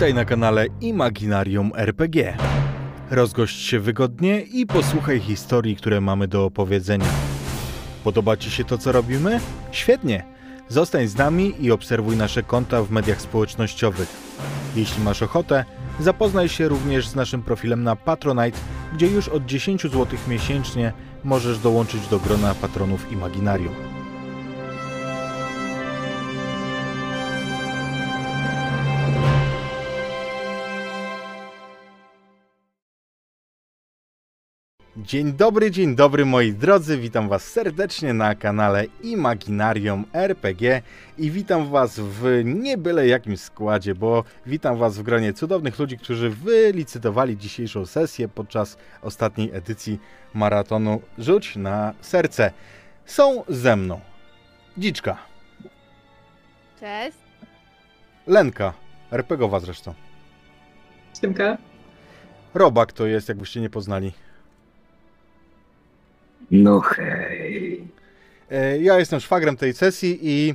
Witaj na kanale Imaginarium RPG. Rozgość się wygodnie i posłuchaj historii, które mamy do opowiedzenia. Podoba Ci się to, co robimy? Świetnie! Zostań z nami i obserwuj nasze konta w mediach społecznościowych. Jeśli masz ochotę, zapoznaj się również z naszym profilem na Patronite, gdzie już od 10 zł miesięcznie możesz dołączyć do grona patronów Imaginarium. Dzień dobry, dzień dobry moi drodzy, witam was serdecznie na kanale Imaginarium RPG i witam was w nie byle jakim składzie, bo witam was w gronie cudownych ludzi, którzy wylicytowali dzisiejszą sesję podczas ostatniej edycji maratonu Rzuć na serce. Są ze mną Dziczka, Cześć. Lenka, RPGowa zresztą, Siemka. Robak to jest, jakbyście nie poznali. No hej. E, Ja jestem szwagrem tej sesji i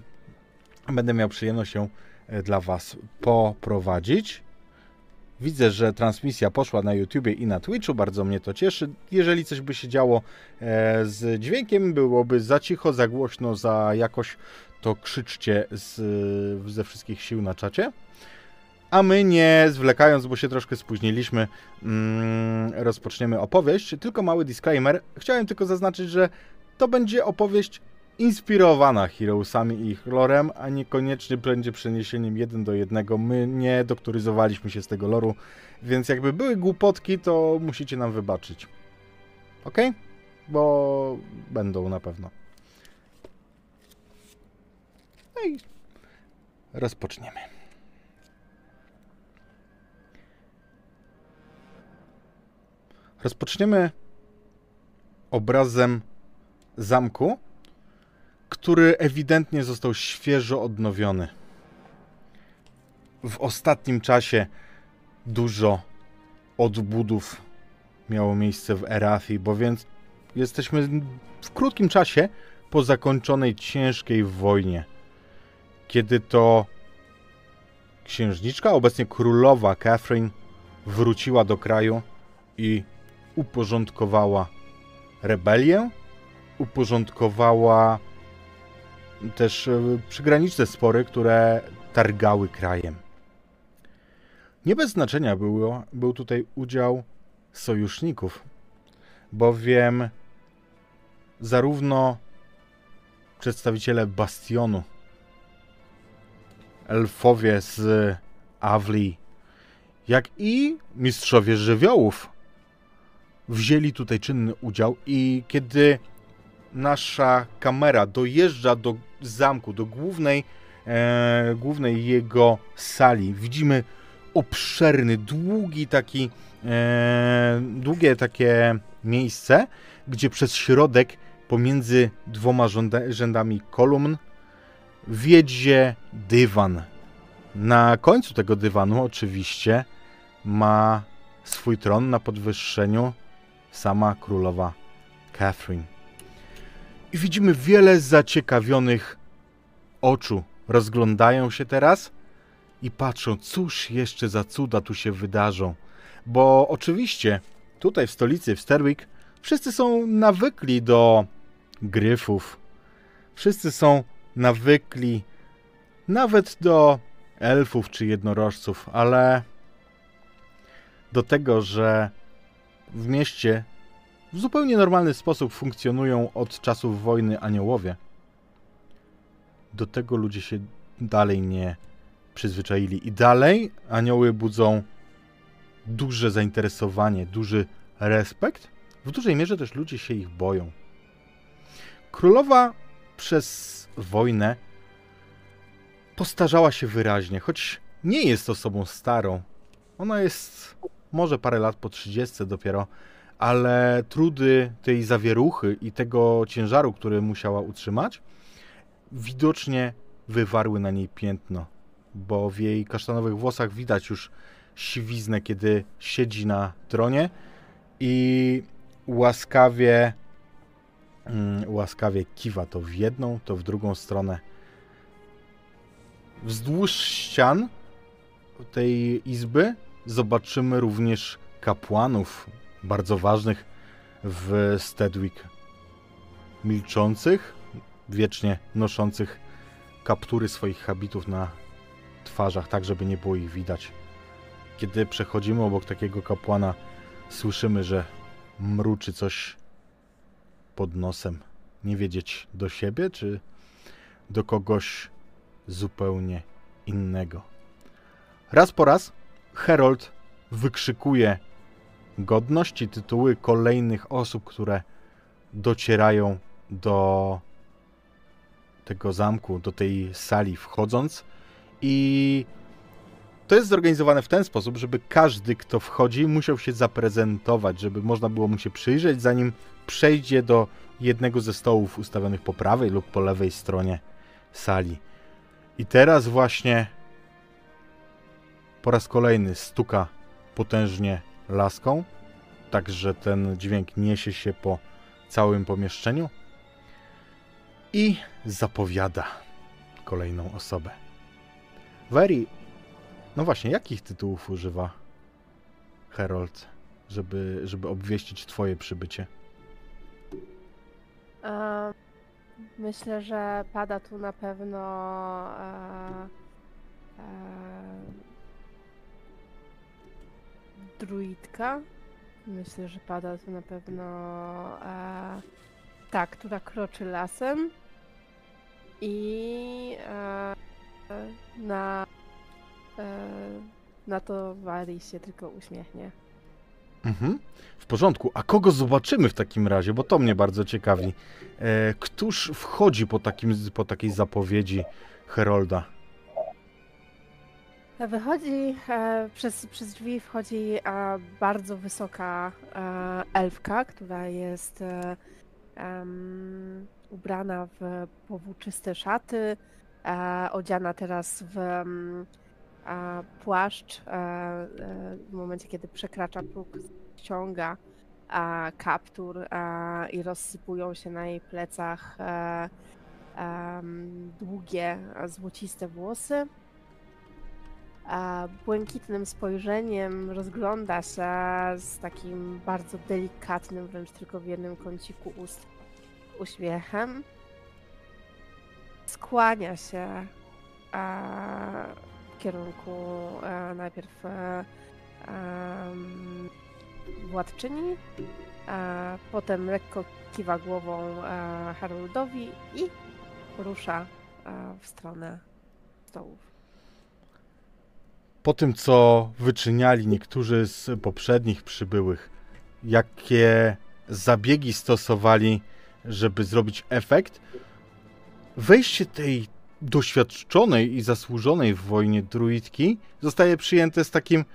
będę miał przyjemność ją e, dla Was poprowadzić. Widzę, że transmisja poszła na YouTubie i na Twitchu, bardzo mnie to cieszy. Jeżeli coś by się działo e, z dźwiękiem, byłoby za cicho, za głośno, za jakoś, to krzyczcie z, ze wszystkich sił na czacie. A my nie zwlekając, bo się troszkę spóźniliśmy, mm, rozpoczniemy opowieść. Tylko mały disclaimer. Chciałem tylko zaznaczyć, że to będzie opowieść inspirowana Heroesami i ich lorem, a niekoniecznie będzie przeniesieniem jeden do jednego. My nie doktoryzowaliśmy się z tego loru, więc jakby były głupotki, to musicie nam wybaczyć. Ok? Bo będą na pewno. No i rozpoczniemy. Rozpoczniemy obrazem zamku, który ewidentnie został świeżo odnowiony. W ostatnim czasie dużo odbudów miało miejsce w Erathi, bo więc jesteśmy w krótkim czasie po zakończonej ciężkiej wojnie, kiedy to księżniczka, obecnie królowa Catherine, wróciła do kraju i uporządkowała rebelię, uporządkowała też e, przygraniczne spory, które targały krajem. Nie bez znaczenia było, był tutaj udział sojuszników, bowiem zarówno przedstawiciele Bastionu, elfowie z Avli, jak i mistrzowie żywiołów wzięli tutaj czynny udział i kiedy nasza kamera dojeżdża do zamku, do głównej, e, głównej jego sali, widzimy obszerny, długi taki, e, długie takie miejsce, gdzie przez środek pomiędzy dwoma rzęda- rzędami kolumn wiedzie dywan. Na końcu tego dywanu oczywiście ma swój tron na podwyższeniu sama królowa Catherine. I widzimy wiele zaciekawionych oczu. Rozglądają się teraz i patrzą, cóż jeszcze za cuda tu się wydarzą. Bo oczywiście tutaj w stolicy, w Sterwick, wszyscy są nawykli do gryfów. Wszyscy są nawykli nawet do elfów czy jednorożców, ale do tego, że w mieście w zupełnie normalny sposób funkcjonują od czasów wojny aniołowie. Do tego ludzie się dalej nie przyzwyczaili. I dalej anioły budzą duże zainteresowanie, duży respekt. W dużej mierze też ludzie się ich boją. Królowa przez wojnę postarzała się wyraźnie, choć nie jest osobą starą. Ona jest może parę lat po 30 dopiero, ale trudy tej zawieruchy i tego ciężaru, który musiała utrzymać, widocznie wywarły na niej piętno, bo w jej kasztanowych włosach widać już siwiznę, kiedy siedzi na tronie i łaskawie, mm, łaskawie kiwa to w jedną, to w drugą stronę. Wzdłuż ścian tej izby zobaczymy również kapłanów bardzo ważnych w Stedwick. Milczących, wiecznie noszących kaptury swoich habitów na twarzach, tak żeby nie było ich widać. Kiedy przechodzimy obok takiego kapłana, słyszymy, że mruczy coś pod nosem. Nie wiedzieć do siebie, czy do kogoś zupełnie innego. Raz po raz Herold wykrzykuje godność i tytuły kolejnych osób, które docierają do tego zamku, do tej sali wchodząc i to jest zorganizowane w ten sposób, żeby każdy, kto wchodzi, musiał się zaprezentować, żeby można było mu się przyjrzeć, zanim przejdzie do jednego ze stołów ustawionych po prawej lub po lewej stronie sali. I teraz właśnie po raz kolejny stuka potężnie laską, tak że ten dźwięk niesie się po całym pomieszczeniu i zapowiada kolejną osobę. Veri, no właśnie, jakich tytułów używa Herold, żeby, żeby obwieścić twoje przybycie? E, myślę, że pada tu na pewno e, e, druidka. Myślę, że pada tu na pewno e, tak, która kroczy lasem. I e, na, e, na to Wari się tylko uśmiechnie. Mhm. W porządku. A kogo zobaczymy w takim razie? Bo to mnie bardzo ciekawi. E, któż wchodzi po, takim, po takiej zapowiedzi Herolda? Wychodzi, e, przez, przez drzwi wchodzi e, bardzo wysoka e, elfka, która jest e, ubrana w powłóczyste szaty, e, odziana teraz w e, płaszcz. W momencie, kiedy przekracza próg, ściąga kaptur i rozsypują się na jej plecach długie, złociste włosy. Błękitnym spojrzeniem rozgląda się z takim bardzo delikatnym, wręcz tylko w jednym kąciku ust uśmiechem. Skłania się w kierunku e, najpierw e, władczyni, potem lekko kiwa głową e, Haroldowi i rusza w stronę stołów. Po tym, co wyczyniali niektórzy z poprzednich przybyłych, jakie zabiegi stosowali, żeby zrobić efekt, wejście tej doświadczonej i zasłużonej w wojnie druidki zostaje przyjęte z takim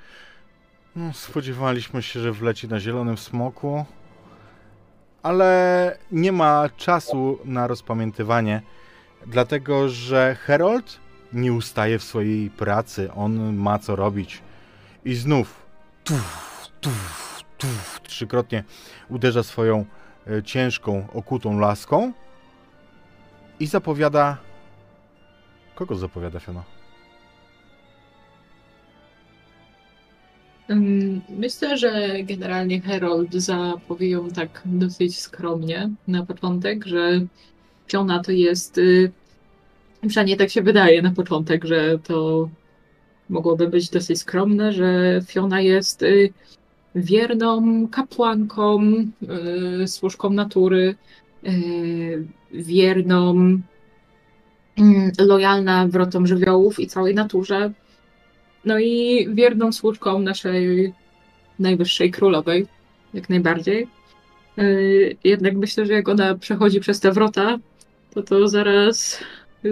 no, spodziewaliśmy się, że wleci na zielonym smoku, ale nie ma czasu na rozpamiętywanie, dlatego że Herold nie ustaje w swojej pracy, on ma co robić. I znów tuf, tuf, tuf, trzykrotnie uderza swoją e, ciężką, okutą laską i zapowiada... Kogo zapowiada Fiona? Myślę, że generalnie Herold zapowie ją tak dosyć skromnie na początek, że Fiona to jest, y, przynajmniej tak się wydaje na początek, że to mogłoby być dosyć skromne, że Fiona jest y, wierną kapłanką, y, służką natury, y, wierną, mm, lojalna wrotom żywiołów i całej naturze. No i wierną służką naszej najwyższej królowej, jak najbardziej. Yy, Jednak myślę, że jak ona przechodzi przez te wrota, to to zaraz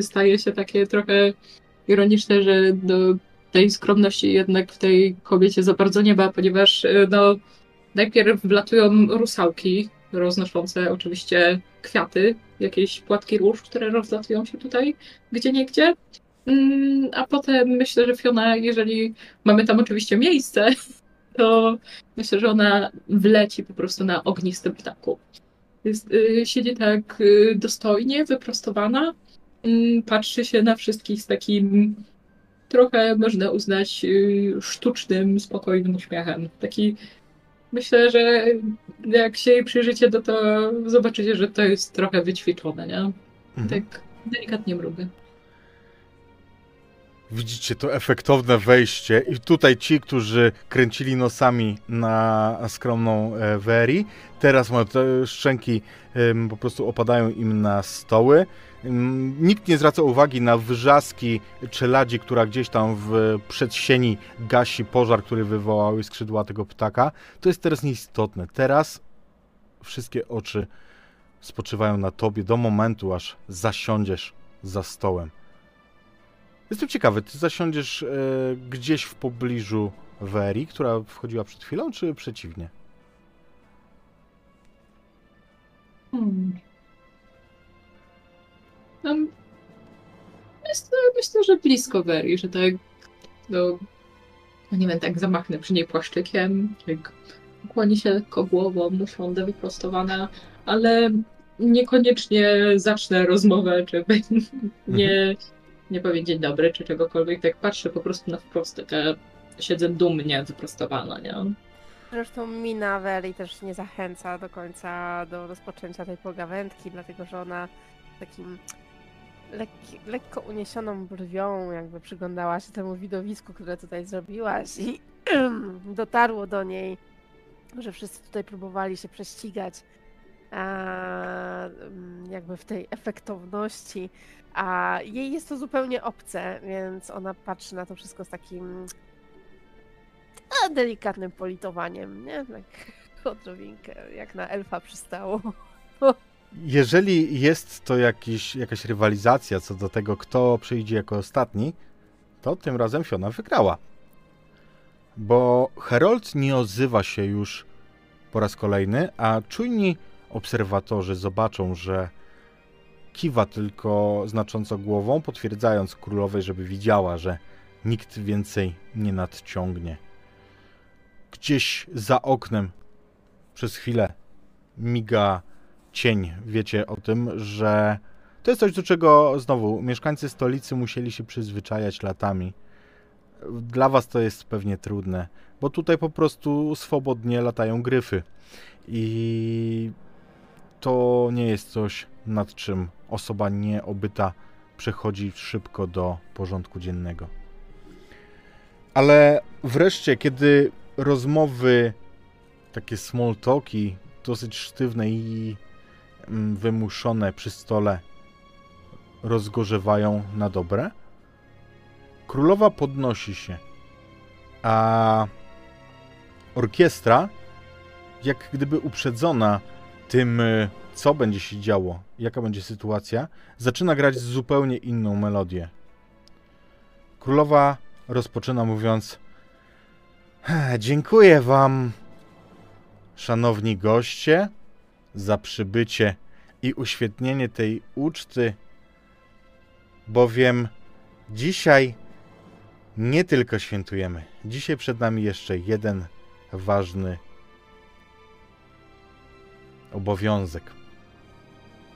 staje się takie trochę ironiczne, że do tej skromności jednak w tej kobiecie za bardzo nie ma, ponieważ yy, no, najpierw wlatują rusałki, roznoszące oczywiście kwiaty, jakieś płatki róż, które rozlatują się tutaj gdzie niegdzie. Mm, A potem myślę, że Fiona, jeżeli mamy tam oczywiście miejsce, to myślę, że ona wleci po prostu na ognistym ptaku. Jest, y, siedzi tak y, dostojnie, wyprostowana, patrzy się na wszystkich z takim trochę można uznać y, sztucznym, spokojnym uśmiechem. Taki myślę, że jak się jej przyjrzycie, to, to zobaczycie, że to jest trochę wyćwiczone, nie? Mhm. Tak delikatnie mruga. Widzicie to efektowne wejście i tutaj ci, którzy kręcili nosami na skromną e, Weri, teraz mają te szczęki po prostu opadają im na stoły. Nikt nie zwraca uwagi na wrzaski czeladzi, która gdzieś tam w przedsieni gasi pożar, który wywołały skrzydła tego ptaka. To jest teraz nieistotne. Teraz wszystkie oczy spoczywają na tobie do momentu, aż zasiądziesz za stołem. Jestem ciekawy, ty zasiądziesz e, gdzieś w pobliżu Weri, która wchodziła przed chwilą, czy przeciwnie? Hmm. No, myślę, myślę, że blisko Weri, że tak no, no nie wiem, tak zamachnę przy niej płaszczykiem, tak ukłoni się lekko głową, usiądę wyprostowana, ale niekoniecznie zacznę rozmowę, czy nie, nie powiem dzień dobry, czy czegokolwiek, tak patrzę po prostu na wprost, taka siedzę dumnie wyprostowana, nie? Zresztą mina Weli też nie zachęca do końca do rozpoczęcia tej pogawędki, dlatego że ona takim lekko uniesioną brwią jakby przyglądała się temu widowisku, które tutaj zrobiłaś i dotarło do niej, że wszyscy tutaj próbowali się prześcigać jakby w tej efektowności, a jej jest to zupełnie obce, więc ona patrzy na to wszystko z takim a, delikatnym politowaniem, nie? Tak odrobinkę, jak na elfa przystało. Jeżeli jest to jakiś, jakaś rywalizacja co do tego, kto przyjdzie jako ostatni, to tym razem Fiona wygrała. Bo Herold nie odzywa się już po raz kolejny, a czujni obserwatorzy zobaczą, że kiwa tylko znacząco głową, potwierdzając królowej, żeby widziała, że nikt więcej nie nadciągnie. Gdzieś za oknem przez chwilę miga cień. Wiecie o tym, że to jest coś, do czego znowu mieszkańcy stolicy musieli się przyzwyczajać latami. Dla was to jest pewnie trudne, bo tutaj po prostu swobodnie latają gryfy. I to nie jest coś, nad czym osoba nieobyta przechodzi szybko do porządku dziennego. Ale wreszcie, kiedy rozmowy, takie small talki, dosyć sztywne i mm, wymuszone przy stole, rozgorzewają na dobre, królowa podnosi się, a orkiestra, jak gdyby uprzedzona tym, y, co będzie się działo, jaka będzie sytuacja, zaczyna grać zupełnie inną melodię. Królowa rozpoczyna mówiąc: Dziękuję Wam, szanowni goście, za przybycie i uświetnienie tej uczty, bowiem dzisiaj nie tylko świętujemy, dzisiaj przed nami jeszcze jeden ważny obowiązek.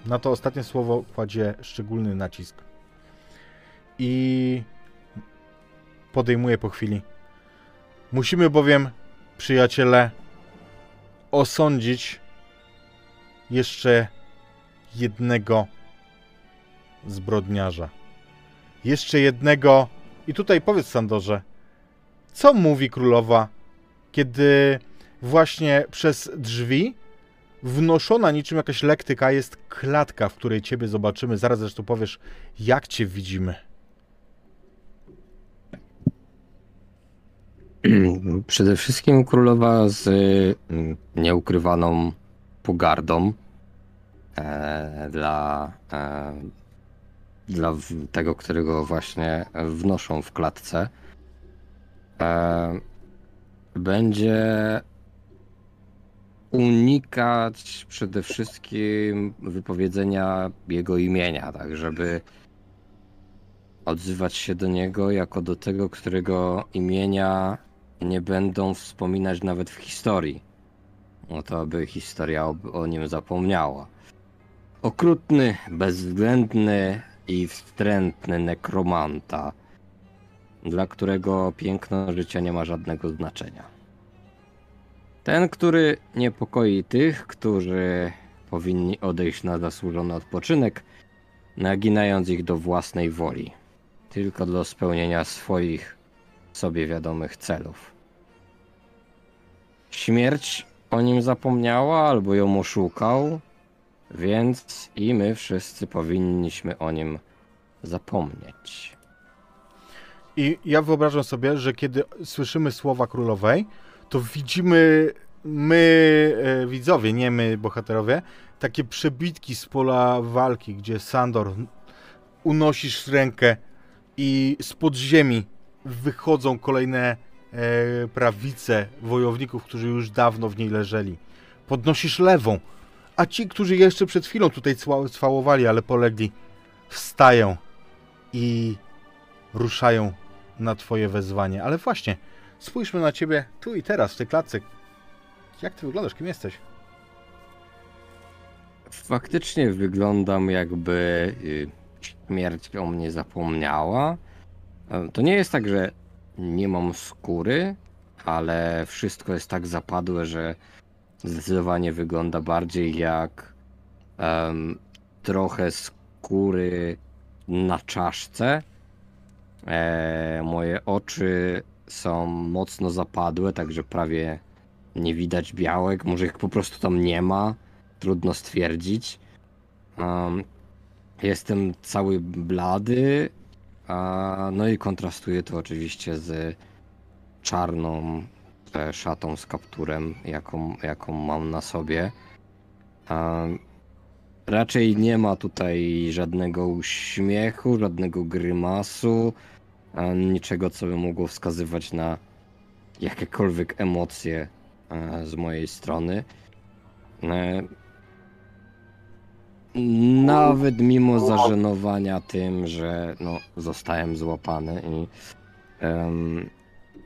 Na to ostatnie słowo kładzie szczególny nacisk. I podejmuje po chwili. Musimy bowiem, przyjaciele, osądzić jeszcze jednego zbrodniarza. Jeszcze jednego. I tutaj powiedz, Sandorze, co mówi królowa, kiedy właśnie przez drzwi wnoszona niczym jakaś lektyka jest klatka, w której ciebie zobaczymy. Zaraz zresztą powiesz, jak cię widzimy. Przede wszystkim królowa z mm, nieukrywaną pogardą e, dla, e, dla tego, którego właśnie wnoszą w klatce. E, będzie unikać przede wszystkim wypowiedzenia jego imienia, tak żeby odzywać się do niego jako do tego, którego imienia nie będą wspominać nawet w historii. No to aby historia o, o nim zapomniała. Okrutny, bezwzględny i wstrętny nekromanta. dla którego piękno życia nie ma żadnego znaczenia. Ten, który niepokoi tych, którzy powinni odejść na zasłużony odpoczynek, naginając ich do własnej woli, tylko do spełnienia swoich sobie wiadomych celów. Śmierć o nim zapomniała albo ją oszukał, więc i my wszyscy powinniśmy o nim zapomnieć. I ja wyobrażam sobie, że kiedy słyszymy słowa królowej, to widzimy my, e, widzowie, nie my, bohaterowie, takie przebitki z pola walki, gdzie Sandor unosisz rękę i z podziemi wychodzą kolejne e, prawice wojowników, którzy już dawno w niej leżeli. Podnosisz lewą, a ci, którzy jeszcze przed chwilą tutaj cwałowali, ale polegli, wstają i ruszają na twoje wezwanie. Ale właśnie, spójrzmy na ciebie tu i teraz, w tej klatce. Jak ty wyglądasz? Kim jesteś? Faktycznie wyglądam jakby y, śmierć o mnie zapomniała. E, To nie jest tak, że nie mam skóry, ale wszystko jest tak zapadłe, że zdecydowanie wygląda bardziej jak em, trochę skóry na czaszce. E, moje oczy są mocno zapadłe, także prawie nie widać białek. Może ich po prostu tam nie ma trudno stwierdzić. Um, jestem cały blady, a, no i kontrastuje to oczywiście z czarną e, szatą z kapturem, jaką, jaką mam na sobie. Raczej nie ma tutaj żadnego uśmiechu, żadnego grymasu, niczego, co by mogło wskazywać na jakiekolwiek emocje e, z mojej strony. E, Nawet mimo zażenowania tym, że no, zostałem złapany i em,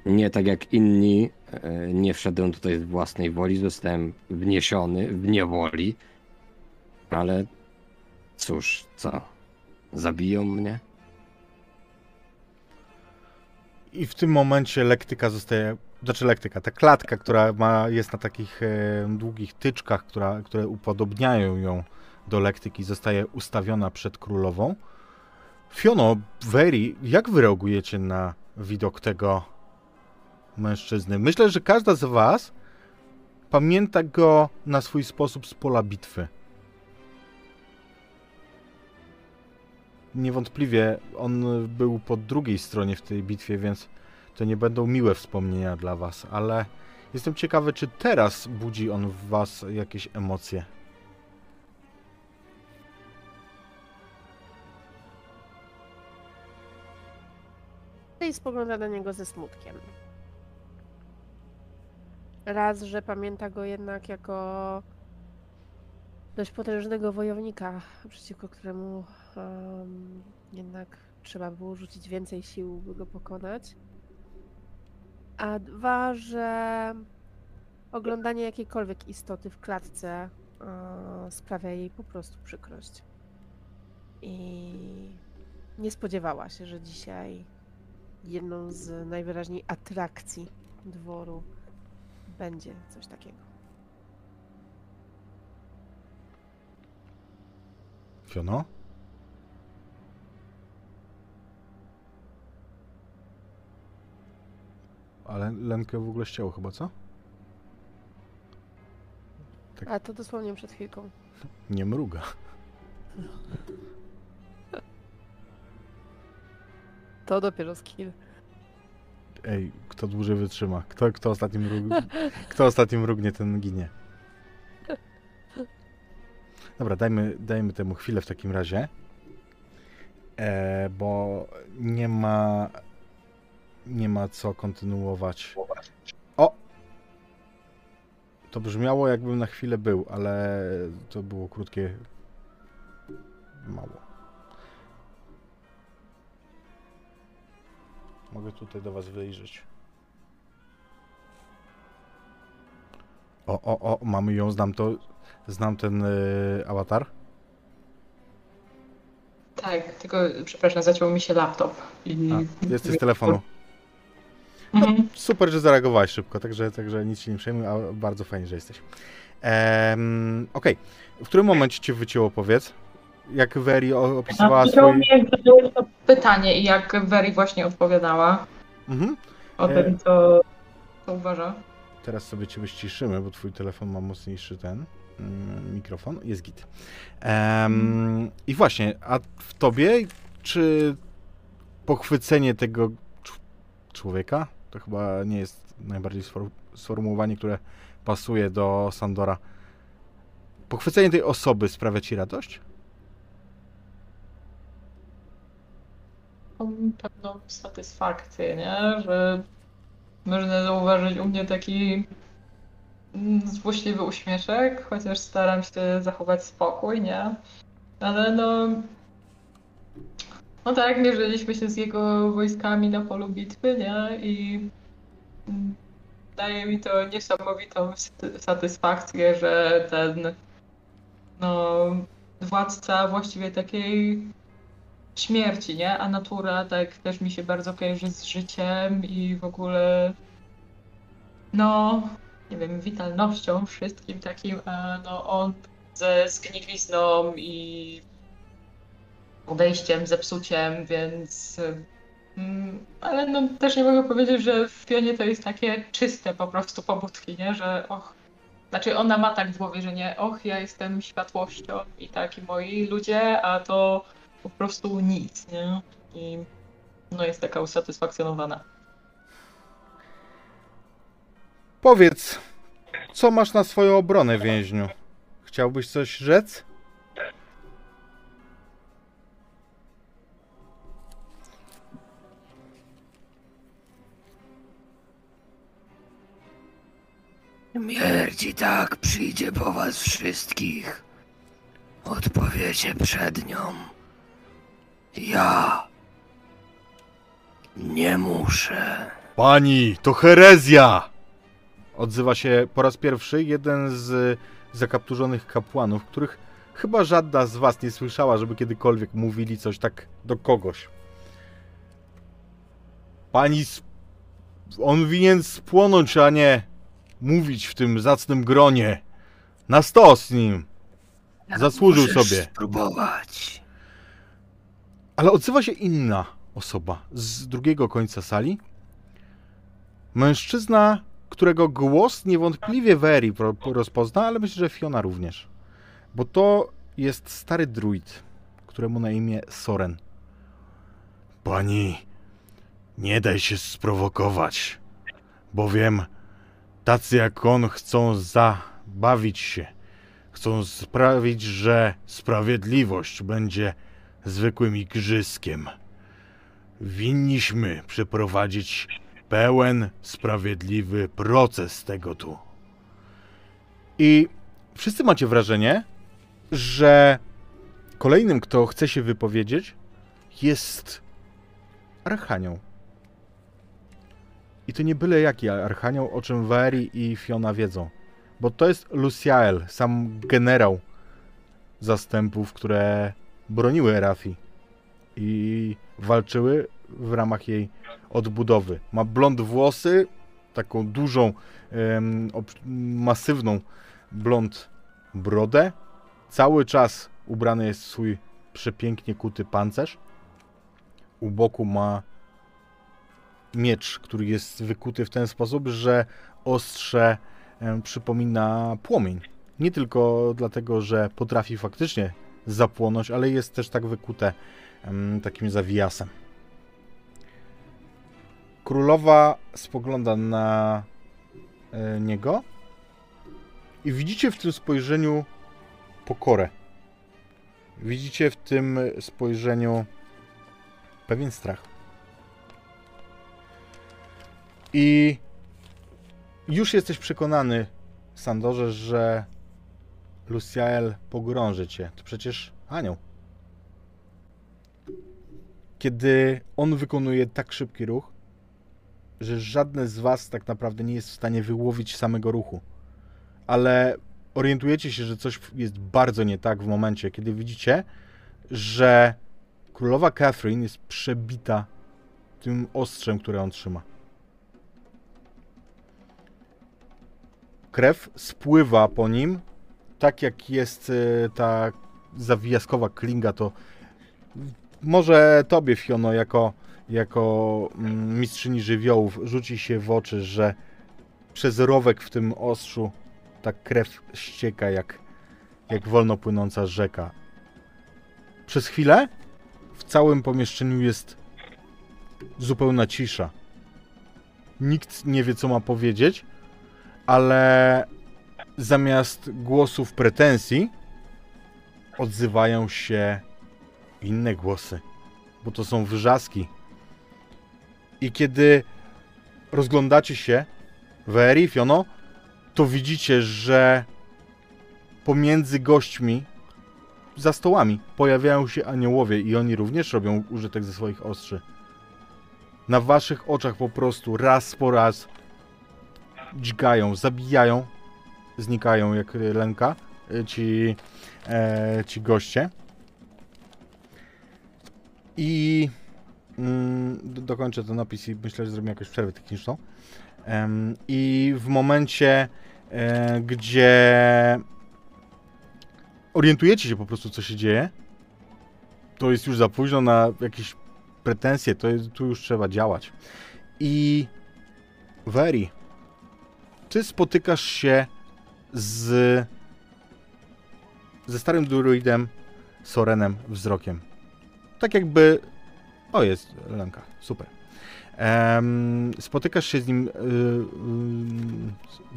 nie tak jak inni, e, nie wszedłem tutaj z własnej woli, zostałem wniesiony w niewoli. Ale cóż, co? Zabiją mnie? I w tym momencie lektyka zostaje, znaczy lektyka, ta klatka, która ma, jest na takich e, długich tyczkach, która, które upodobniają ją do lektyki, zostaje ustawiona przed królową. Fiono, Veri, jak wy reagujecie na widok tego mężczyzny? Myślę, że każda z was pamięta go na swój sposób z pola bitwy. Niewątpliwie on był po drugiej stronie w tej bitwie, więc to nie będą miłe wspomnienia dla was, ale jestem ciekawy, czy teraz budzi on w was jakieś emocje. I spogląda na niego ze smutkiem. Raz, że pamięta go jednak jako dość potężnego wojownika, przeciwko któremu em, jednak trzeba było rzucić więcej sił, by go pokonać. A dwa, że oglądanie jakiejkolwiek istoty w klatce e, sprawia jej po prostu przykrość. I nie spodziewała się, że dzisiaj jedną z najwyraźniej atrakcji dworu będzie coś takiego. Fiono? Ale Lenkę w ogóle ścięło chyba, co? Tak. A to dosłownie przed chwilką. Nie mruga. To dopiero skill. Ej, kto dłużej wytrzyma? Kto, kto, ostatnim mrug... kto ostatnim mrugnie, ten ginie. Dobra, dajmy, dajmy temu chwilę w takim razie. E, bo nie ma. Nie ma co kontynuować. O! To brzmiało, jakbym na chwilę był, ale to było krótkie. Mało. Mogę tutaj do was wyjrzeć. O, o, o, mamy ją, znam to, znam ten y, awatar. Tak, tylko, przepraszam, zaciął mi się laptop. I... A, jesteś z telefonu. Mhm. Super, że zareagowałeś szybko, także, także nic się nie przejmuj, a bardzo fajnie, że jesteś. Ehm, Okej, w którym momencie cię wycięło, powiedz? Jak Veri opisywała A, swój... to pytanie i jak Wery właśnie odpowiadała Mhm. o E. tym, co, co uważa. Teraz sobie cię wyściszymy, bo twój telefon ma mocniejszy ten mikrofon. Jest git. Em, I właśnie, a w tobie, czy pochwycenie tego cz- człowieka, to chyba nie jest najbardziej sfor- sformułowanie, które pasuje do Sandora. Pochwycenie tej osoby sprawia ci radość? Mam pewną satysfakcję, nie? Że można zauważyć u mnie taki mm, złośliwy uśmieszek, chociaż staram się zachować spokój, nie? Ale no... No tak, mierzyliśmy się z jego wojskami na polu bitwy, nie? I daje mi to niesamowitą sat- satysfakcję, że ten no władca właściwie takiej śmierci, nie? A natura tak też mi się bardzo kojarzy z życiem i w ogóle no, nie wiem, witalnością, wszystkim takim, a no on ze zgnilizną i odejściem, zepsuciem, więc mm, ale no też nie mogę powiedzieć, że w Fionie to jest takie czyste po prostu pobudki, nie? Że och, znaczy ona ma tak w głowie, że nie, och, ja jestem światłością i tak i moi ludzie, a to po prostu nic, nie? I no jest taka usatysfakcjonowana. Powiedz, co masz na swoją obronę, więźniu? Chciałbyś coś rzec? Śmierć i tak przyjdzie po was wszystkich. Odpowiecie przed nią. Ja nie muszę. Pani, to herezja! Odzywa się po raz pierwszy jeden z zakapturzonych kapłanów, których chyba żadna z was nie słyszała, żeby kiedykolwiek mówili coś tak do kogoś. Pani, sp- on winien spłonąć, a nie mówić w tym zacnym gronie. Na sto z nim. Zasłużył Możesz sobie. spróbować. Ale odzywa się inna osoba z drugiego końca sali. Mężczyzna, którego głos niewątpliwie Veri rozpozna, ale myślę, że Fiona również. Bo to jest stary druid, któremu na imię Soren. Pani, nie daj się sprowokować, bowiem tacy jak on chcą zabawić się. Chcą sprawić, że sprawiedliwość będzie zwykłym igrzyskiem. Winniśmy przeprowadzić pełen, sprawiedliwy proces tego tu. I wszyscy macie wrażenie, że kolejnym, kto chce się wypowiedzieć, jest Archanioł. I to nie byle jaki Archanioł, o czym Veri i Fiona wiedzą. Bo to jest Luciael, sam generał zastępów, które broniły Rafi i walczyły w ramach jej odbudowy. Ma blond włosy, taką dużą, masywną blond brodę. Cały czas ubrany jest w swój przepięknie kuty pancerz. U boku ma miecz, który jest wykuty w ten sposób, że ostrze przypomina płomień. Nie tylko dlatego, że potrafi faktycznie zapłonąć, ale jest też tak wykute takim zawijasem. Królowa spogląda na e, niego i widzicie w tym spojrzeniu pokorę. Widzicie w tym spojrzeniu pewien strach. I już jesteś przekonany, Sandorze, że Luciael pogrąży cię. To przecież anioł. Kiedy on wykonuje tak szybki ruch, że żadne z was tak naprawdę nie jest w stanie wyłowić samego ruchu. Ale orientujecie się, że coś jest bardzo nie tak w momencie, kiedy widzicie, że królowa Catherine jest przebita tym ostrzem, które on trzyma. Krew spływa po nim, tak jak jest e, ta zawijaskowa klinga, to może tobie, Fiono, jako, jako mm, mistrzyni żywiołów, rzuci się w oczy, że przez rowek w tym ostrzu ta krew ścieka jak, jak wolno płynąca rzeka. Przez chwilę w całym pomieszczeniu jest zupełna cisza. Nikt nie wie, co ma powiedzieć, ale zamiast głosów pretensji odzywają się inne głosy, bo to są wrzaski. I kiedy rozglądacie się w Erifiono, to widzicie, że pomiędzy gośćmi za stołami pojawiają się aniołowie i oni również robią użytek ze swoich ostrzy. Na waszych oczach po prostu raz po raz dźgają, zabijają, znikają jak lęka y, ci, e, ci goście. I mm, do- dokończę ten opis i myślę, że zrobimy jakąś przerwę techniczną. I w momencie, e, gdzie orientujecie się po prostu, co się dzieje, to jest już za późno na jakieś pretensje, to jest, tu już trzeba działać. I Veri, ty spotykasz się z ze starym druidem Sorenem wzrokiem. Tak jakby... O, jest Lenka, super. Em, spotykasz się z nim y, y,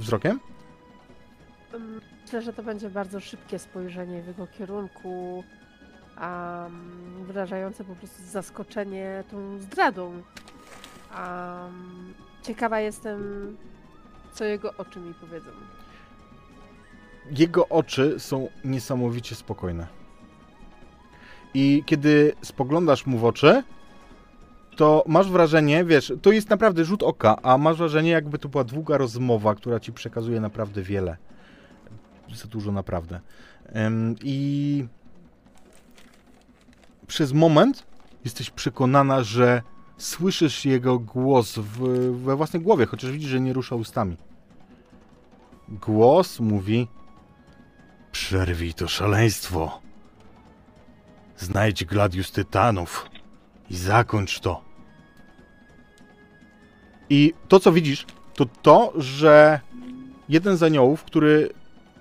wzrokiem? Mm, Myślę, że to będzie bardzo szybkie spojrzenie w jego kierunku, um, wyrażające po prostu zaskoczenie tą zdradą. Um, ciekawa jestem, co jego oczy mi powiedzą. Jego oczy są niesamowicie spokojne. I kiedy spoglądasz mu w oczy, to masz wrażenie, wiesz, to jest naprawdę rzut oka, a masz wrażenie, jakby to była długa rozmowa, która ci przekazuje naprawdę wiele. Za dużo naprawdę. Em, I przez moment jesteś przekonana, że słyszysz jego głos w, we własnej głowie, chociaż widzisz, że nie rusza ustami. Głos mówi: Przerwij to szaleństwo. Znajdź Gladius Tytanów i zakończ to. I to, co widzisz, to to, że jeden z aniołów, który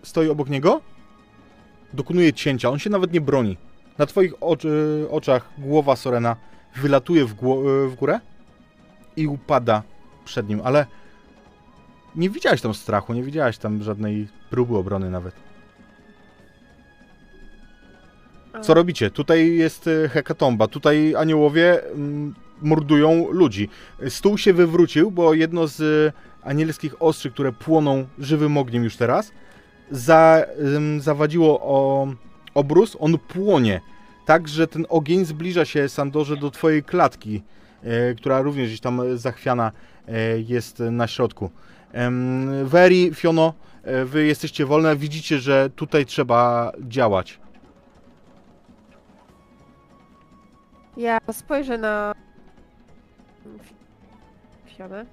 stoi obok niego, dokonuje cięcia. On się nawet nie broni. Na twoich oczy, oczach głowa Sorena wylatuje w, gło- w górę i upada przed nim, ale nie widziałeś tam strachu, nie widziałeś tam żadnej próby obrony nawet. Co robicie? Tutaj jest e, hekatomba, tutaj aniołowie mm, mordują ludzi. Stół się wywrócił, bo jedno z e, anielskich ostrzy, które płoną żywym ogniem już teraz, za, zawadziło o obrus, on płonie. Tak, że ten ogień zbliża się, Sandorze, do twojej klatki, e, która również gdzieś tam zachwiana e, jest na środku. Veri, Fiono, wy jesteście wolne, widzicie, że tutaj trzeba działać. Ja spojrzę na Fionę.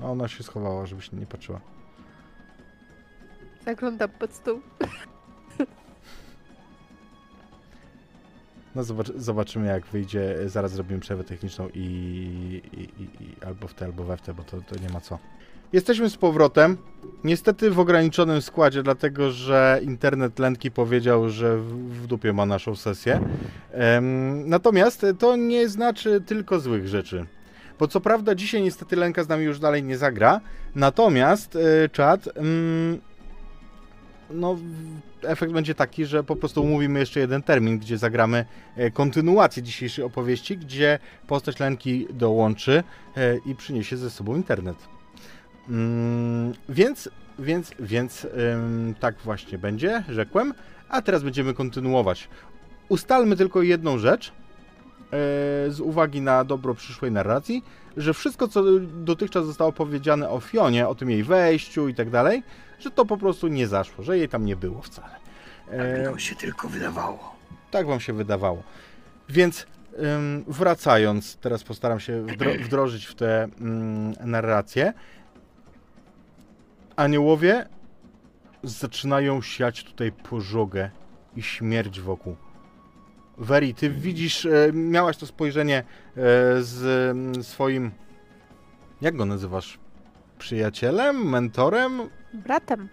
No, ona się schowała, żebyś nie patrzyła. Zaglądam pod stół. No zobacz, zobaczymy jak wyjdzie. Zaraz zrobimy przerwę techniczną i, i, i, i albo w te, albo we w te, bo to, to nie ma co. Jesteśmy z powrotem. Niestety w ograniczonym składzie, dlatego że internet Lenki powiedział, że w, dupie ma naszą sesję. Em, natomiast to nie znaczy tylko złych rzeczy. Bo co prawda dzisiaj niestety Lenka z nami już dalej nie zagra. Natomiast e, czat. Mm, no, efekt będzie taki, że po prostu umówimy jeszcze jeden termin, gdzie zagramy e, kontynuację dzisiejszej opowieści, gdzie postać Lenki dołączy e, i przyniesie ze sobą internet. Mm, więc, więc, więc tak właśnie będzie, rzekłem. A teraz będziemy kontynuować. Ustalmy tylko jedną rzecz, z uwagi na dobro przyszłej narracji, że wszystko, co dotychczas zostało powiedziane o Fionie, o tym jej wejściu i tak dalej, że to po prostu nie zaszło, że jej tam nie było wcale. Tak E, nam się tylko wydawało. tak wam się wydawało. Więc wracając, teraz postaram się wdro- wdrożyć w tę narrację. Aniołowie zaczynają siać tutaj pożogę i śmierć wokół. Weri, ty widzisz, e, miałaś to spojrzenie e, z swoim, jak go nazywasz? Przyjacielem, mentorem, Bratem.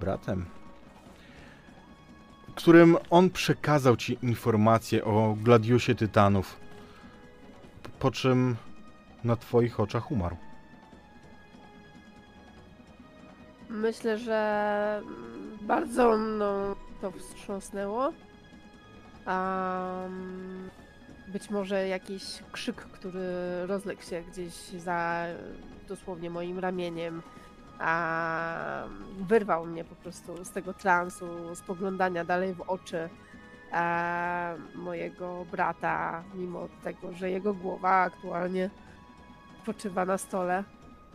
bratem, którym on przekazał ci informacje o Gladiusie Tytanów, po czym na twoich oczach umarł. Myślę, że bardzo mną to wstrząsnęło. Um, być może jakiś krzyk, który rozległ się gdzieś za dosłownie moim ramieniem, a wyrwał mnie po prostu z tego transu, spoglądania dalej w oczy e, mojego brata, mimo tego, że jego głowa aktualnie spoczywa na stole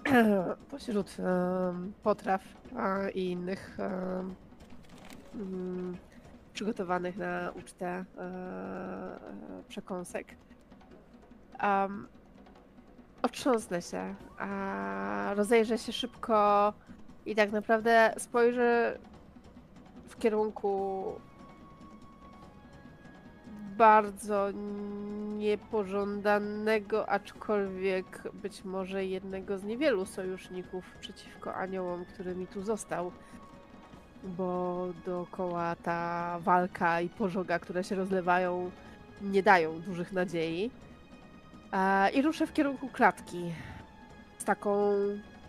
pośród em, potraw a, i innych mm, przygotowanych na ucztę e, e, przekąsek. Um, otrząsnę się, a rozejrzę się szybko i tak naprawdę spojrzę w kierunku bardzo niepożądanego, aczkolwiek być może jednego z niewielu sojuszników przeciwko aniołom, który mi tu został. Bo dookoła ta walka i pożoga, które się rozlewają, nie dają dużych nadziei. I ruszę w kierunku klatki z taką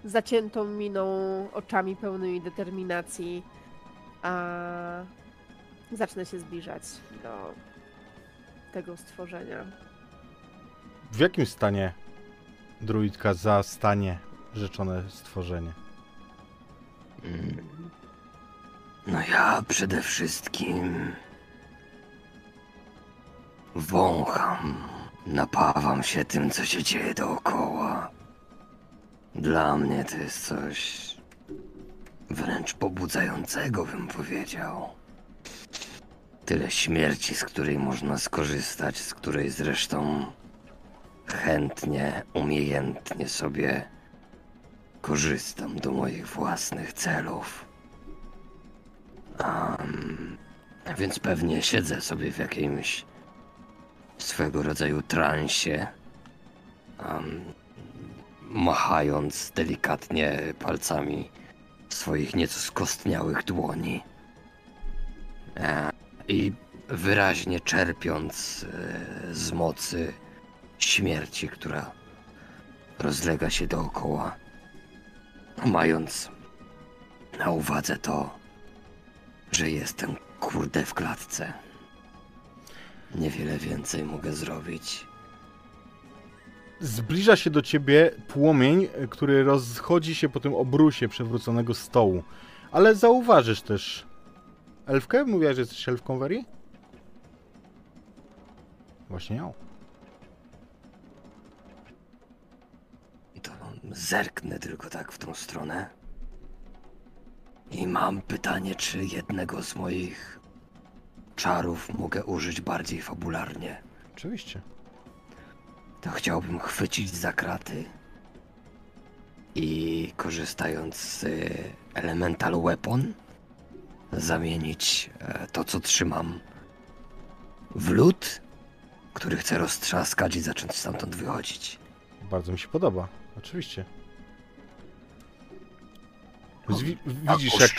zaciętą miną, oczami pełnymi determinacji. A zacznę się zbliżać do tego stworzenia. W jakim stanie druidka zastanie rzeczone stworzenie? Mm. No ja przede wszystkim wącham, napawam się tym, co się dzieje dookoła. Dla mnie to jest coś wręcz pobudzającego, bym powiedział. Tyle śmierci, z której można skorzystać, z której zresztą chętnie, umiejętnie sobie korzystam do moich własnych celów. Um, więc pewnie siedzę sobie w jakimś swego rodzaju transie, um, machając delikatnie palcami swoich nieco skostniałych dłoni. E, I wyraźnie czerpiąc e, z mocy śmierci, która rozlega się dookoła, mając na uwadze to, że jestem kurde w klatce. Niewiele więcej mogę zrobić. Zbliża się do ciebie płomień, który rozchodzi się po tym obrusie przewróconego stołu. Ale zauważysz też elfkę? Mówiłaś, że jesteś elfką Weri? Właśnie ją. To zerknę tylko tak w tą stronę. I mam pytanie, czy jednego z moich czarów mogę użyć bardziej fabularnie. Oczywiście. To chciałbym chwycić za kraty i korzystając z y, Elemental Weapon zamienić e, to, co trzymam w lód, który chcę roztrzaskać i zacząć stamtąd wychodzić. Bardzo mi się podoba. Oczywiście. Zwi- widzisz, jak,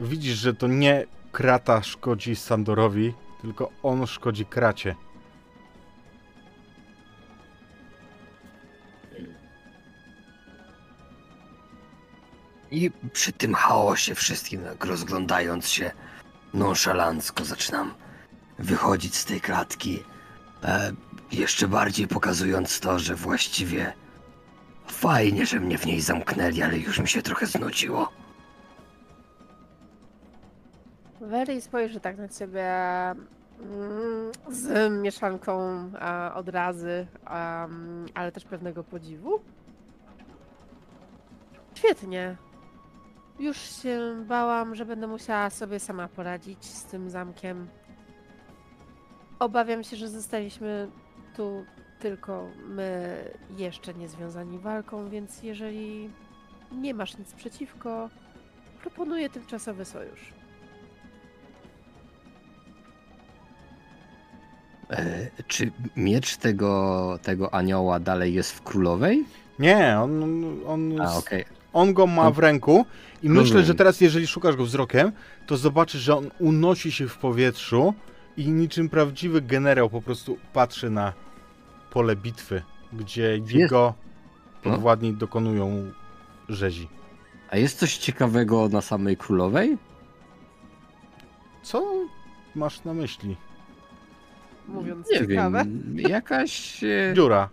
widzisz, że to nie krata szkodzi Sandorowi, tylko on szkodzi kracie. I przy tym chaosie wszystkim, jak rozglądając się nonszalancko, zaczynam wychodzić z tej klatki. E, jeszcze bardziej pokazując to, że właściwie fajnie, że mnie w niej zamknęli, ale już mi się trochę znudziło. Wery spojrzy tak na ciebie mm, z mieszanką odrazy, ale też pewnego podziwu. Świetnie. Już się bałam, że będę musiała sobie sama poradzić z tym zamkiem. Obawiam się, że zostaliśmy tu tylko my jeszcze nie związani walką, więc jeżeli nie masz nic przeciwko, proponuję tymczasowy sojusz. E, czy miecz tego, tego anioła dalej jest w królowej? Nie, on, on, A, okej. on go ma On- w ręku i Rozumiem. myślę, że teraz jeżeli szukasz go wzrokiem, to zobaczysz, że on unosi się w powietrzu i niczym prawdziwy generał po prostu patrzy na pole bitwy, gdzie jego No. podwładni dokonują rzezi. A jest coś ciekawego na samej królowej? Co masz na myśli? Mówiąc Nie ciekawe. wiem, jakaś... e, Dziura.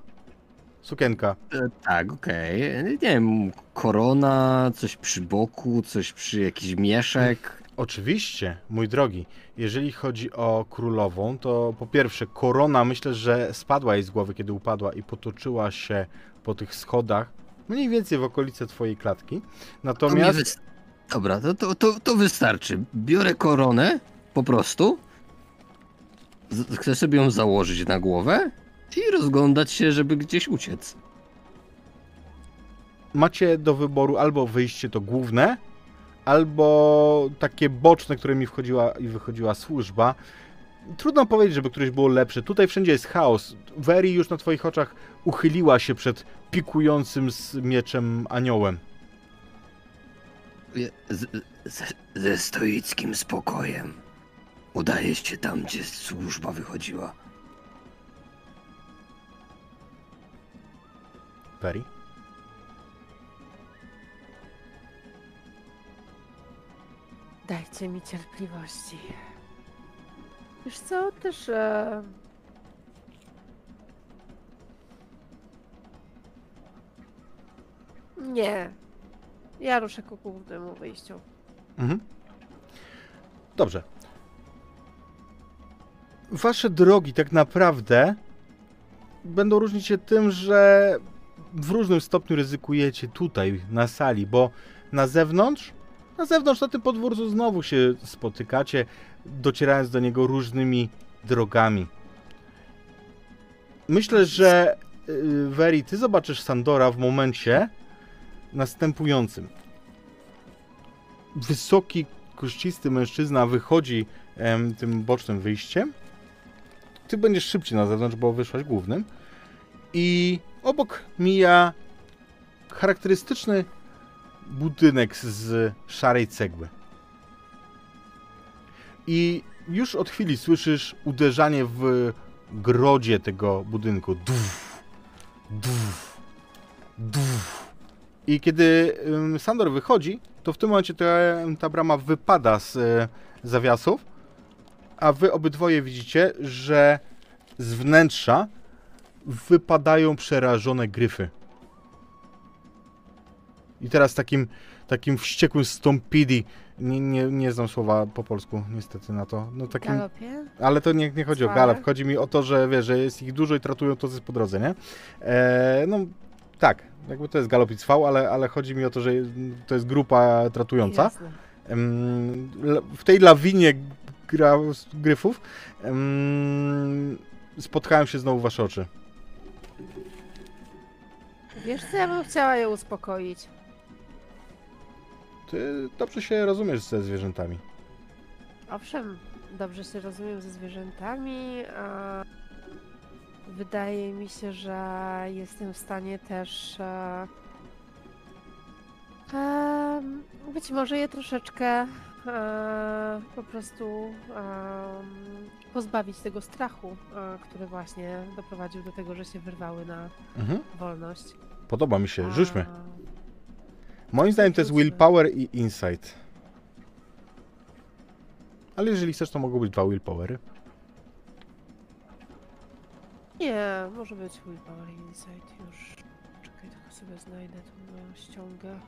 Sukienka. e, Tak, okej. Nie wiem, korona, coś przy boku, coś przy jakiś mieszek. Oczywiście, mój drogi. Jeżeli chodzi o królową, to po pierwsze, korona myślę, że spadła jej z głowy, kiedy upadła i potoczyła się po tych schodach, mniej więcej w okolice twojej klatki. To Natomiast wys- Dobra, to, to, to, to wystarczy. Biorę koronę, po prostu. Z- Chcę sobie ją założyć na głowę i rozglądać się, żeby gdzieś uciec. macie do wyboru albo wyjście to główne, albo takie boczne, które mi wchodziła i wychodziła służba. Trudno powiedzieć, żeby któreś było lepsze. Tutaj wszędzie jest chaos. Veri już na twoich oczach uchyliła się przed pikującym z mieczem aniołem. Z, Ze, ze stoickim spokojem. Udaje się tam, gdzie służba wychodziła. Veri? Dajcie mi cierpliwości. Wiesz co, też... E... Nie. Ja ruszę ku głównemu wyjściu. Mhm. Dobrze. Wasze drogi tak naprawdę będą różnić się tym, że w różnym stopniu ryzykujecie tutaj, na sali, bo na zewnątrz, na zewnątrz na tym podwórzu znowu się spotykacie, docierając do niego różnymi drogami. Myślę, że y, Veri, ty zobaczysz Sandora w momencie następującym wysoki, kościsty mężczyzna wychodzi em, tym bocznym wyjściem. Ty będziesz szybciej na zewnątrz, bo wyszłaś głównym. I obok mija charakterystyczny budynek z szarej cegły. I już od chwili słyszysz uderzanie w grodzie tego budynku. Duf, duf. I kiedy Sandor wychodzi, to w tym momencie ta, ta brama wypada z e, zawiasów, a wy obydwoje widzicie, że z wnętrza wypadają przerażone gryfy. I teraz takim, takim wściekłym stompidi, nie, nie, nie znam słowa po polsku niestety na to, no takim, Galopie? ale to nie, nie chodzi o galop, chodzi mi o to, że wiesz, że jest ich dużo i tratują to po drodze, nie? E, no tak, jakby to jest galop i cwał, ale, ale chodzi mi o to, że to jest grupa tratująca. Jasne. W tej lawinie gra, gryfów em, spotkałem się znowu wasze oczy. Wiesz co, ja bym chciała je uspokoić. Ty dobrze się rozumiesz ze zwierzętami. Owszem, dobrze się rozumiem ze zwierzętami, a wydaje mi się, że jestem w stanie też e, em, być może je troszeczkę e, po prostu pozbawić tego strachu, e, który właśnie doprowadził do tego, że się wyrwały na Mhm. wolność. Podoba mi się, rzućmy. Moim zdaniem to jest willpower i insight. Ale jeżeli chcesz, to mogą być dwa willpowery. Nie, może być Willpower Insight już. Czekaj, tylko sobie znajdę tą moją ściągę.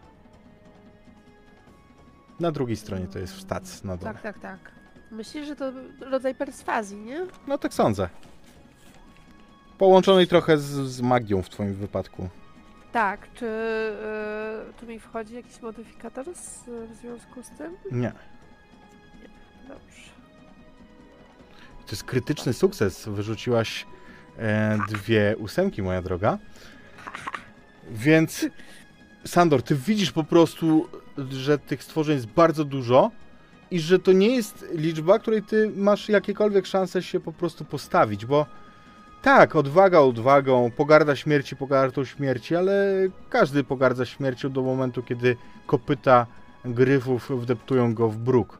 Na drugiej stronie to jest w stats na dole. Tak, tak, tak. Myślisz, że to rodzaj perswazji, nie? No tak sądzę. Połączonej trochę z, z magią w twoim wypadku. Tak, czy y, tu mi wchodzi jakiś modyfikator z, w związku z tym? Nie. Dobrze. To jest krytyczny sukces. Wyrzuciłaś e, dwie ósemki, moja droga. Więc, Sandor, ty widzisz po prostu, że tych stworzeń jest bardzo dużo i że to nie jest liczba, której ty masz jakiekolwiek szanse się po prostu postawić, bo tak, odwaga odwagą, pogarda śmierci, pogardą śmierci, ale każdy pogardza śmiercią do momentu, kiedy kopyta gryfów wdeptują go w bruk.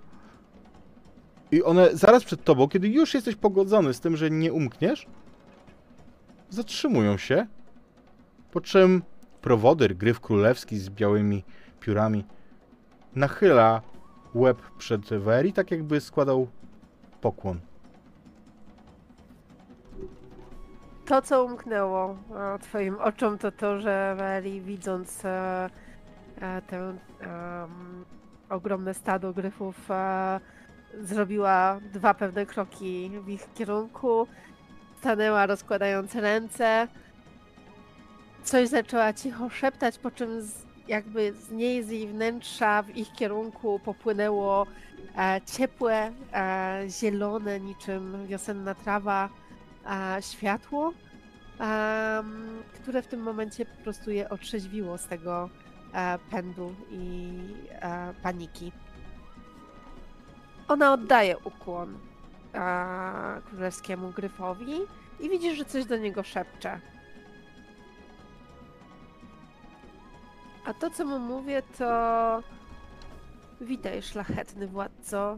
I one zaraz przed tobą, kiedy już jesteś pogodzony z tym, że nie umkniesz, zatrzymują się, po czym prowodyr, gryf królewski z białymi piórami, nachyla łeb przed Weri, tak jakby składał pokłon. To, co umknęło twoim oczom, to to, że Veli widząc e, e, tę ogromne stado gryfów e, zrobiła dwa pewne kroki w ich kierunku, stanęła rozkładając ręce, coś zaczęła cicho szeptać, po czym z, jakby z niej, z jej wnętrza w ich kierunku popłynęło ciepłe, zielone, niczym wiosenna trawa e, światło, które w tym momencie po prostu je otrzeźwiło z tego e, pędu i e, paniki. Ona oddaje ukłon e, królewskiemu gryfowi i widzisz, że coś do niego szepcze. A to, co mu mówię, to. Witaj, szlachetny władco.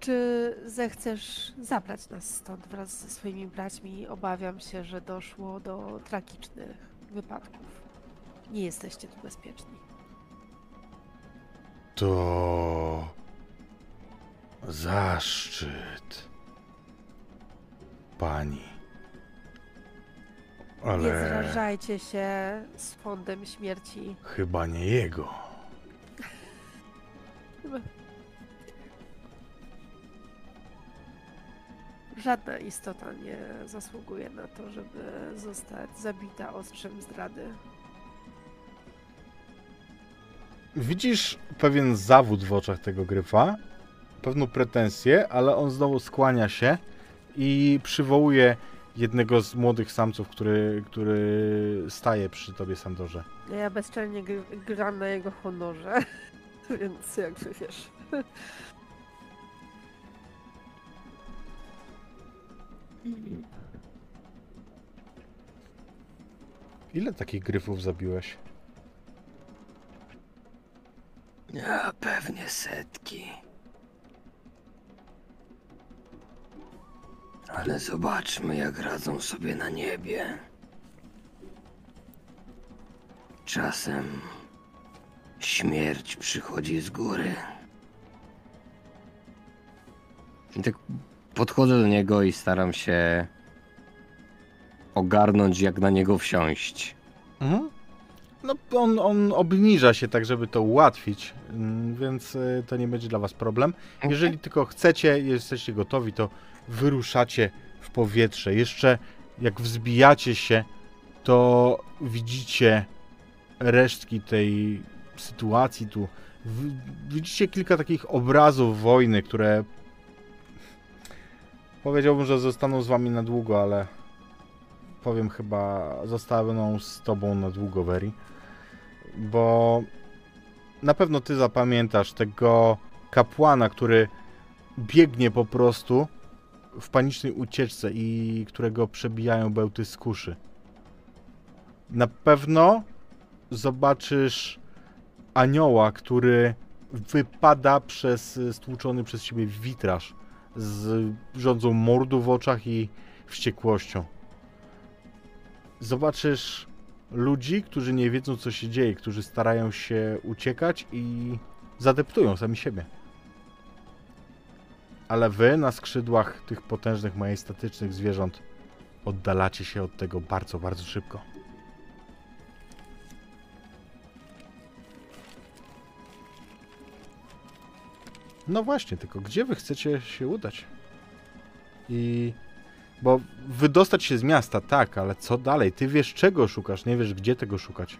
Czy zechcesz zabrać nas stąd wraz ze swoimi braćmi? Obawiam się, że doszło do tragicznych wypadków. Nie jesteście tu bezpieczni. To zaszczyt. Pani. Nie Ale zrażajcie się z fondem śmierci. chyba nie jego. Żadna istota nie zasługuje na to, żeby zostać zabita ostrzem zdrady. Widzisz pewien zawód w oczach tego gryfa, pewną pretensję, ale on znowu skłania się i przywołuje jednego z młodych samców, który, który staje przy tobie, Sandorze. Ja bezczelnie gr- gram na jego honorze, więc jakby wiesz. Ile takich gryfów zabiłeś? Ja, pewnie setki. Ale zobaczmy, jak radzą sobie na niebie. Czasem śmierć przychodzi z góry. I tak podchodzę do niego i staram się ogarnąć, jak na niego wsiąść. Mhm. No, on, on obniża się tak, żeby to ułatwić, mm, więc y, to nie będzie dla was problem. Jeżeli tylko chcecie, jesteście gotowi, to wyruszacie w powietrze. Jeszcze jak wzbijacie się, to widzicie resztki tej sytuacji tu. Widzicie kilka takich obrazów wojny, które powiedziałbym, że zostaną z wami na długo, ale powiem chyba zostaną z tobą na długo, Veri. Bo na pewno ty zapamiętasz tego kapłana, który biegnie po prostu w panicznej ucieczce i którego przebijają bełty z kuszy. Na pewno zobaczysz anioła, który wypada przez stłuczony przez siebie witraż z rządzą mordu w oczach i wściekłością. Zobaczysz ludzi, którzy nie wiedzą, co się dzieje, którzy starają się uciekać i zadeptują sami siebie. Ale wy na skrzydłach tych potężnych, majestatycznych zwierząt oddalacie się od tego bardzo, bardzo szybko. No właśnie, tylko gdzie wy chcecie się udać? I bo wydostać się z miasta, tak, ale co dalej? Ty wiesz czego szukasz, nie wiesz gdzie tego szukać.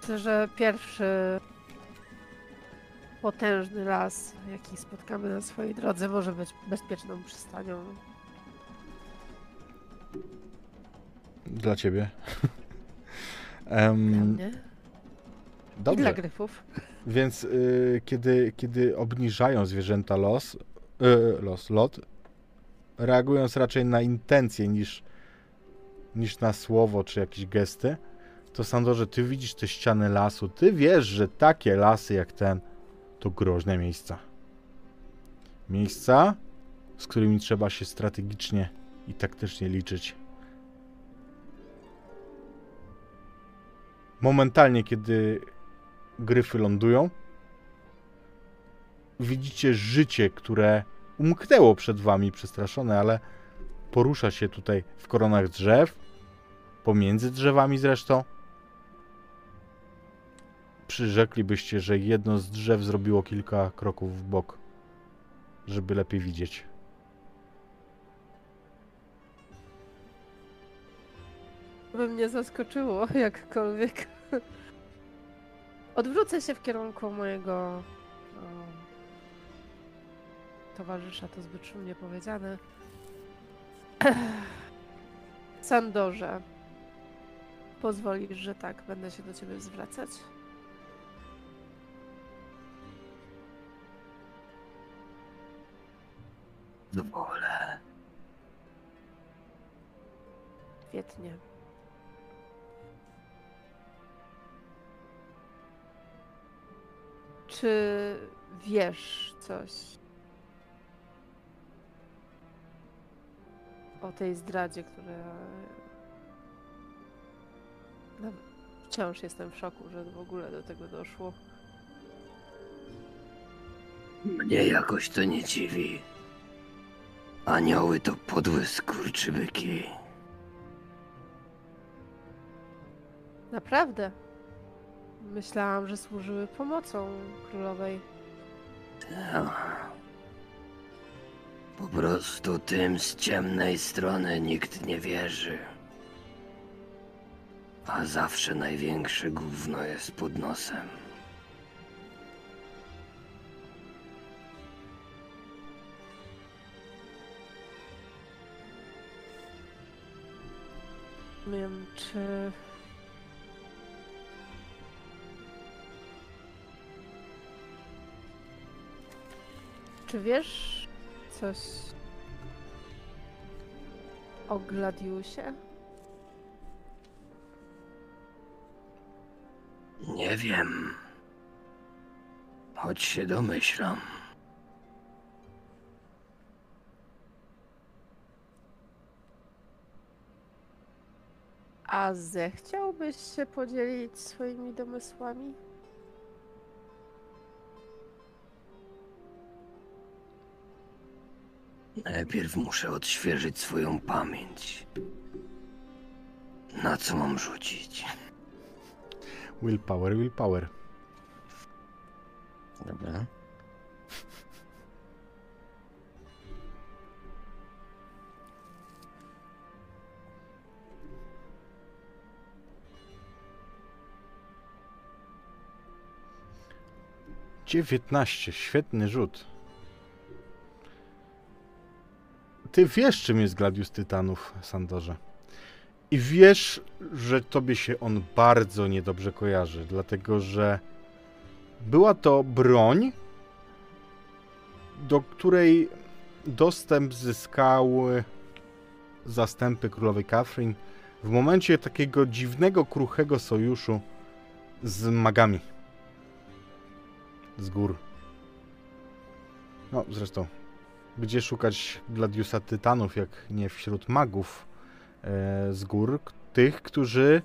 Myślę, że pierwszy potężny las, jaki spotkamy na swojej drodze, może być bezpieczną przystanią. Dla ciebie. Dla Em, mnie. I dla dobrze, gryfów. więc y, kiedy, kiedy obniżają zwierzęta los, y, los, lot, reagując raczej na intencje niż, niż na słowo czy jakieś gesty, to Sandorze, ty widzisz te ściany lasu, ty wiesz, że takie lasy jak ten to groźne miejsca. Miejsca, z którymi trzeba się strategicznie i taktycznie liczyć. Momentalnie, kiedy gryfy lądują, widzicie życie, które umknęło przed wami przestraszone, ale porusza się tutaj w koronach drzew, pomiędzy drzewami zresztą. Przyrzeklibyście, że jedno z drzew zrobiło kilka kroków w bok, żeby lepiej widzieć. By mnie zaskoczyło jakkolwiek. Odwrócę się w kierunku mojego o, towarzysza, to zbyt szumnie powiedziane. Sandorze, pozwolisz, że tak, będę się do ciebie zwracać? Dowolę. Świetnie. Czy wiesz coś o tej zdradzie, która. No, wciąż jestem w szoku, że w ogóle do tego doszło. Mnie jakoś to nie dziwi. Anioły to podłe skurczybyki. Naprawdę. Myślałam, że służyły pomocą królowej. Po prostu tym z ciemnej strony nikt nie wierzy. A zawsze największe gówno jest pod nosem. Nie wiem, czy. Czy wiesz coś o Gladiusie? Nie wiem. Choć się domyślam. A zechciałbyś się podzielić swoimi domysłami? Najpierw muszę odświeżyć swoją pamięć. Na co mam rzucić? Willpower, willpower. Dobra. Dziewiętnaście, świetny rzut. Ty wiesz, czym jest Gladius Tytanów, Sandorze. I wiesz, że tobie się on bardzo niedobrze kojarzy, dlatego że była to broń, do której dostęp zyskały zastępy królowej Catherine w momencie takiego dziwnego, kruchego sojuszu z magami z gór. No, zresztą, gdzie szukać Gladiusa Tytanów, jak nie wśród magów e, z gór, tych, którzy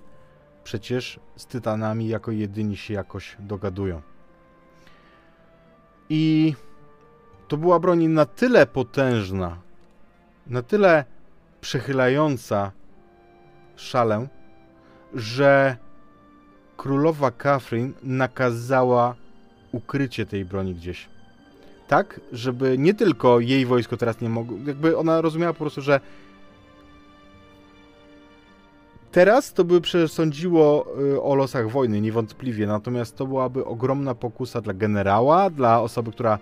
przecież z Tytanami jako jedyni się jakoś dogadują. I to była broń na tyle potężna, na tyle przechylająca szalę, że królowa Catherine nakazała ukrycie tej broni gdzieś. Tak, żeby nie tylko jej wojsko teraz nie mogło. Jakby ona rozumiała po prostu, że teraz to by przesądziło y, o losach wojny, niewątpliwie, natomiast to byłaby ogromna pokusa dla generała, dla osoby, która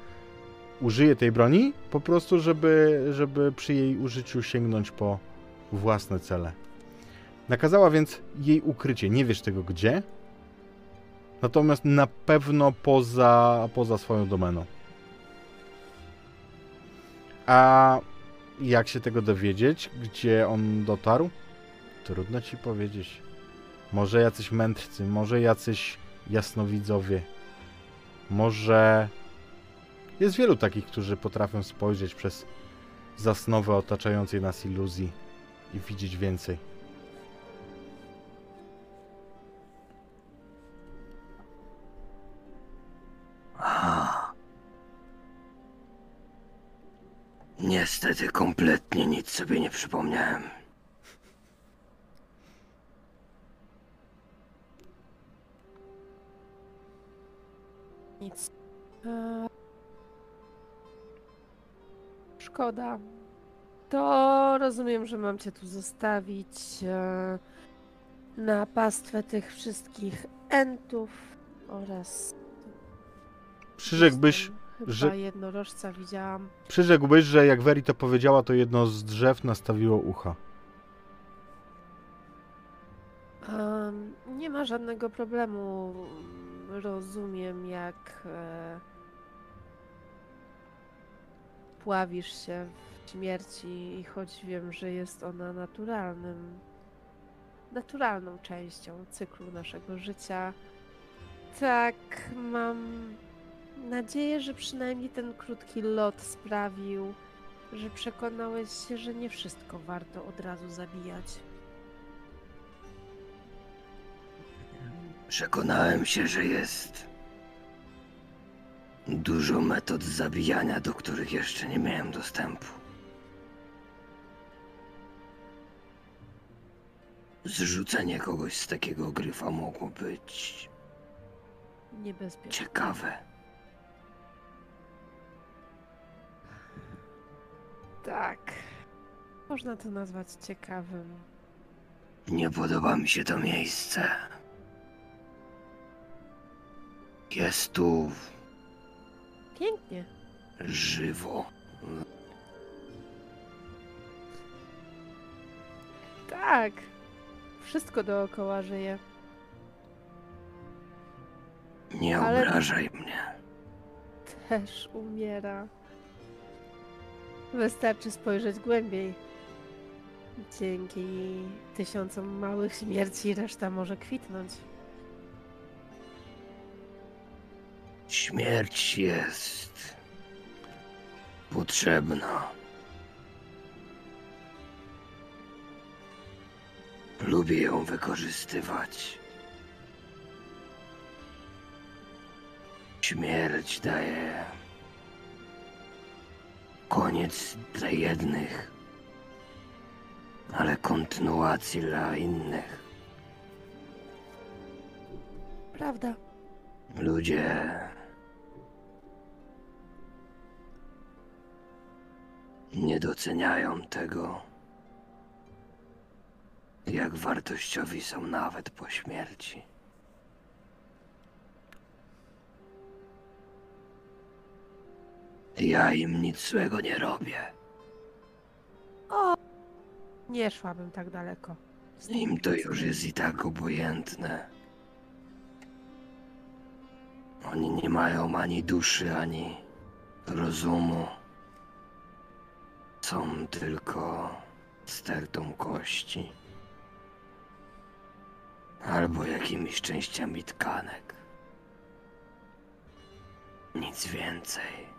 użyje tej broni, po prostu, żeby, żeby przy jej użyciu sięgnąć po własne cele. Nakazała więc jej ukrycie, nie wiesz tego gdzie, natomiast na pewno poza, poza swoją domeną. A jak się tego dowiedzieć? Gdzie on dotarł? Trudno ci powiedzieć. Może jacyś mędrcy, może jacyś jasnowidzowie. Może jest wielu takich, którzy potrafią spojrzeć przez zasnowę otaczającej nas iluzji i widzieć więcej. A. Niestety kompletnie nic sobie nie przypomniałem. Nic. E, Szkoda. To rozumiem, że mam cię tu zostawić e, na pastwę tych wszystkich entów oraz. Przyrzekłbyś, Chyba że- jednorożca widziałam. przyrzekłbyś, że jak Veri to powiedziała, to jedno z drzew nastawiło ucha. Em, nie ma żadnego problemu. Rozumiem, jak e, pławisz się w śmierci, i choć wiem, że jest ona naturalnym, naturalną częścią cyklu naszego życia, tak mam nadzieję, że przynajmniej ten krótki lot sprawił, że przekonałeś się, że nie wszystko warto od razu zabijać. Przekonałem się, że jest dużo metod zabijania, do których jeszcze nie miałem dostępu. Zrzucenie kogoś z takiego gryfa mogło być Niebezpieczne. ciekawe. Tak. Można to nazwać ciekawym. Nie podoba mi się to miejsce. Jest tu Pięknie. żywo. Tak. Wszystko dookoła żyje. Nie Ale- obrażaj mnie. Też umiera. Wystarczy spojrzeć głębiej. Dzięki tysiącom małych śmierci reszta może kwitnąć. Śmierć jest potrzebna. Lubię ją wykorzystywać. Śmierć daje koniec dla jednych, ale kontynuacji dla innych. Prawda? Ludzie nie doceniają tego, jak wartościowi są nawet po śmierci. Ja im nic złego nie robię. Nie szłabym tak daleko. Im to już jest i tak obojętne. Oni nie mają ani duszy, ani rozumu. Są tylko stertą kości. Albo jakimiś częściami tkanek. Nic więcej.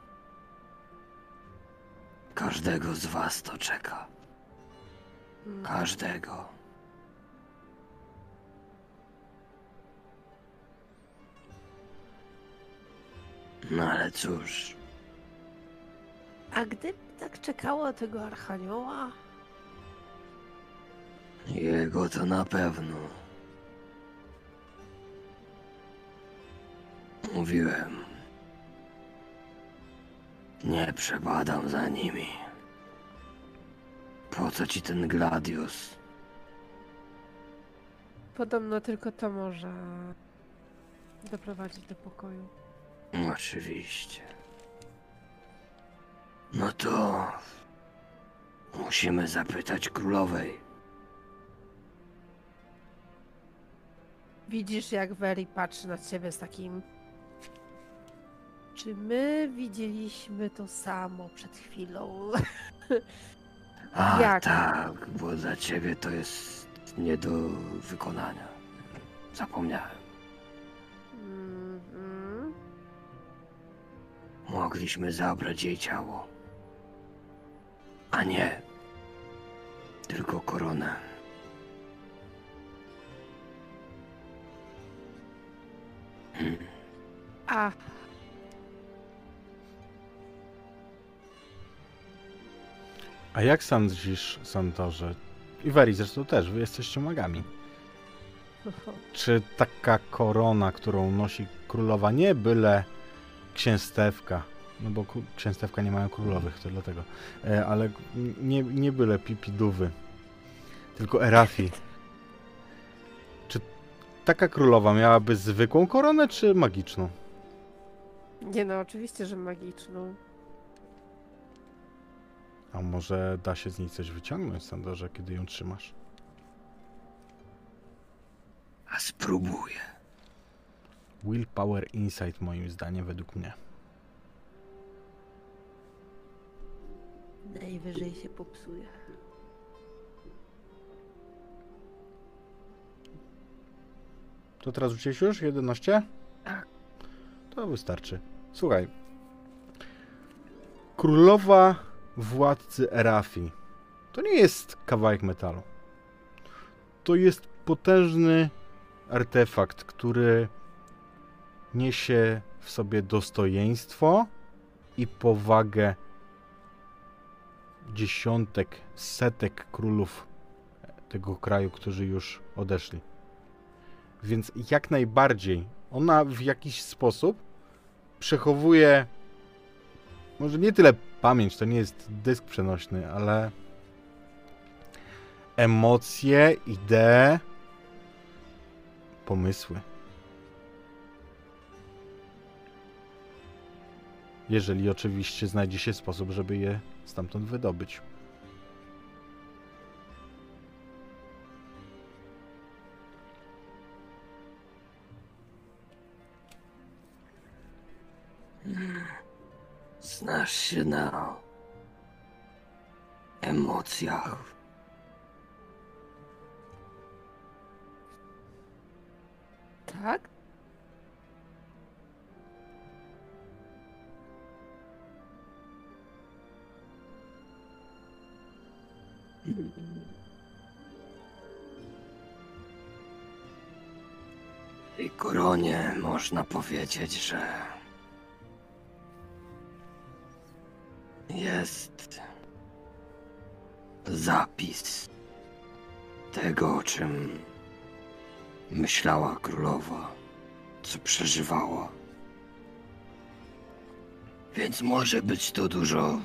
Każdego z was to czeka. Każdego. No ale cóż, A gdyby tak czekało tego archanioła? jego to na pewno. Mówiłem. Nie przebadam za nimi. Po co ci ten Gladius? Podobno tylko to może doprowadzić do pokoju. Oczywiście. No to musimy zapytać królowej. Widzisz, jak Veri patrzy na ciebie z takim. Czy my widzieliśmy to samo przed chwilą? A Jak? tak, bo dla ciebie to jest nie do wykonania. Zapomniałem. Mhm. Mogliśmy zabrać jej ciało. A nie. Tylko koronę. Hmm. A, A jak sądzisz, Santorze? I Veri zresztą też, wy jesteście magami. Czy taka korona, którą nosi królowa, nie byle księstewka, no bo księstewka nie mają królowych, to dlatego, e, ale nie, nie byle pipidówy, tylko Erafi. Czy taka królowa miałaby zwykłą koronę, czy magiczną? nie no, oczywiście, że magiczną. A może da się z niej coś wyciągnąć, Sandorze, kiedy ją trzymasz? A spróbuję. Willpower Insight moim zdaniem, według mnie. Najwyżej się popsuje. To teraz rzuciłeś już? 11? Tak. To wystarczy. Słuchaj. Królowa władcy Erafi. To nie jest kawałek metalu. To jest potężny artefakt, który niesie w sobie dostojeństwo i powagę dziesiątek, setek królów tego kraju, którzy już odeszli. Więc jak najbardziej ona w jakiś sposób przechowuje może nie tyle pamięć, to nie jest dysk przenośny, ale emocje, idee, pomysły. Jeżeli oczywiście znajdzie się sposób, żeby je stamtąd wydobyć. Znasz się na emocjach. Tak? W tej koronie można powiedzieć, że jest zapis tego, o czym myślała królowa, co przeżywała. Więc może być to dużo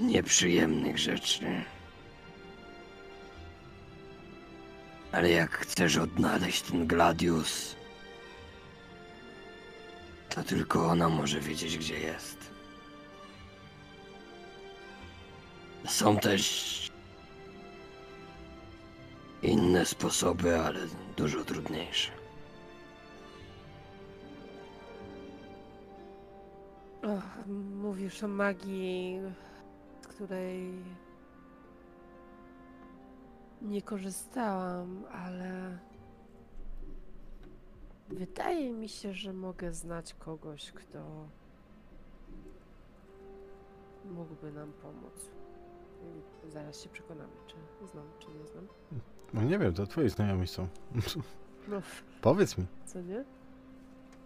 nieprzyjemnych rzeczy. Ale jak chcesz odnaleźć ten Gladius, to tylko ona może wiedzieć, gdzie jest. Są też inne sposoby, ale dużo trudniejsze. Mówisz o magii, z której nie korzystałam, ale wydaje mi się, że mogę znać kogoś, kto mógłby nam pomóc. Zaraz się przekonamy, czy znam, czy nie znam. No nie wiem, to twoi znajomi są. No, Powiedz mi. co nie?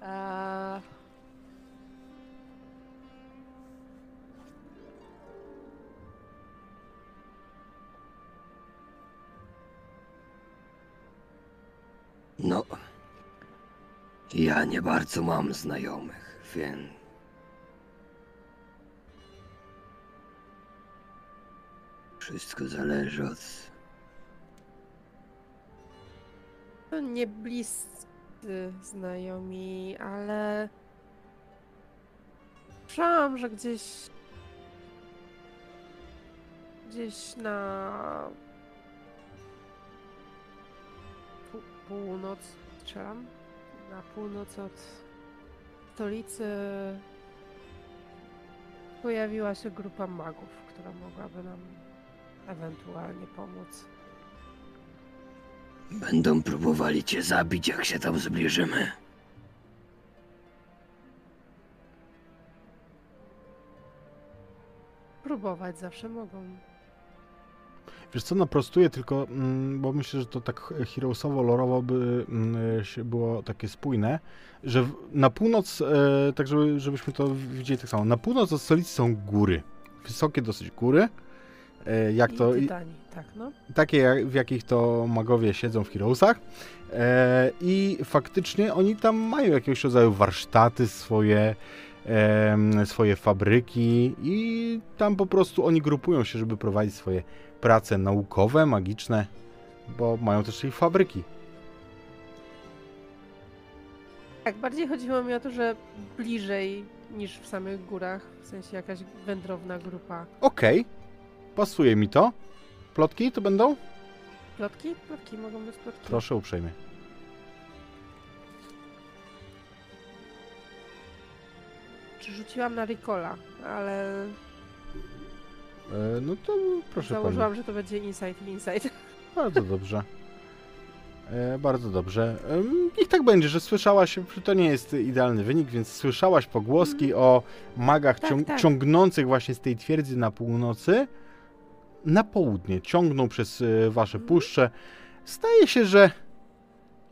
A... No, ja nie bardzo mam znajomych, więc. Wszystko zależy od Nie bliscy znajomi, ale słyszałam, że gdzieś gdzieś na pół- północ, strzelam, na północ od stolicy pojawiła się grupa magów, która mogłaby nam ewentualnie pomóc. Będą próbowali cię zabić, jak się tam zbliżymy. Próbować zawsze mogą. Wiesz co, naprostuję tylko, mm, bo myślę, że to tak heroesowo, lorowo by mm, się było takie spójne, że na północ, e, tak żeby, żebyśmy to widzieli tak samo, na północ od stolicy są góry, wysokie dosyć góry, jak I to, tytani, tak no. takie w jakich to magowie siedzą w heroesach e, i faktycznie oni tam mają jakiegoś rodzaju warsztaty swoje, em, swoje fabryki i tam po prostu oni grupują się, żeby prowadzić swoje prace naukowe, magiczne, bo mają też ich fabryki. Tak, bardziej chodziło mi o to, że bliżej niż w samych górach, w sensie jakaś wędrowna grupa. Okej, pasuje mi to. Plotki to będą? Plotki? Plotki mogą być plotki. Proszę uprzejmie. Czy rzuciłam na Ricola, ale E, no to proszę pani. założyłam, że to będzie insight i insight. Bardzo dobrze. E, bardzo dobrze. Em, Niech tak będzie, że słyszałaś, to nie jest idealny wynik, więc słyszałaś pogłoski o magach Tak, ciąg- tak. ciągnących właśnie z tej twierdzy na północy na południe. Ciągną przez e, wasze puszcze. Staje się, że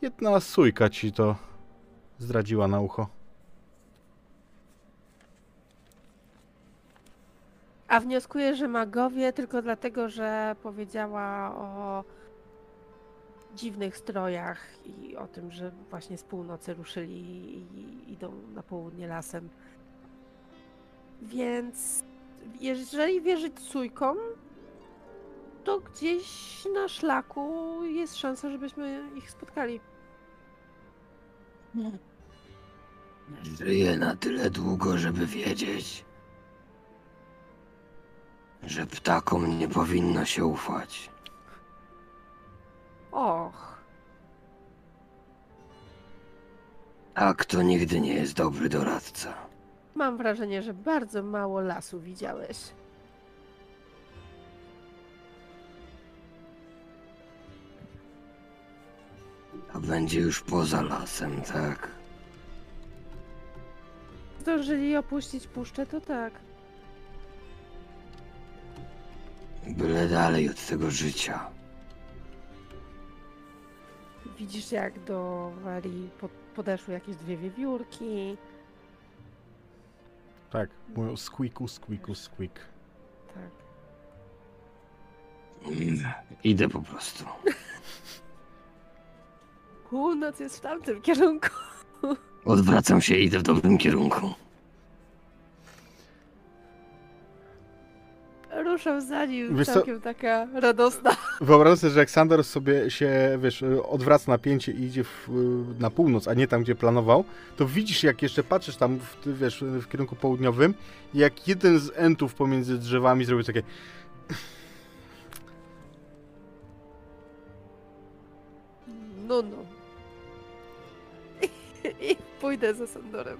jedna sójka ci to zdradziła na ucho. A wnioskuję, że magowie tylko dlatego, że powiedziała o dziwnych strojach i o tym, że właśnie z północy ruszyli i idą na południe lasem. Więc jeżeli wierzyć sójkom, to gdzieś na szlaku jest szansa, żebyśmy ich spotkali. Żyję na tyle długo, żeby wiedzieć, że ptakom nie powinno się ufać. Och, Tak to nigdy nie jest dobry doradca. mam wrażenie, że bardzo mało lasu widziałeś. A będzie już poza lasem, tak? Zdążyli opuścić puszczę, to tak. Byle dalej od tego życia. Widzisz, jak do Wali po- podeszły jakieś dwie wiewiórki. Tak, mówią squeaku, squeaku, squeak. Tak. Mm, Idę po prostu. Północ jest w tamtym kierunku. Odwracam się i idę w dobrym kierunku. Ruszam za nim, Wiesz co? całkiem taka radosna. Wyobraź sobie, że jak Sandor sobie się, wiesz, odwraca napięcie i idzie w, na północ, a nie tam, gdzie planował, to widzisz, jak jeszcze patrzysz tam, w, wiesz, w kierunku południowym, jak jeden z entów pomiędzy drzewami zrobił takie... No, no. I pójdę za Sandorem.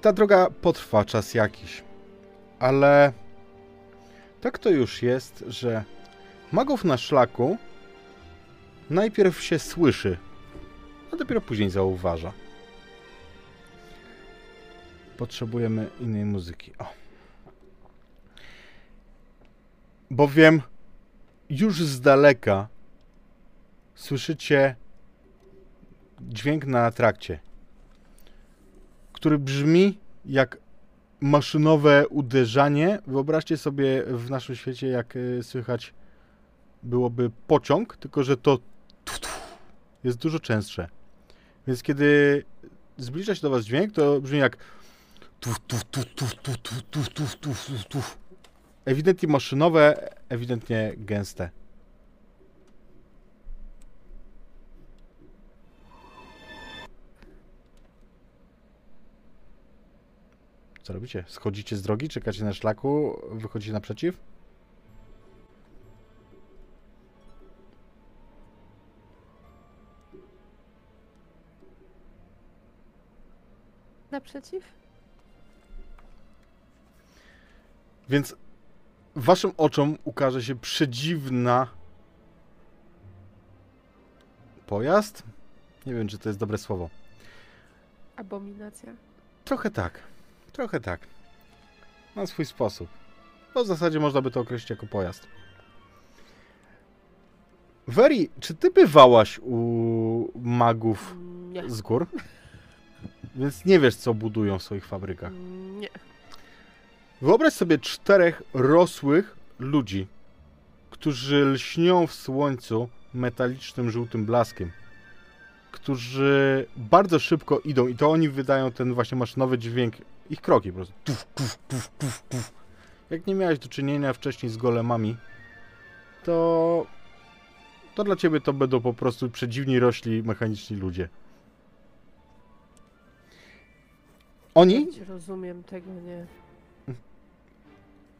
Ta droga potrwa czas jakiś, ale tak to już jest, że magów na szlaku najpierw się słyszy, a dopiero później zauważa. Potrzebujemy innej muzyki. O. Bowiem już z daleka słyszycie dźwięk na trakcie, który brzmi jak maszynowe uderzanie. Wyobraźcie sobie w naszym świecie, jak słychać byłoby pociąg, tylko że to jest dużo częstsze. Więc kiedy zbliża się do Was dźwięk, to brzmi jak ewidentnie maszynowe, ewidentnie gęste. Co robicie? Schodzicie z drogi, czekacie na szlaku, wychodzicie naprzeciw? Naprzeciw? Więc waszym oczom ukaże się przedziwna pojazd. Nie wiem, czy to jest dobre słowo. Abominacja. Trochę tak. Trochę tak. Na swój sposób. Bo w zasadzie można by to określić jako pojazd. Weri, czy ty bywałaś u magów Nie. z gór? Więc nie wiesz, co budują w swoich fabrykach. Nie. Wyobraź sobie czterech rosłych ludzi, którzy lśnią w słońcu metalicznym żółtym blaskiem, którzy bardzo szybko idą i to oni wydają ten właśnie maszynowy dźwięk, ich kroki po prostu. Tuf, tuf, tuf, tuf, tuf. Jak nie miałeś do czynienia wcześniej z golemami, to to dla ciebie to będą po prostu przedziwni rośli mechaniczni ludzie. Oni Nie rozumiem tego, nie.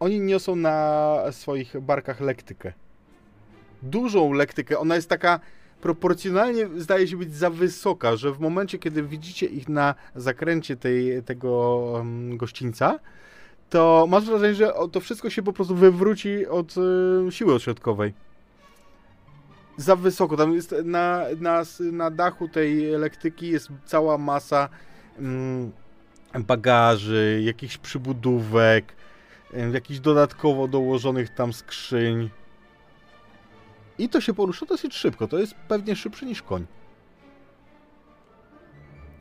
Oni niosą na swoich barkach lektykę. Dużą lektykę. Ona jest taka proporcjonalnie, zdaje się być za wysoka, że w momencie, kiedy widzicie ich na zakręcie tej, tego um, gościńca, to masz wrażenie, że to wszystko się po prostu wywróci od y, siły odśrodkowej. Za wysoko. Tam jest na, na, na dachu tej lektyki jest cała masa mm, bagaży, jakichś przybudówek, em, jakichś dodatkowo dołożonych tam skrzyń. I to się porusza dosyć szybko. To jest pewnie szybsze niż koń.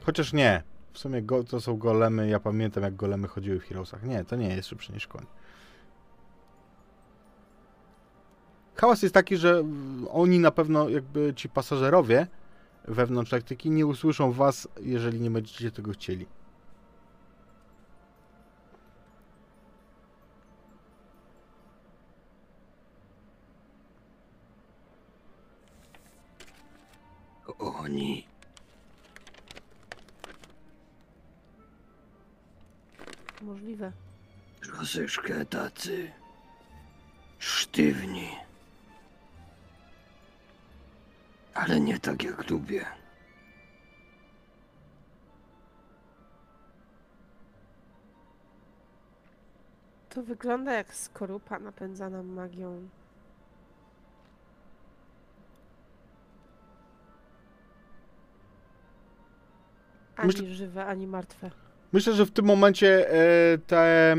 Chociaż nie. W sumie go, to są golemy. Ja pamiętam, jak golemy chodziły w Heroesach. Nie, to nie jest szybsze niż koń. Hałas jest taki, że oni na pewno, jakby ci pasażerowie wewnątrz taktyki nie usłyszą was, jeżeli nie będziecie tego chcieli. Oni Możliwe. troszeczkę tacy sztywni. Ale nie tak jak lubię. To wygląda jak skorupa napędzana magią. Ani Myślę- żywe, ani martwe. Myślę, że w tym momencie e, te,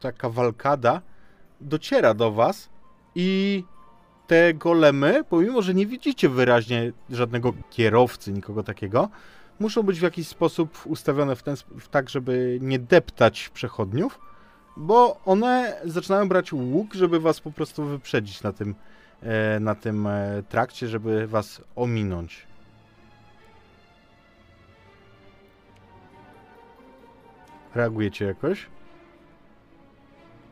ta kawalkada dociera do was i te golemy, pomimo że nie widzicie wyraźnie żadnego kierowcy, nikogo takiego, muszą być w jakiś sposób ustawione w ten, w tak, żeby nie deptać przechodniów, bo one zaczynają brać łuk, żeby was po prostu wyprzedzić na tym, e, na tym e, trakcie, żeby was ominąć. Reagujecie jakoś?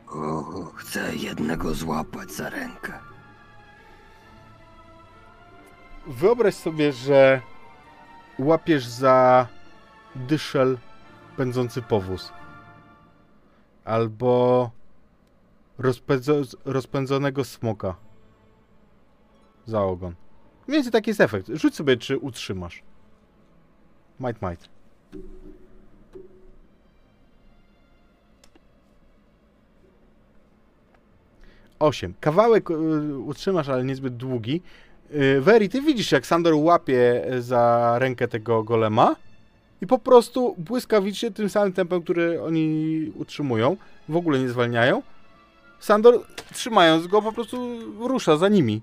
O, chcę jednego złapać za rękę. Wyobraź sobie, że łapiesz za dyszel pędzący powóz. Albo rozpędzo- rozpędzonego smoka. Za ogon. Mniej więcej taki jest efekt. Rzuć sobie, czy utrzymasz. Might, might. Osiem. Kawałek y, utrzymasz, ale niezbyt długi. Y, Weri, ty widzisz, jak Sandor łapie za rękę tego golema i po prostu błyskawicznie tym samym tempem, który oni utrzymują, w ogóle nie zwalniają. Sandor, trzymając go, po prostu rusza za nimi.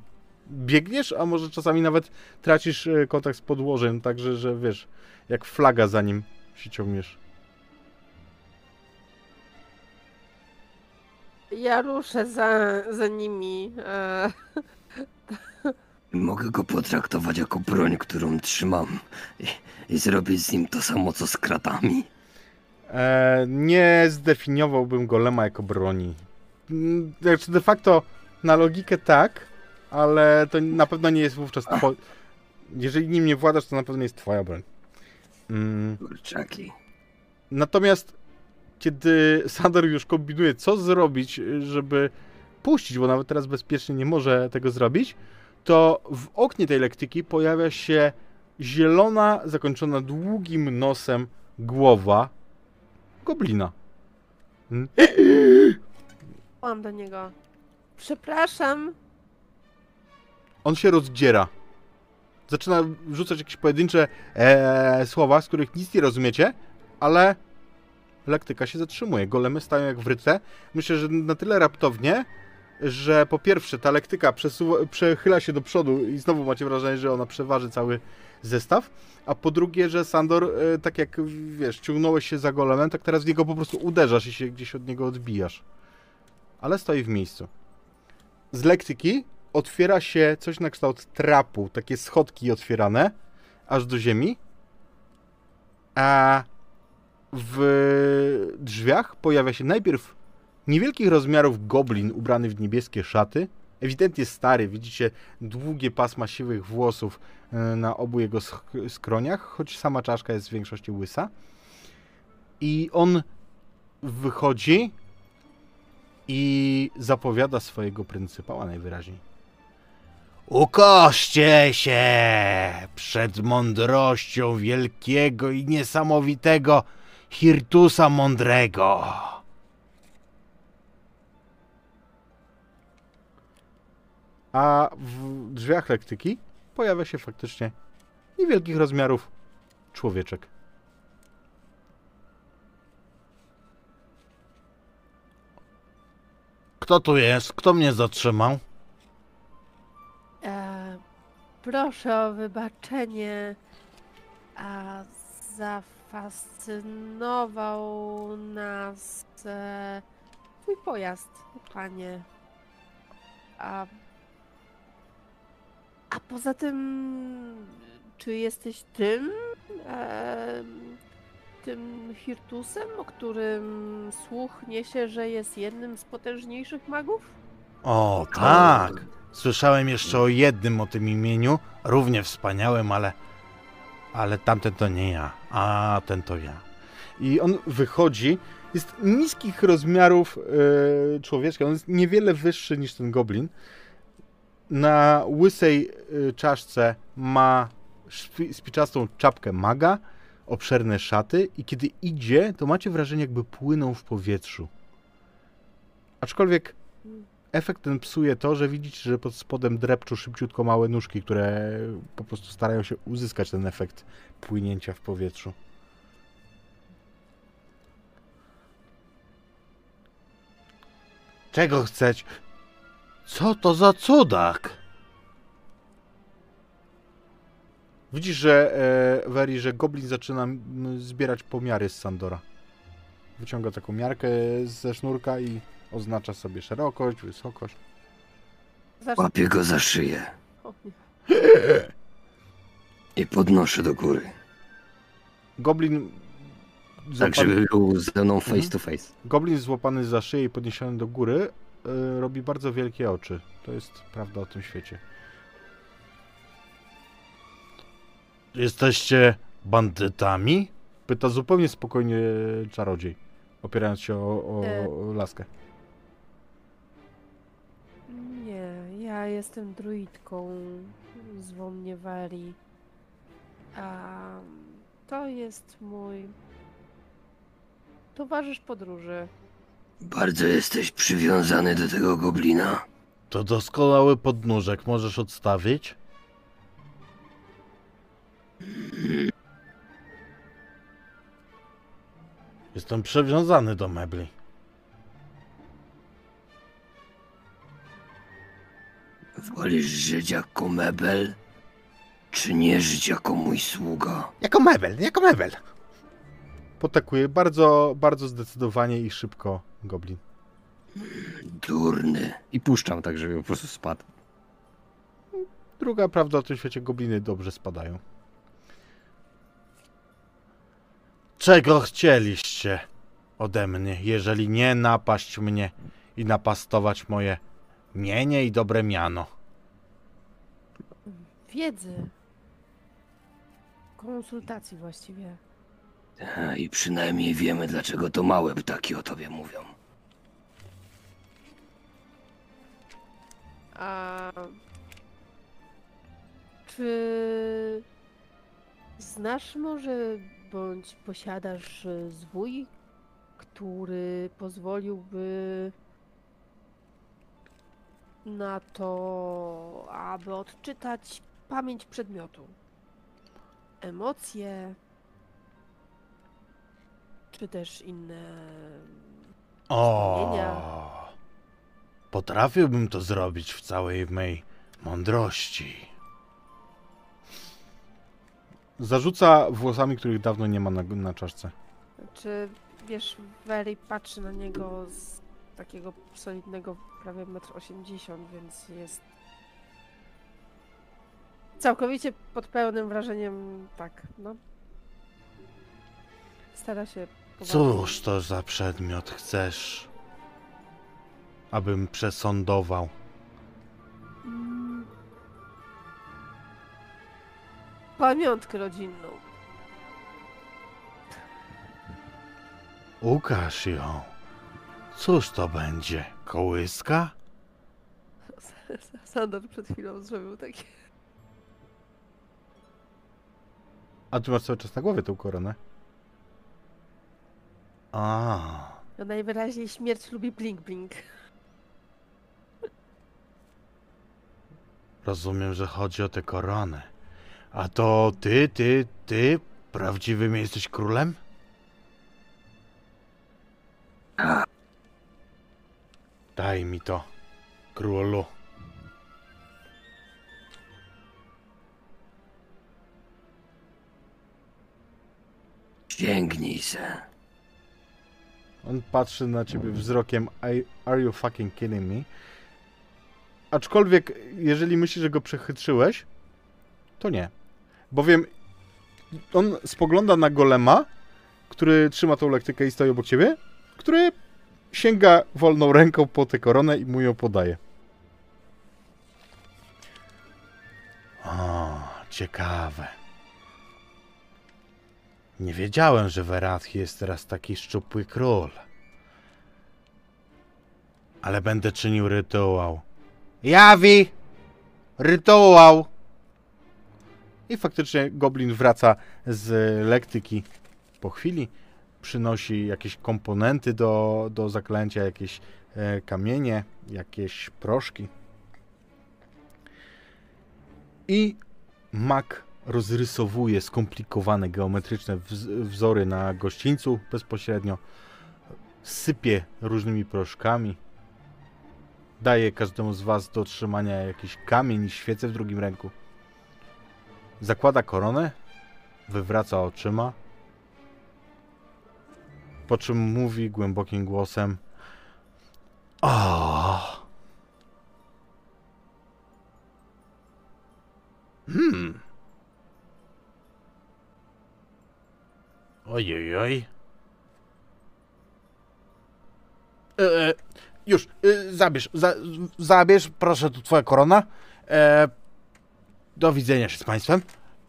Biegniesz, a może czasami nawet tracisz e, kontakt z podłożem, także, że wiesz, jak flaga za nim się ciągniesz. Ja ruszę za, za nimi. E, Mogę go potraktować jako broń, którą trzymam i, i zrobić z nim to samo, co z kratami. E, nie zdefiniowałbym golema jako broni. Mm, Znaczy de facto na logikę tak, ale to na pewno nie jest wówczas two... Jeżeli nim nie władasz, to na pewno nie jest twoja broń. Mm, Kurczaki. Natomiast kiedy Sandor już kombinuje, co zrobić, żeby puścić, bo nawet teraz bezpiecznie nie może tego zrobić, to w oknie tej lektyki pojawia się zielona, zakończona długim nosem głowa goblina. Mam do niego. Przepraszam. On się rozdziera. Zaczyna rzucać jakieś pojedyncze e, słowa, z których nic nie rozumiecie, ale lektyka się zatrzymuje. Golemy stają jak wryte. Myślę, że na tyle raptownie, że po pierwsze ta lektyka przesuwa, przechyla się do przodu i znowu macie wrażenie, że ona przeważy cały zestaw, a po drugie, że Sandor, e, tak jak wiesz, ciągnąłeś się za golemem, tak teraz w niego po prostu uderzasz i się gdzieś od niego odbijasz. Ale stoi w miejscu. Z lektyki otwiera się coś na kształt trapu, takie schodki otwierane, aż do ziemi, a w drzwiach pojawia się najpierw niewielkich rozmiarów goblin ubrany w niebieskie szaty, ewidentnie stary, widzicie długie pasma siwych włosów e, na obu jego sk- skroniach, choć sama czaszka jest w większości łysa. I on wychodzi i zapowiada swojego pryncypała najwyraźniej. Ukoście się przed mądrością wielkiego i niesamowitego Hirtusa Mądrego. A w drzwiach lektyki pojawia się faktycznie niewielkich rozmiarów człowieczek. Kto tu jest? Kto mnie zatrzymał? E, proszę o wybaczenie. A zafascynował nas e, twój pojazd, panie. A, a poza tym, czy jesteś tym? E, tym Hirtusem, o którym słuch niesie, że jest jednym z potężniejszych magów? O, tak. Słyszałem jeszcze o jednym o tym imieniu, równie wspaniałym, ale. Ale tamten to nie ja, a ten to ja. I on wychodzi, jest niskich rozmiarów e, człowieczka, on jest niewiele wyższy niż ten goblin. Na łysej e, czaszce ma spiczastą czapkę maga, obszerne szaty i kiedy idzie, to macie wrażenie, jakby płynął w powietrzu. Aczkolwiek efekt ten psuje to, że widzicie, że pod spodem drepczą szybciutko małe nóżki, które po prostu starają się uzyskać ten efekt płynięcia w powietrzu. Czego chceć? Co to za cudak? Widzisz, że e, Weri, że Goblin zaczyna zbierać pomiary z Sandora. Wyciąga taką miarkę ze sznurka i oznacza sobie szerokość, wysokość. Zacznę. Łapię go za szyję O, nie. i podnoszę do góry. Goblin Tak, złapany, żeby był ze mną Mhm. face to face. Goblin złapany za szyję i podniesiony do góry e, robi bardzo wielkie oczy. To jest prawda o tym świecie. Jesteście bandytami? Pyta zupełnie spokojnie czarodziej, opierając się o, o, E. o laskę. Ja jestem druidką. Zwą mnie Wari. A to jest mój towarzysz podróży. Bardzo jesteś przywiązany do tego goblina. To doskonały podnóżek, możesz odstawić? Jestem przywiązany do mebli. Wolisz żyć jako mebel, czy nie żyć jako mój sługa? Jako mebel, jako mebel. Potakuje bardzo, bardzo zdecydowanie i szybko goblin. Durny. I puszczam tak, żeby po prostu spadł. Druga prawda o tym świecie, gobliny dobrze spadają. Czego chcieliście ode mnie, jeżeli nie napaść mnie i napastować moje mienie i dobre miano? Wiedzy. Konsultacji właściwie. E, I przynajmniej wiemy, dlaczego to małe ptaki o tobie mówią. A czy znasz może bądź posiadasz zwój, który pozwoliłby na to, aby odczytać pamięć przedmiotu? Emocje, czy też inne. O, potrafiłbym to zrobić w całej mej mądrości. Zarzuca włosami, których dawno nie ma na, na czaszce. Czy wiesz, Wery patrzy na niego z takiego solidnego prawie 1,80 m, więc jest całkowicie pod pełnym wrażeniem, tak, no. Stara się poważnie. Cóż to za przedmiot chcesz, abym przesądował? Mm. Pamiątkę rodzinną. Ukaż ją. Cóż to będzie? Kołyska? Sandor przed chwilą zrobił takie. A ty masz cały czas na głowie tą koronę? A, No najwyraźniej śmierć lubi blink blink. rozumiem, że chodzi o tę koronę. A to ty, ty, ty prawdziwym jesteś królem? Daj mi to, królu. sięgnij se. On patrzy na ciebie wzrokiem "I- Are you fucking kidding me? Aczkolwiek, jeżeli myślisz, że go przechytrzyłeś, to nie. Bowiem on spogląda na golema, który trzyma tą lektykę i stoi obok ciebie, który sięga wolną ręką po tę koronę i mu ją podaje. O, ciekawe. Nie wiedziałem, że Werath jest teraz taki szczupły król. Ale będę czynił rytuał. Jawi! Rytuał! I faktycznie goblin wraca z lektyki po chwili. Przynosi jakieś komponenty do, do zaklęcia, jakieś e, kamienie, jakieś proszki. I mak rozrysowuje skomplikowane geometryczne wz- wzory na gościńcu bezpośrednio. Sypie różnymi proszkami. Daje każdemu z was do trzymania jakiś kamień i świecę w drugim ręku. Zakłada koronę, wywraca oczyma, po czym mówi głębokim głosem: O! Hmm. Ojej, oj. E, e, już, e, zabierz, za, zabierz, proszę, tu twoja korona. E, do widzenia się z państwem.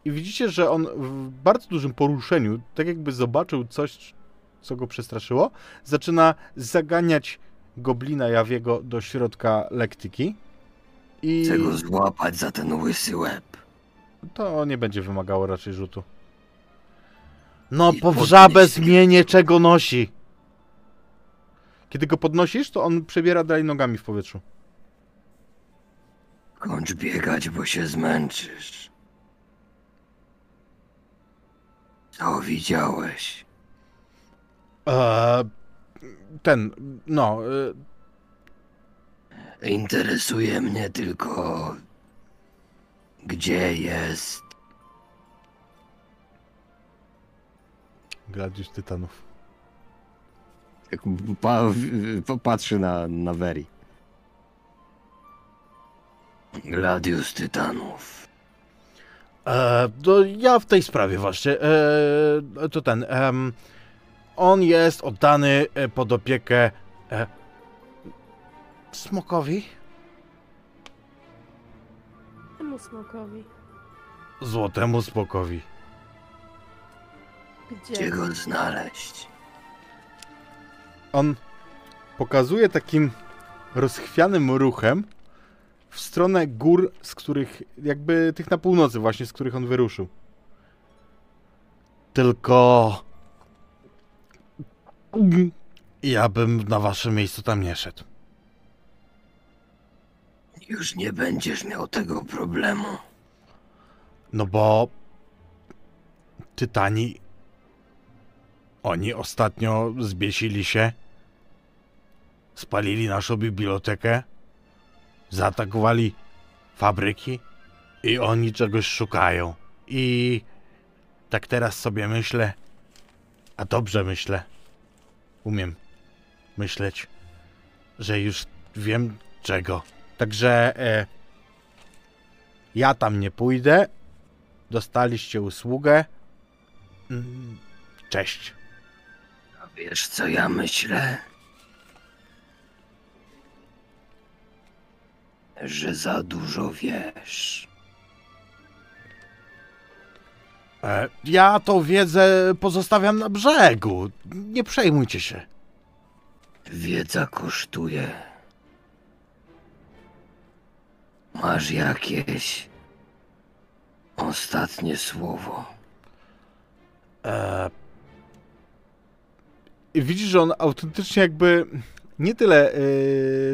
I widzicie, że on w bardzo dużym poruszeniu, tak jakby zobaczył coś, co go przestraszyło, zaczyna zaganiać goblina Jawiego do środka lektyki. I Chcę go złapać za ten łysy łeb. to nie będzie wymagało raczej rzutu. No, I po mnie. zmienię, czego nosi. Kiedy go podnosisz, to on przebiera dalej nogami w powietrzu. Kończ biegać, bo się zmęczysz. Co widziałeś? Eee, ten, no, e, Interesuje mnie tylko... Gdzie jest... Gladiusz Tytanów. Tak pa, pa, patrzy na, na Veri. Gladius Tytanów. E, to ja w tej sprawie właśnie. E, to ten. em, on jest oddany e, pod opiekę e, smokowi, Temu smokowi. złotemu smokowi. Gdzie go znaleźć? On pokazuje takim rozchwianym ruchem w stronę gór, z których, jakby tych na północy właśnie, z których on wyruszył. Tylko... Ja bym na waszym miejscu tam nie szedł. Już nie będziesz miał tego problemu. No bo... Tytani... Oni ostatnio zbiesili się. Spalili naszą bibliotekę. Zaatakowali fabryki. I oni czegoś szukają. I... Tak teraz sobie myślę... A dobrze myślę. Umiem myśleć, że już wiem czego. Także... E, ja tam nie pójdę. Dostaliście usługę. Mm, Cześć. A wiesz co ja myślę? Że za dużo wiesz. Ja tą wiedzę pozostawiam na brzegu. Nie przejmujcie się. Wiedza kosztuje. Masz jakieś ostatnie słowo? E, widzisz, że on autentycznie jakby nie tyle, e,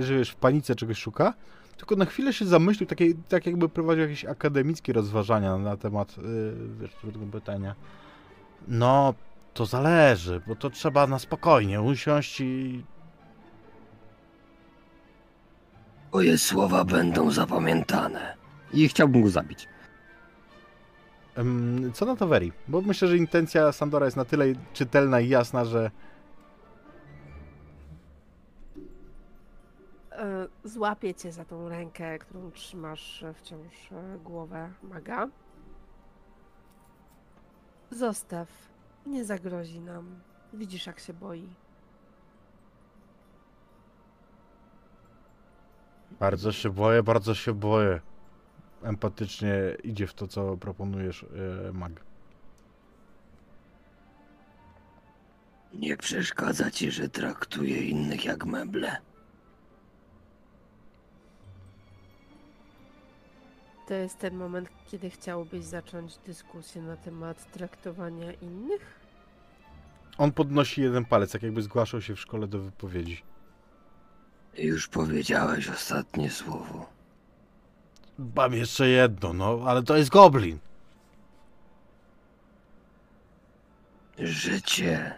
że wiesz, w panice czegoś szuka, tylko na chwilę się zamyślił, takie, tak jakby prowadził jakieś akademickie rozważania na temat, e, wiesz, tego pytania. No, to zależy, bo to trzeba na spokojnie usiąść i Twoje słowa będą zapamiętane. I chciałbym go zabić. Co na to Veri? Bo myślę, że intencja Sandora jest na tyle czytelna i jasna, że E, Złapię cię za tą rękę, którą trzymasz wciąż e, głowę maga. Zostaw. Nie zagrozi nam. Widzisz, jak się boi. bardzo się boję, bardzo się boję. Empatycznie idzie w to, co proponujesz, e, Mag. Nie przeszkadza ci, że traktuje innych jak meble. To jest ten moment, kiedy chciałbyś zacząć dyskusję na temat traktowania innych? On podnosi jeden palec, jak jakby zgłaszał się w szkole do wypowiedzi. Już powiedziałeś ostatnie słowo. Mam jeszcze jedno, no, ale to jest goblin. Życie.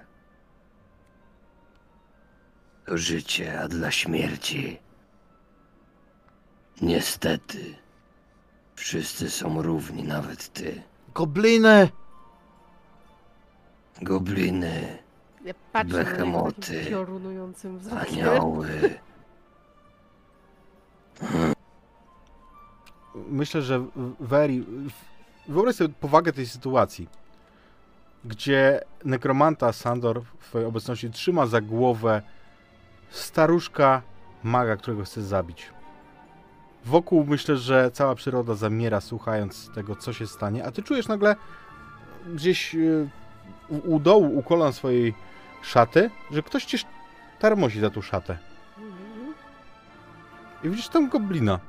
To życie, a dla śmierci. Niestety. Wszyscy są równi, nawet ty. Gobliny! Gobliny, Ja patrzę na niego Behemoty. takim piorunującym wzrokiem. anioły. Myślę, że Veri... Wyobraź sobie powagę tej sytuacji, gdzie nekromanta Sandor w twojej obecności trzyma za głowę staruszka maga, którego chce zabić. Wokół myślę, że cała przyroda zamiera słuchając tego, co się stanie, a ty czujesz nagle gdzieś e, u, u dołu, u kolan swojej szaty, że ktoś cię tarmosi za tą szatę. Mhm. I widzisz tam goblina.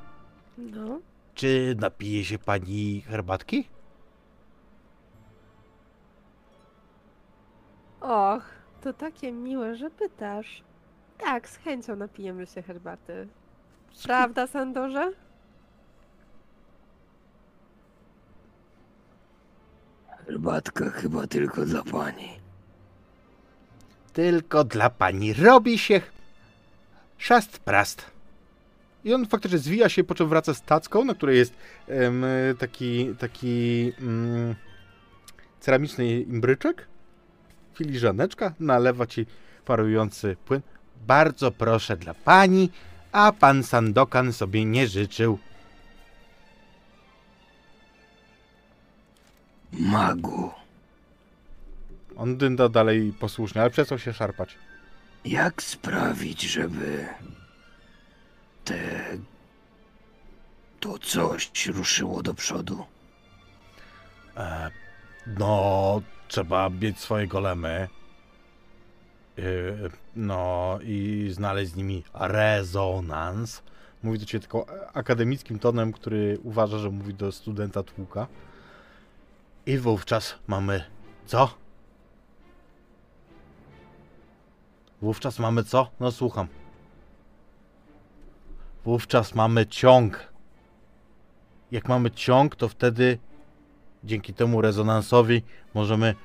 No. Czy napije się pani herbatki? Och, to takie miłe, że pytasz. Tak, z chęcią napijemy się herbaty. Prawda, Sandorze? Herbatka chyba tylko dla pani. Tylko dla pani robi się szast prast. I on faktycznie zwija się, po czym wraca z tacką, na której jest em, taki, taki mm, ceramiczny imbryczek, filiżaneczka, nalewa ci parujący płyn. Bardzo proszę dla pani, a pan Sandokan sobie nie życzył. Magu, On dynda dalej posłusznie, ale przestał się szarpać. jak sprawić, żeby te to coś ruszyło do przodu? E, no, trzeba mieć swoje golemy. Yy, no i znaleźć z nimi rezonans. Mówi do ciebie tylko akademickim tonem, który uważa, że mówi do studenta tłuka. I wówczas mamy co? Wówczas mamy co? No słucham. Wówczas mamy ciąg. Jak mamy ciąg, to wtedy dzięki temu rezonansowi możemy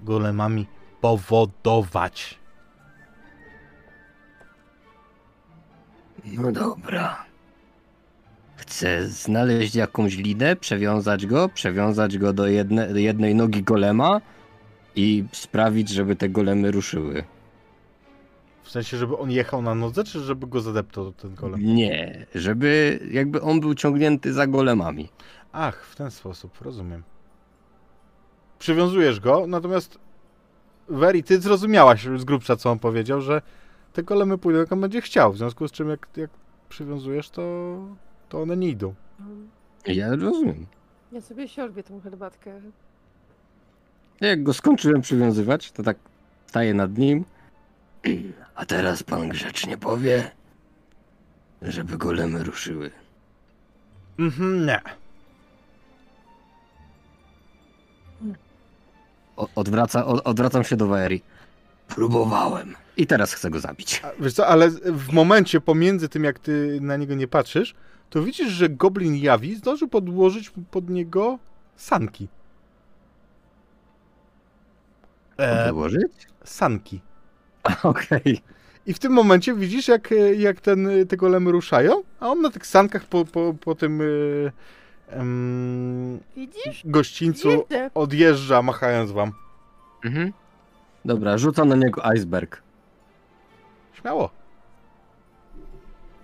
golemami powodować. No dobra. Chcę znaleźć jakąś linę, przewiązać go, przewiązać go do jedne, jednej nogi golema i sprawić, żeby te golemy ruszyły. W sensie, żeby on jechał na nodze, czy żeby go zadeptał ten golem? Nie, żeby jakby on był ciągnięty za golemami. Ach, w ten sposób, rozumiem. Przywiązujesz go, natomiast Weri, ty zrozumiałaś z grubsza, co on powiedział, że te golemy pójdą, jak on będzie chciał, w związku z czym jak, jak przywiązujesz, to, to one nie idą. Um, Ja rozumiem. Ja sobie siorbię tą herbatkę. Jak go skończyłem przywiązywać, to tak staję nad nim. A teraz pan grzecznie powie, żeby golemy ruszyły. Mhm, nie. O, odwraca, o, odwracam się do Waeri. Próbowałem. I teraz chcę go zabić. A, Wiesz co, ale w momencie pomiędzy tym, jak ty na niego nie patrzysz, to widzisz, że goblin jawi zdążył podłożyć pod niego sanki. E, Podłożyć? sanki. Okej. I w tym momencie widzisz, jak, jak ten, te golemy ruszają, a on na tych sankach po, po, po tym em, Widzisz? gościńcu odjeżdża, machając wam. Mhm. Dobra, rzucam na niego iceberg. Śmiało.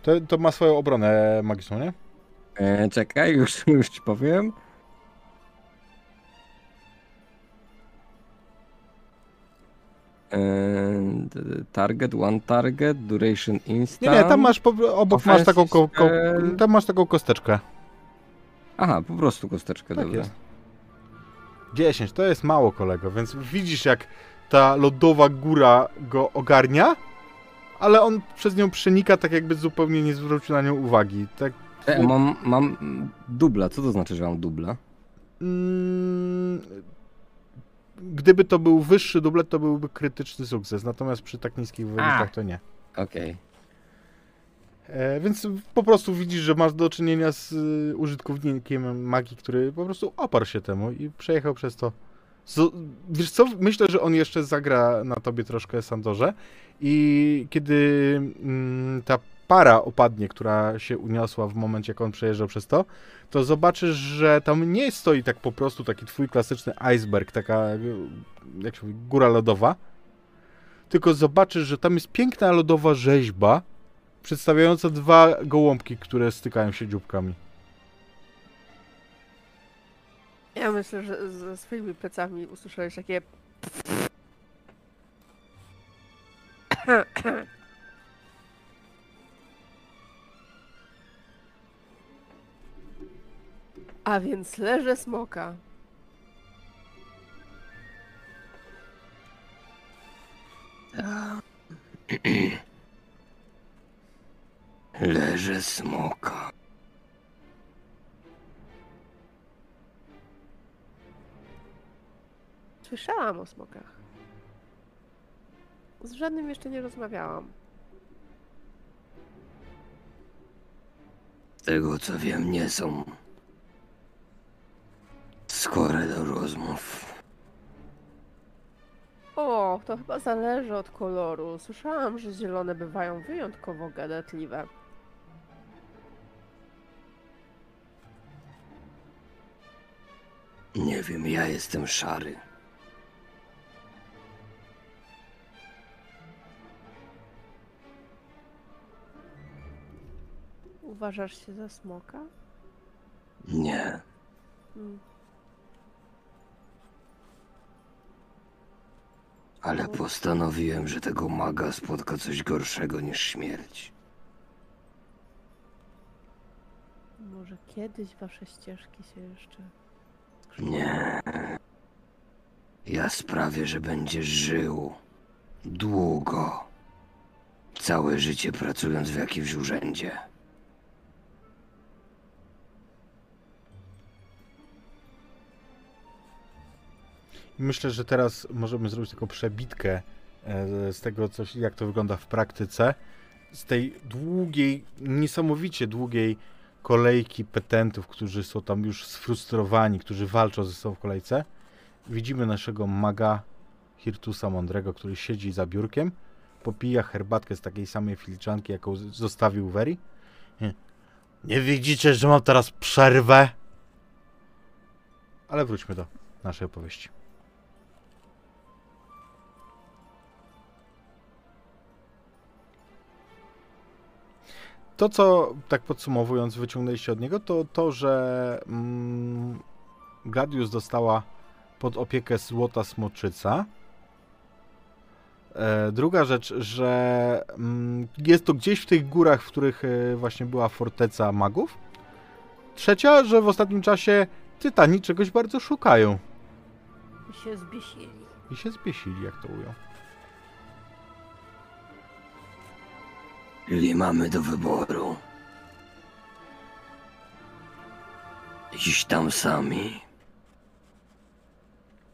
To, to ma swoją obronę magiczną, nie? E, czekaj, już, już ci powiem. E, target, one target, duration instant. Nie, nie, tam masz po, obok masz taką, ko, ko, tam masz taką kosteczkę. Aha, po prostu kosteczkę, Tak dobra. jest. 10, to jest mało kolego, więc widzisz jak ta lodowa góra go ogarnia, ale on przez nią przenika tak jakby zupełnie nie zwrócił na nią uwagi. Tak, E, mam, mam dubla, co to znaczy, że mam dubla? mm, gdyby to był wyższy dublet, to byłby krytyczny sukces, natomiast przy tak niskich wynikach to nie. Okej. E, więc po prostu widzisz, że masz do czynienia z y, użytkownikiem magii, który po prostu oparł się temu i przejechał przez to. Wiesz co, myślę, że on jeszcze zagra na tobie troszkę Sandorze i kiedy mm, ta para opadnie, która się uniosła w momencie, jak on przejeżdżał przez to, to zobaczysz, że tam nie stoi tak po prostu taki twój klasyczny iceberg, taka jak się mówi, góra lodowa, tylko zobaczysz, że tam jest piękna lodowa rzeźba, przedstawiająca dwa gołąbki, które stykają się dzióbkami. Ja myślę, że ze swoimi plecami usłyszałeś takie... A więc leżę smoka. Leży smoka. Słyszałam o smokach. Z żadnym jeszcze nie rozmawiałam. Z tego co wiem, nie są skore do rozmów. O, to chyba zależy od koloru. Słyszałam, że zielone bywają wyjątkowo gadatliwe. Nie wiem, ja jestem szary. Uważasz się za smoka? Nie. Hmm. Ale postanowiłem, że tego maga spotka coś gorszego niż śmierć. Może kiedyś wasze ścieżki się jeszcze. Nie. Ja sprawię, że będziesz żył długo. Całe życie pracując w jakimś urzędzie. Myślę, że teraz możemy zrobić taką przebitkę e, z tego, coś, jak to wygląda w praktyce. Z tej długiej, niesamowicie długiej kolejki petentów, którzy są tam już sfrustrowani, którzy walczą ze sobą w kolejce. Widzimy naszego maga Hirtusa Mądrego, który siedzi za biurkiem, popija herbatkę z takiej samej filiczanki, jaką zostawił Veri. Nie. Nie widzicie, że mam teraz przerwę? Ale wróćmy do naszej opowieści. To, co tak podsumowując, wyciągnęliście od niego, to to, że mm, Gladius dostała pod opiekę złota smoczyca. E, druga rzecz, że mm, jest to gdzieś w tych górach, w których e, właśnie była forteca magów. Trzecia, że w ostatnim czasie tytani czegoś bardzo szukają I się zbiesili. i się zbiesili, jak to ujął. Czyli mamy do wyboru. Iść tam sami.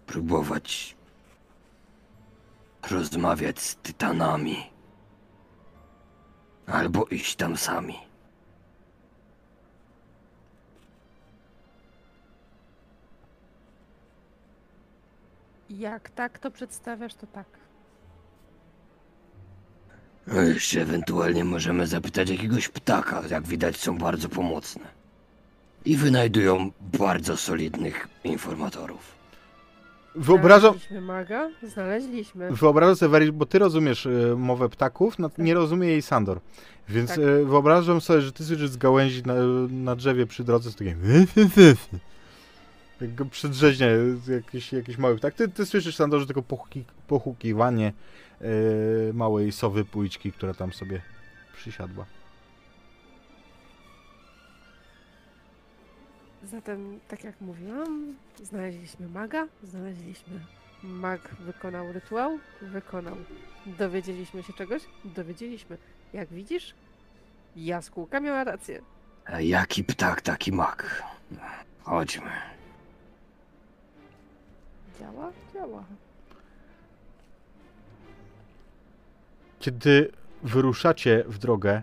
Próbować rozmawiać z tytanami. Albo iść tam sami. Jak tak to przedstawiasz, to tak. No Jeszcze ewentualnie możemy zapytać jakiegoś ptaka. Jak widać są bardzo pomocne. I wynajdują bardzo solidnych informatorów. Wyobrażam, Znaleźliśmy maga? Znaleźliśmy. Wyobrażam sobie, bo ty rozumiesz y, mowę ptaków, no, nie rozumie jej Sandor. Więc Tak. y, wyobrażam sobie, że ty słyszysz z gałęzi na, na drzewie przy drodze z takim jak go przedrzeźnia jakiś, jakiś mały ptak. Ty, ty słyszysz, Sandor, że tylko pochuki, pochukiwanie małej sowy pójczki, która tam sobie przysiadła. Zatem, tak jak mówiłam, znaleźliśmy maga, znaleźliśmy. Mag wykonał rytuał, wykonał. Dowiedzieliśmy się czegoś? Dowiedzieliśmy. Jak widzisz, jaskółka miała rację. A jaki ptak, taki mak. Chodźmy. Działa? Działa. Kiedy wyruszacie w drogę,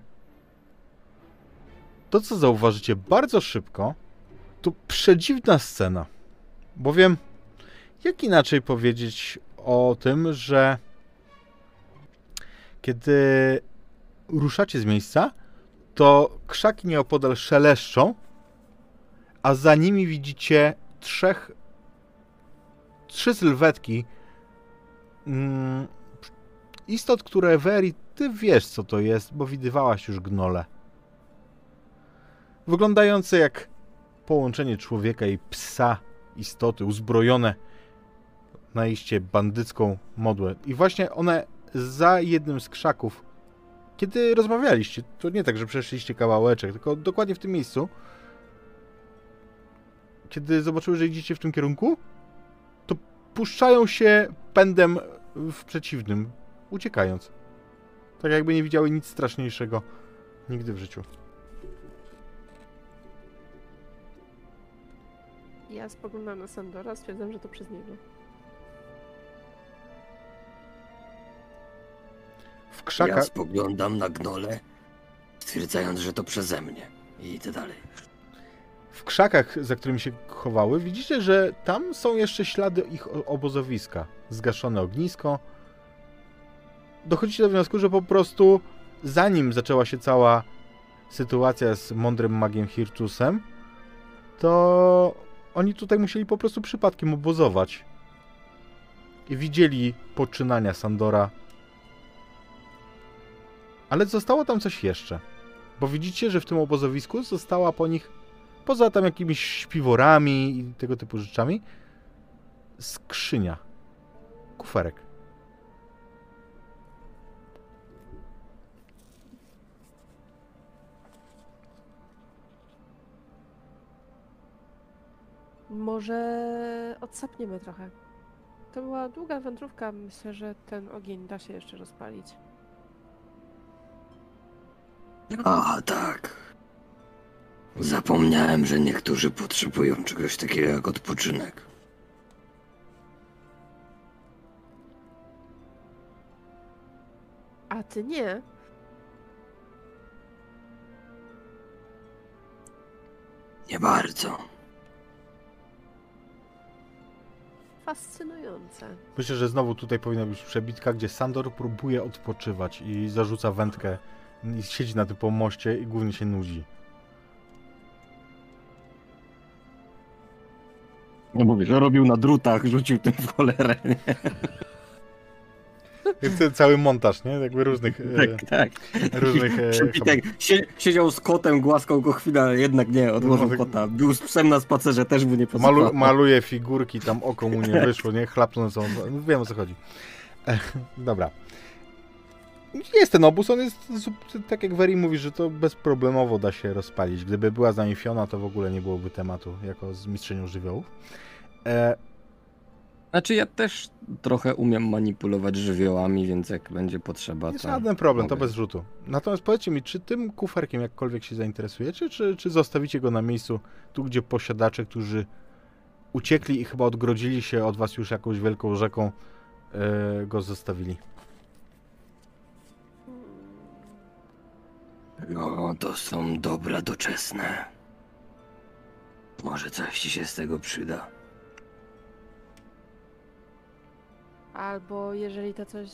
to co zauważycie bardzo szybko, to przedziwna scena. Bowiem, jak inaczej powiedzieć o tym, że kiedy ruszacie z miejsca, to krzaki nieopodal szeleszczą, a za nimi widzicie trzech, trzy sylwetki mm, istot, które Veri, ty wiesz co to jest, bo widywałaś już gnole. Wyglądające jak połączenie człowieka i psa istoty, uzbrojone na iście bandycką modłę. I właśnie one za jednym z krzaków, kiedy rozmawialiście, to nie tak, że przeszliście kawałeczek, tylko dokładnie w tym miejscu, kiedy zobaczyły, że idziecie w tym kierunku, to puszczają się pędem w przeciwnym, uciekając. Tak jakby nie widziały nic straszniejszego nigdy w życiu. Ja spoglądam na Sandora, stwierdzam, że to przez niego. W Ja krzakach, spoglądam na gnole, stwierdzając, że to przeze mnie. I idę dalej. w krzakach, za którymi się chowały, widzicie, że tam są jeszcze ślady ich obozowiska. Zgaszone ognisko. Dochodzicie do wniosku, że po prostu zanim zaczęła się cała sytuacja z mądrym magiem Hirtusem, to oni tutaj musieli po prostu przypadkiem obozować. I widzieli poczynania Sandora. Ale zostało tam coś jeszcze. Bo widzicie, że w tym obozowisku została po nich, poza tam jakimiś śpiworami i tego typu rzeczami, skrzynia. Kuferek. Może odsapniemy trochę. to była długa wędrówka. Myślę, że ten ogień da się jeszcze rozpalić. A, tak. Zapomniałem, że niektórzy potrzebują czegoś takiego jak odpoczynek. A ty nie? Nie bardzo. Fascynujące. Myślę, że znowu tutaj powinna być przebitka, gdzie Sandor próbuje odpoczywać i zarzuca wędkę i siedzi na tym pomoście i głównie się nudzi. No mówię, że robił na drutach, rzucił tym w cholerę. Nie? Jest cały montaż, nie? Jakby różnych... E, Tak, tak. różnych e. Sie, siedział z kotem, głaskał go chwilę, ale jednak nie, odłożył No, tak- kota. Był z psem na spacerze, też mu nie Malu, pozwalał. maluje figurki, tam oko mu nie wyszło, nie? Chlapnął co. No, wiem o co chodzi. E, dobra. Jest ten obóz, on jest, tak jak Veri mówi, że to bezproblemowo da się rozpalić. Gdyby była z nami Fiona, to w ogóle nie byłoby tematu, jako z mistrzynią żywiołów. Znaczy ja też trochę umiem manipulować żywiołami, więc jak będzie potrzeba, nie to... żaden problem, to mogę. bez rzutu. Natomiast powiedzcie mi, czy tym kuferkiem jakkolwiek się zainteresujecie, czy, czy zostawicie go na miejscu, tu gdzie posiadacze, którzy uciekli i chyba odgrodzili się od was już jakąś wielką rzeką, e, go zostawili? No, to są dobra doczesne. Może coś ci się z tego przyda. Albo jeżeli to coś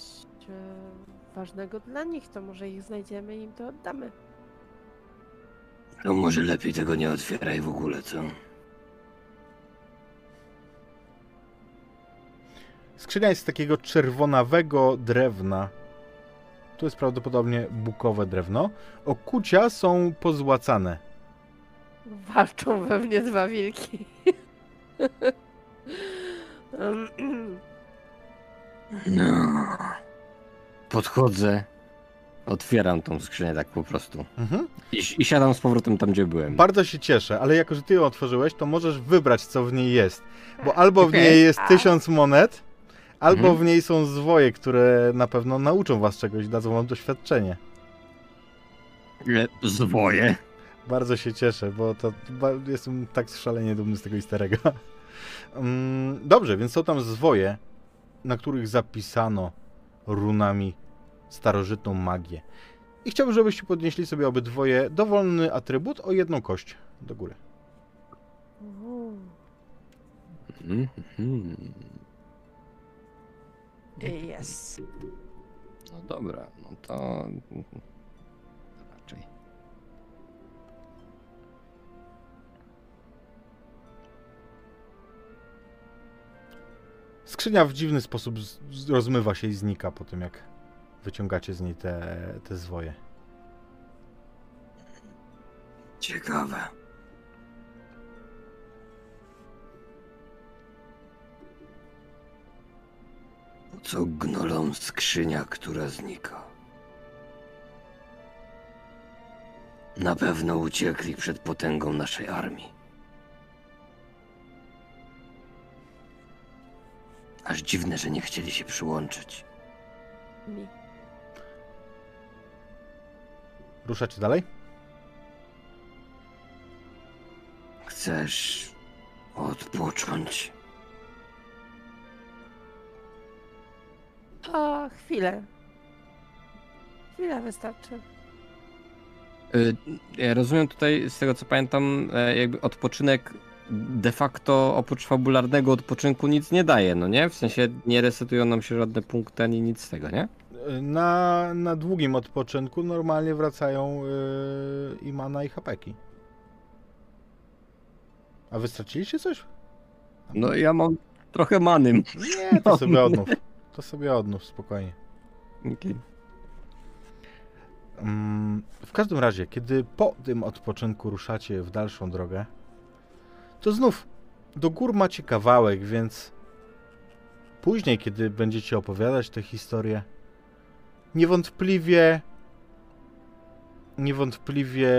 e, ważnego dla nich, to może ich znajdziemy i im to oddamy. No może lepiej tego nie otwieraj w ogóle, co? Skrzynia jest z takiego czerwonawego drewna. To jest prawdopodobnie bukowe drewno. Okucia są pozłacane. Walczą we mnie dwa wilki. No. Podchodzę, otwieram tą skrzynię tak po prostu. Mhm. I, I siadam z powrotem tam, gdzie byłem. Bardzo się cieszę, ale jako, że ty ją otworzyłeś, to możesz wybrać, co w niej jest. Bo albo w niej jest A. tysiąc monet, albo Mhm. w niej są zwoje, które na pewno nauczą was czegoś, dadzą wam doświadczenie. E, Zwoje. Bardzo się cieszę, bo to ba- jestem tak szalenie dumny z tego easter egga. Mm, Dobrze, więc są tam zwoje, na których zapisano runami starożytną magię. I chciałbym, żebyście podnieśli sobie obydwoje dowolny atrybut o jedną kość do góry. Mhm. Yes. No dobra, no to... Skrzynia w dziwny sposób rozmywa się i znika po tym, jak wyciągacie z niej te, te zwoje. Ciekawe. Co gnolom skrzynia, która znika? Na pewno uciekli przed potęgą naszej armii. Aż dziwne, że nie chcieli się przyłączyć. Mi. Ruszacie dalej? Chcesz odpocząć? O, chwilę. Chwila wystarczy. Y, Ja rozumiem tutaj, z tego co pamiętam, e, jakby odpoczynek de facto oprócz fabularnego odpoczynku nic nie daje, no nie? W sensie nie resetują nam się żadne punkty ani nic z tego, nie? Na, na długim odpoczynku normalnie wracają yy, i mana i hapeki. A wy straciliście coś? No ja mam trochę many. Nie, to sobie odnów. To sobie odnów, spokojnie. Okej. Mm, w każdym razie, kiedy po tym odpoczynku ruszacie w dalszą drogę, to znów do gór macie kawałek, więc później, kiedy będziecie opowiadać tę historię, niewątpliwie niewątpliwie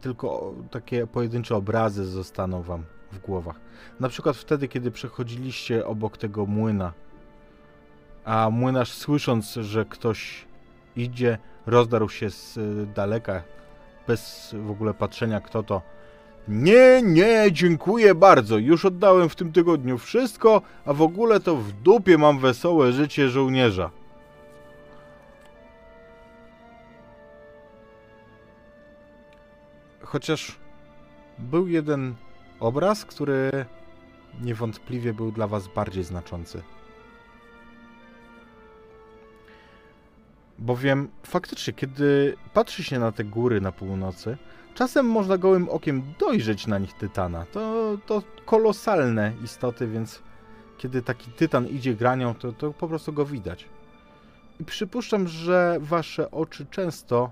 tylko takie pojedyncze obrazy zostaną wam w głowach. Na przykład wtedy, kiedy przechodziliście obok tego młyna A młynarz słysząc, że ktoś idzie, rozdarł się z daleka, bez w ogóle patrzenia kto to. Nie, nie, dziękuję bardzo. Już oddałem w tym tygodniu wszystko, a w ogóle to w dupie mam wesołe życie żołnierza. Chociaż był jeden obraz, który niewątpliwie był dla Was bardziej znaczący. Bowiem faktycznie, kiedy patrzy się na te góry na północy, czasem można gołym okiem dojrzeć na nich tytana. To, to kolosalne istoty, więc kiedy taki tytan idzie granią, to, to po prostu go widać. I przypuszczam, że wasze oczy często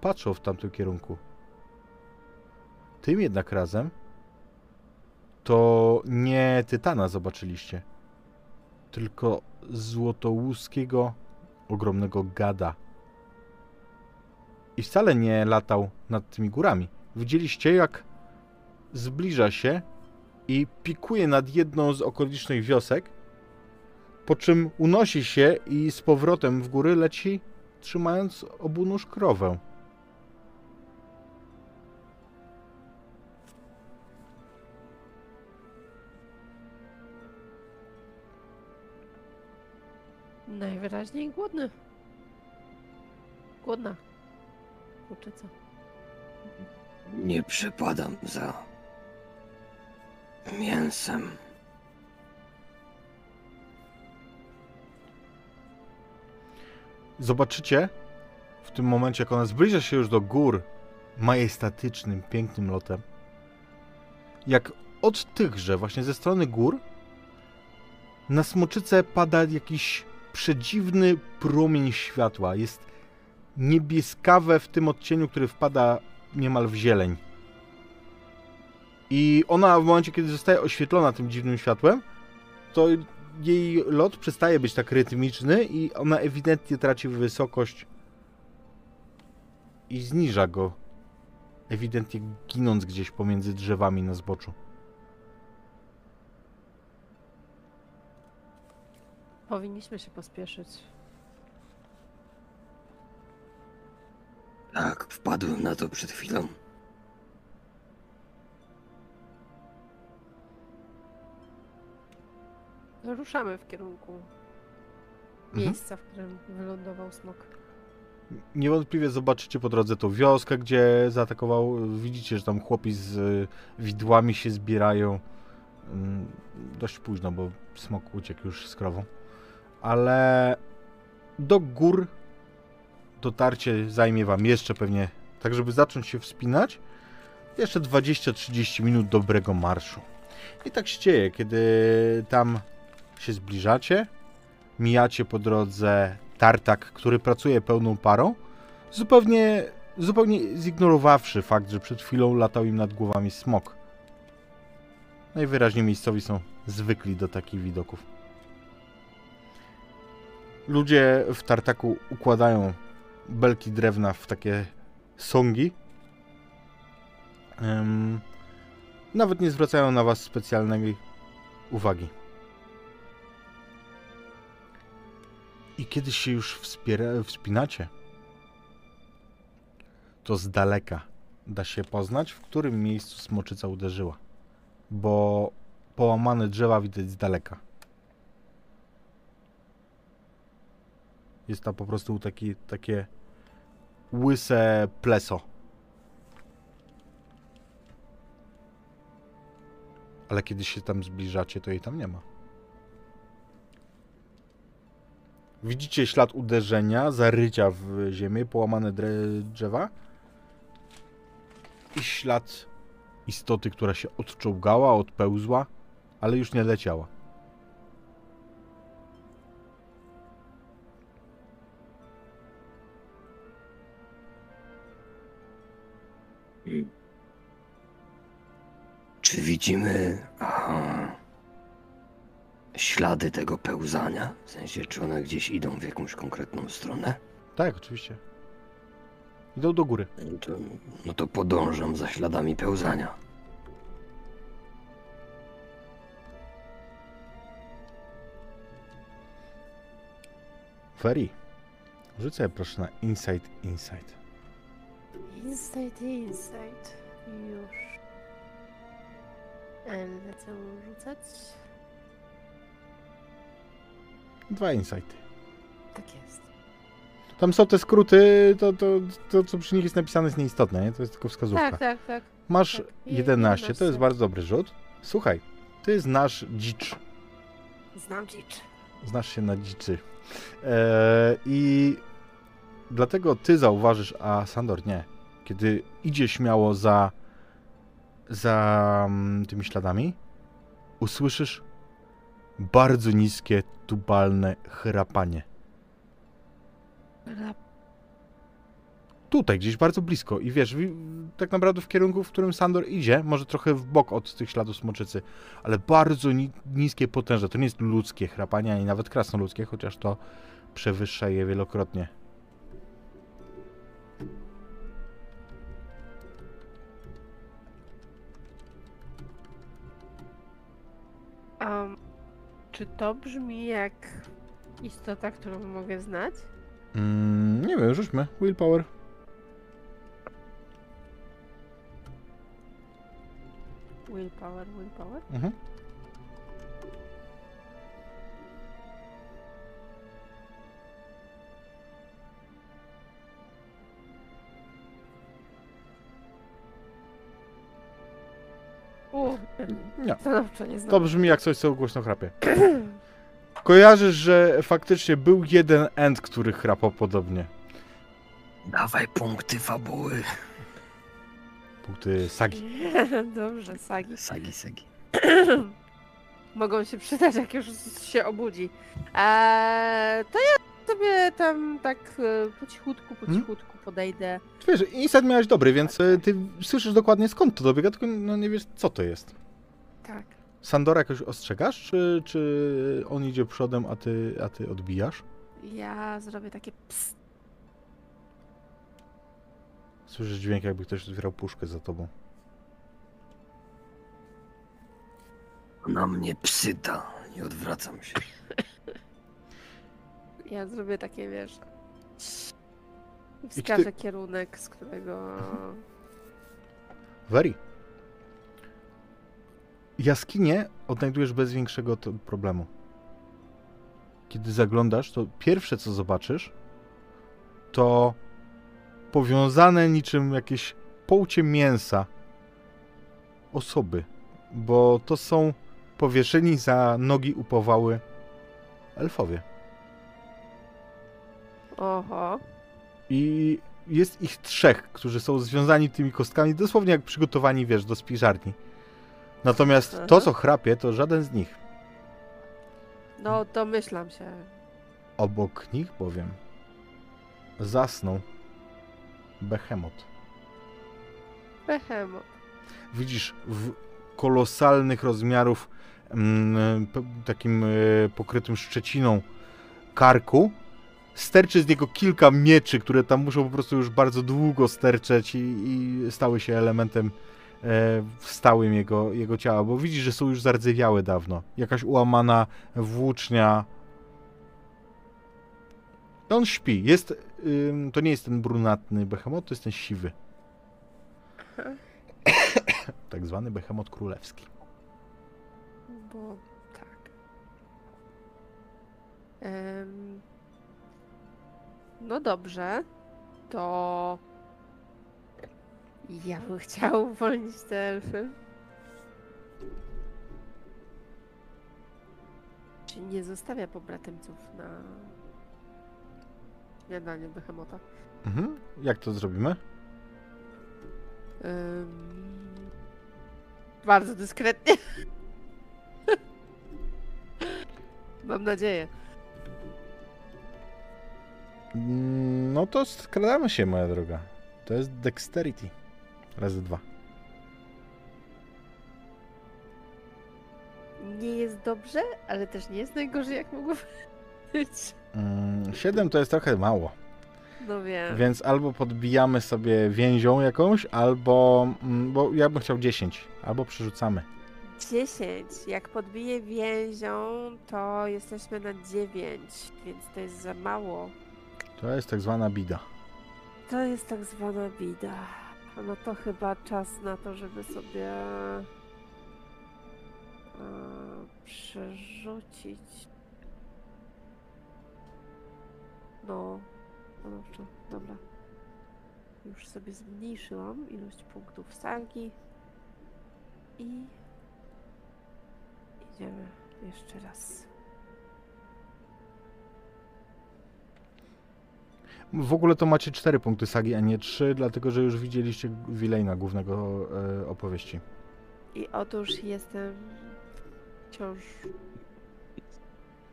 patrzą w tamtym kierunku. Tym jednak razem to nie tytana zobaczyliście, tylko złotołuskiego ogromnego gada. I wcale nie latał nad tymi górami. Widzieliście, jak zbliża się i pikuje nad jedną z okolicznych wiosek, po czym unosi się i z powrotem w góry leci, trzymając obu nóż krowę. Najwyraźniej głodny. Głodna. Kurczyca. Nie przepadam za mięsem. Zobaczycie w tym momencie, jak ona zbliża się już do gór majestatycznym, pięknym lotem, jak od tychże, właśnie ze strony gór, na smoczycę pada jakiś przedziwny promień światła. Jest niebieskawe w tym odcieniu, który wpada niemal w zieleń. I ona w momencie, kiedy zostaje oświetlona tym dziwnym światłem, to jej lot przestaje być tak rytmiczny i ona ewidentnie traci wysokość i zniża go. Ewidentnie ginąc gdzieś pomiędzy drzewami na zboczu. Powinniśmy się pospieszyć. Wpadłem na to przed chwilą. Ruszamy w kierunku miejsca, w którym wylądował smok. Niewątpliwie zobaczycie po drodze tą wioskę, gdzie zaatakował. Widzicie, że tam chłopi z y, widłami się zbierają. Mm, Dość późno, bo smok uciekł już z krową. Ale do gór dotarcie zajmie wam jeszcze pewnie, tak żeby zacząć się wspinać, jeszcze 20-30 minut dobrego marszu. I tak się dzieje, kiedy tam się zbliżacie, mijacie po drodze tartak, który pracuje pełną parą, zupełnie, zupełnie zignorowawszy fakt, że przed chwilą latał im nad głowami smok. Najwyraźniej miejscowi są zwykli do takich widoków. Ludzie w tartaku układają belki drewna w takie songi. Em, nawet nie zwracają na was specjalnej uwagi. I kiedy się już wspiera, wspinacie, to z daleka da się poznać, w którym miejscu smoczyca uderzyła. Bo połamane drzewa widać z daleka. Jest tam po prostu taki, takie łyse pleso. Ale kiedy się tam zbliżacie, to jej tam nie ma. Widzicie ślad uderzenia, zarycia w ziemię, połamane drzewa i ślad istoty, która się odczołgała, odpełzła, ale już nie leciała. Czy widzimy aha, ślady tego pełzania? W sensie, czy one gdzieś idą w jakąś konkretną stronę? Tak, oczywiście. Idą do góry. No to, no to podążam za śladami pełzania. Ferry. Rzucę proszę na Insight Insight. Insight, insight. Już. Lecę rzucać. Dwa Insighty. Tak jest. Tam są te skróty, to, to, to co przy nich jest napisane jest nieistotne, nie? To jest tylko wskazówka. Tak, tak, tak. Masz tak. Je- 11, to jest 11. bardzo dobry rzut. Słuchaj, ty znasz dzicz. Znam dzicz. Znasz się na dziczy. Eee, I dlatego ty zauważysz, a Sandor nie. Kiedy idzie śmiało za, za mm, tymi śladami, usłyszysz bardzo niskie, tubalne chrapanie. Tutaj, gdzieś bardzo blisko. I wiesz, wi- tak naprawdę w kierunku, w którym Sandor idzie, może trochę w bok od tych śladów smoczycy, ale bardzo ni- niskie, potężne. To nie jest ludzkie chrapanie, ani nawet krasnoludzkie, chociaż to przewyższa je wielokrotnie. Um, czy to brzmi jak istota, którą mogę znać? Mm, nie wiem, rzućmy. Willpower. Willpower, willpower. Mhm. Nie. stanowczo nie znam. To brzmi jak coś, co głośno chrapie. Kojarzysz, że faktycznie był jeden end, który chrapał podobnie. Dawaj punkty fabuły. Punkty sagi. Dobrze, sagi. Sagi, sagi. Mogą się przydać, jak już się obudzi. Eee, to ja sobie tam tak e, po cichutku, po Hmm? cichutku podejdę. Wiesz, insight miałeś dobry, więc e, ty słyszysz dokładnie skąd to dobiega, tylko no, nie wiesz, co to jest. Tak. Sandora jakoś ostrzegasz, czy, czy on idzie przodem, a ty, a ty odbijasz? Ja zrobię takie ps. Słyszysz dźwięk, jakby ktoś otwierał puszkę za tobą. Na mnie psyta. Nie odwracam się. Ja zrobię takie, wiesz. I I ty- wskażę kierunek, z którego. Very. Jaskinię odnajdujesz bez większego problemu. Kiedy zaglądasz, to pierwsze co zobaczysz to powiązane niczym jakieś połcie mięsa osoby, bo to są powieszeni za nogi upowały elfowie. Oho. I jest ich trzech, którzy są związani tymi kostkami, dosłownie jak przygotowani, wiesz, do spiżarni. Natomiast to, Aha. co chrapie, to żaden z nich. No, domyślam się. Obok nich bowiem zasnął Behemoth. Behemoth. Widzisz w kolosalnych rozmiarów, mm, takim e, pokrytym szczeciną karku, sterczy z niego kilka mieczy, które tam muszą po prostu już bardzo długo sterczeć i, i stały się elementem stałym jego, jego ciała, bo widzisz, że są już zardzewiałe dawno. Jakaś ułamana włócznia. On śpi. Jest, ym, to nie jest ten brunatny behemot, to jest ten siwy. tak zwany behemot królewski. Bo tak. No dobrze. To. Ja bym chciał uwolnić te elfy. Czy nie zostawia pobratymców na śniadanie Behemota? Mhm. Jak to zrobimy? Em, bardzo dyskretnie. Mam nadzieję. Mm, No to skradamy się, moja droga. To jest dexterity. Razy dwa. Nie jest dobrze, ale też nie jest najgorzej, jak mogło być. Mm, Siedem to jest trochę mało. No wiem. Więc albo podbijamy sobie więzią jakąś, albo. mm, Bo ja bym chciał 10. Albo przerzucamy. 10. Jak podbiję więzią, to jesteśmy na 9, więc to jest za mało. To jest tak zwana bida. To jest tak zwana bida. No to chyba czas na to, żeby sobie e, przerzucić. No, stanowczo, dobra. Już sobie zmniejszyłam ilość punktów sagi i idziemy jeszcze raz. W ogóle to macie 4 punkty sagi, a nie 3, dlatego że już widzieliście Wilejna, głównego e, opowieści. I otóż jestem wciąż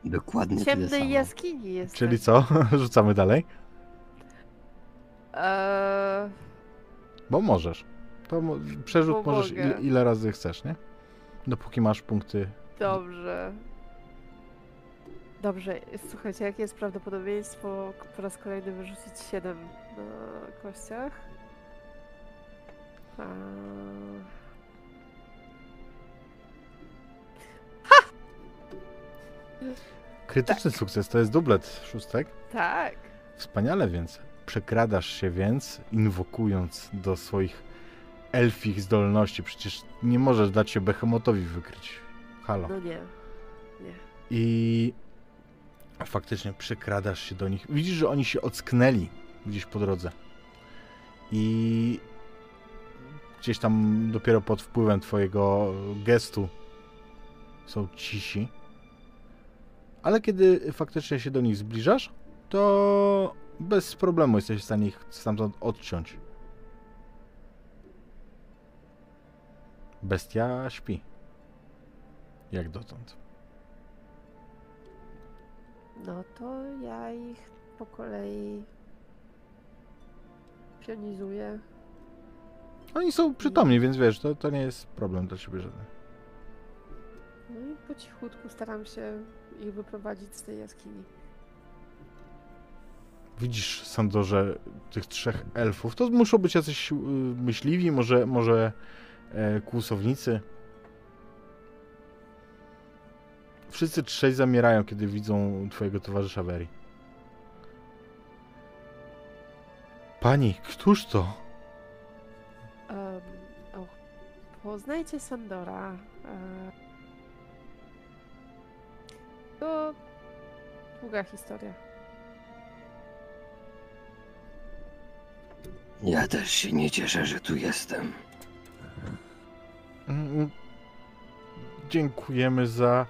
Dokładnie w tyle ciemnej samo. jaskini jestem. Czyli co? Rzucamy dalej? Eee, Bo możesz. To mo- przerzut Bo możesz mogę. ile, ile razy chcesz, nie? Dopóki masz punkty. dobrze. Dobrze, słuchajcie, jakie jest prawdopodobieństwo po raz kolejny wyrzucić 7 na kościach? Eee, Krytyczny sukces to jest dublet szóstek. tak. Wspaniale więc. Przekradasz się więc, inwokując do swoich elfich zdolności. Przecież nie możesz dać się Behemotowi wykryć. Halo. No nie. I faktycznie przekradasz się do nich. Widzisz, że oni się ocknęli gdzieś po drodze. I gdzieś tam dopiero pod wpływem twojego gestu są cisi. Ale kiedy faktycznie się do nich zbliżasz, to bez problemu jesteś w stanie ich stamtąd odciąć. Bestia śpi. Jak dotąd. No to ja ich po kolei pionizuję. Oni są przytomni, więc wiesz, to, to nie jest problem dla ciebie żaden. No i po cichutku staram się ich wyprowadzić z tej jaskini. Widzisz, Sandorze, tych trzech elfów. To muszą być jacyś y, myśliwi, może, może e, kłusownicy. Wszyscy trzej zamierają, kiedy widzą twojego towarzysza Veri. Pani, któż to? Um, poznajcie Sandora. E, to długa historia. Ja też się nie cieszę, że tu jestem. Mm, Dziękujemy za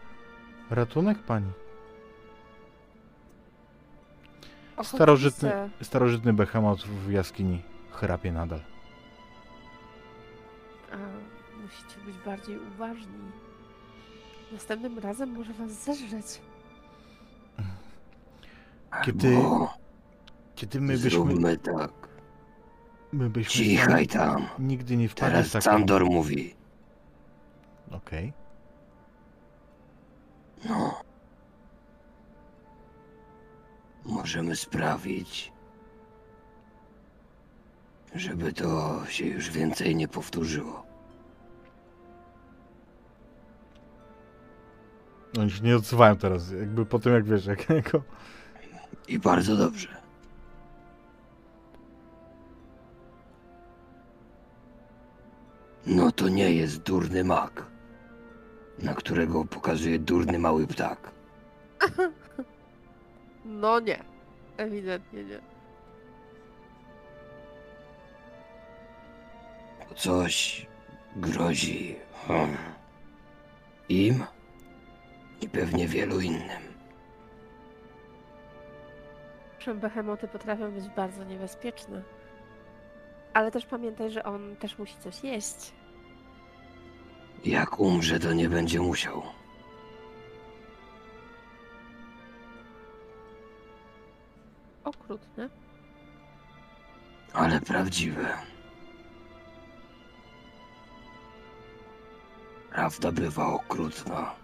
ratunek, pani. Starożytny, Ochotnicy, starożytny behemot w jaskini chrapie nadal. a, musicie być bardziej uważni. Następnym razem może was zeżreć. Kiedy- Albo Kiedy my byśmy, zróbmy tak. my byśmy Cichaj tam. nigdy nie wpadli w Teraz taką... Sandor mówi. Okej. No. Możemy sprawić, żeby to się już więcej nie powtórzyło. Oni się nie odsuwają teraz, jakby po tym jak wiesz, jak jako... I bardzo dobrze. No to nie jest durny mak, na którego pokazuje durny mały ptak. No nie. Ewidentnie nie. Coś grozi hmm, im i pewnie wielu innym. Owszem, behemoty potrafią być bardzo niebezpieczne. Ale też pamiętaj, że on też musi coś jeść. Jak umrze, to nie będzie musiał. Okrutny. ale prawdziwe. Prawda bywa okrutna.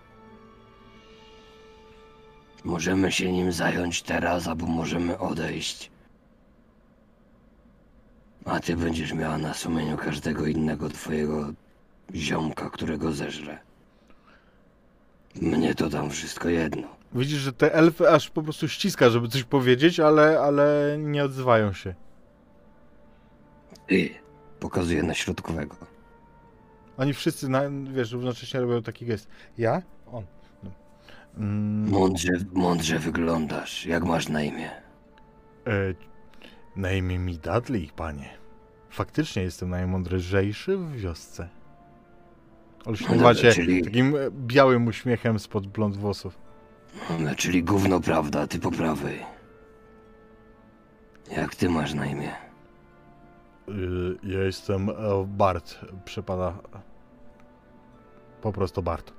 Możemy się nim zająć teraz, albo możemy odejść. A ty będziesz miała na sumieniu każdego innego twojego ziomka, którego zeżrę. Mnie to tam wszystko jedno. Widzisz, że te elfy aż po prostu ściska, żeby coś powiedzieć, ale, ale nie odzywają się. Ty, pokazuję na środkowego. Oni wszyscy, na, wiesz, równocześnie robią taki gest. Ja? On. No. Mm, Mądrze, mądrze wyglądasz. Jak masz na imię? e, na imię mi Dudley, panie. Faktycznie jestem najmądrzejszy w wiosce. Olśniewacie dobra, czyli- takim białym uśmiechem spod blond włosów. No, czyli gówno prawda, ty po prawej. Jak ty masz na imię? Y, Ja jestem e, Bart. Przypada. Po prostu Bart.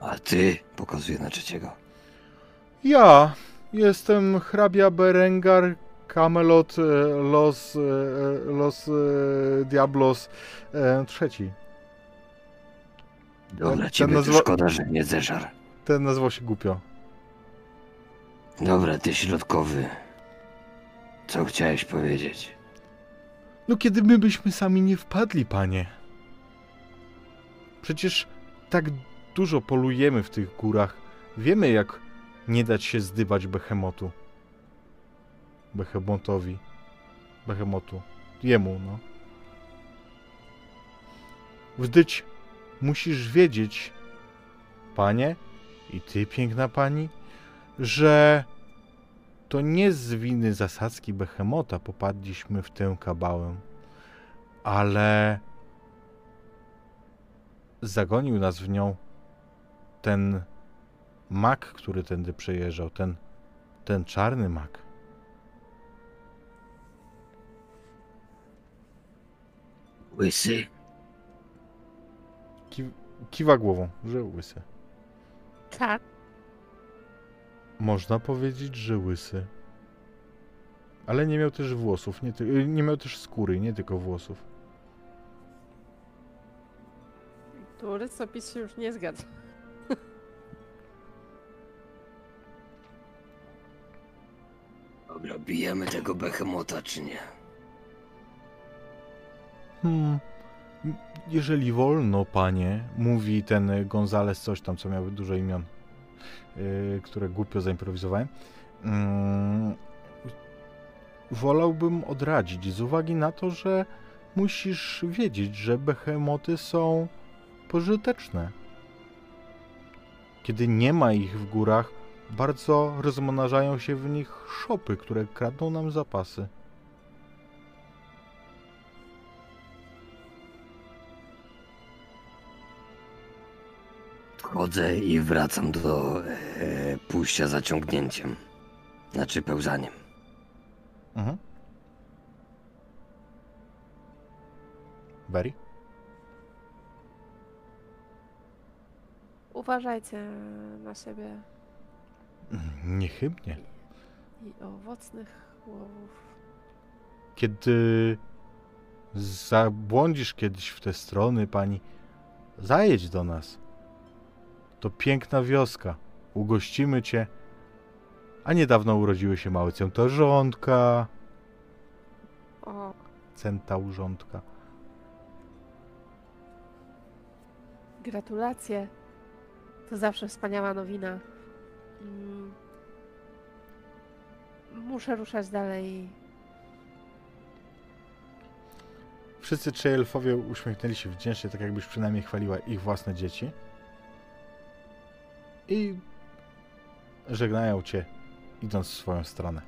A ty? Pokazuję na trzeciego. Ja jestem hrabia Berengar Camelot e, Los, e, Los e, Diablos e, trzeci. Dobra, Ten- ciebie nazwa- szkoda, że nie zeżar. Ten nazywał się głupio. Dobra, ty środkowy. Co chciałeś powiedzieć? No kiedy my byśmy sami nie wpadli, panie? Przecież tak dużo polujemy w tych górach. Wiemy, jak nie dać się zdywać behemotu. Behemotowi. Behemotu. Jemu, no. Wdyć musisz wiedzieć, panie, i ty, piękna pani, że to nie z winy zasadzki Behemota popadliśmy w tę kabałę, ale zagonił nas w nią ten mak, który tędy przejeżdżał, ten, ten czarny mak. Łysy? Ki- kiwa głową, że łysy. Tak. Można powiedzieć, że łysy. Ale nie miał też włosów, nie, ty- nie miał też skóry, nie tylko włosów. Tu rysopis się już nie zgadza. Dobra, bijemy tego behemota, czy nie? Hmm. Jeżeli wolno, panie, mówi ten Gonzales coś tam, co miały dużo imion, yy, które głupio zaimprowizowałem. Mm, wolałbym odradzić z uwagi na to, że musisz wiedzieć, że behemoty są pożyteczne. Kiedy nie ma ich w górach, bardzo rozmnażają się w nich szopy, które kradną nam zapasy. Chodzę i wracam do e, pójścia za ciągnięciem. Znaczy pełzaniem. Mhm. Barry? Uważajcie na siebie Niechybnie. i owocnych łowów. Kiedy zabłądzisz kiedyś w te strony, pani, zajedź do nas. To piękna wioska. Ugościmy cię. A niedawno urodziły się małe centaurzątka. O, Centaurzątka. gratulacje. To zawsze wspaniała nowina. Mm. Muszę ruszać dalej. Wszyscy trzej elfowie uśmiechnęli się wdzięcznie, tak jakbyś przynajmniej chwaliła ich własne dzieci. I żegnają cię, idąc w swoją stronę.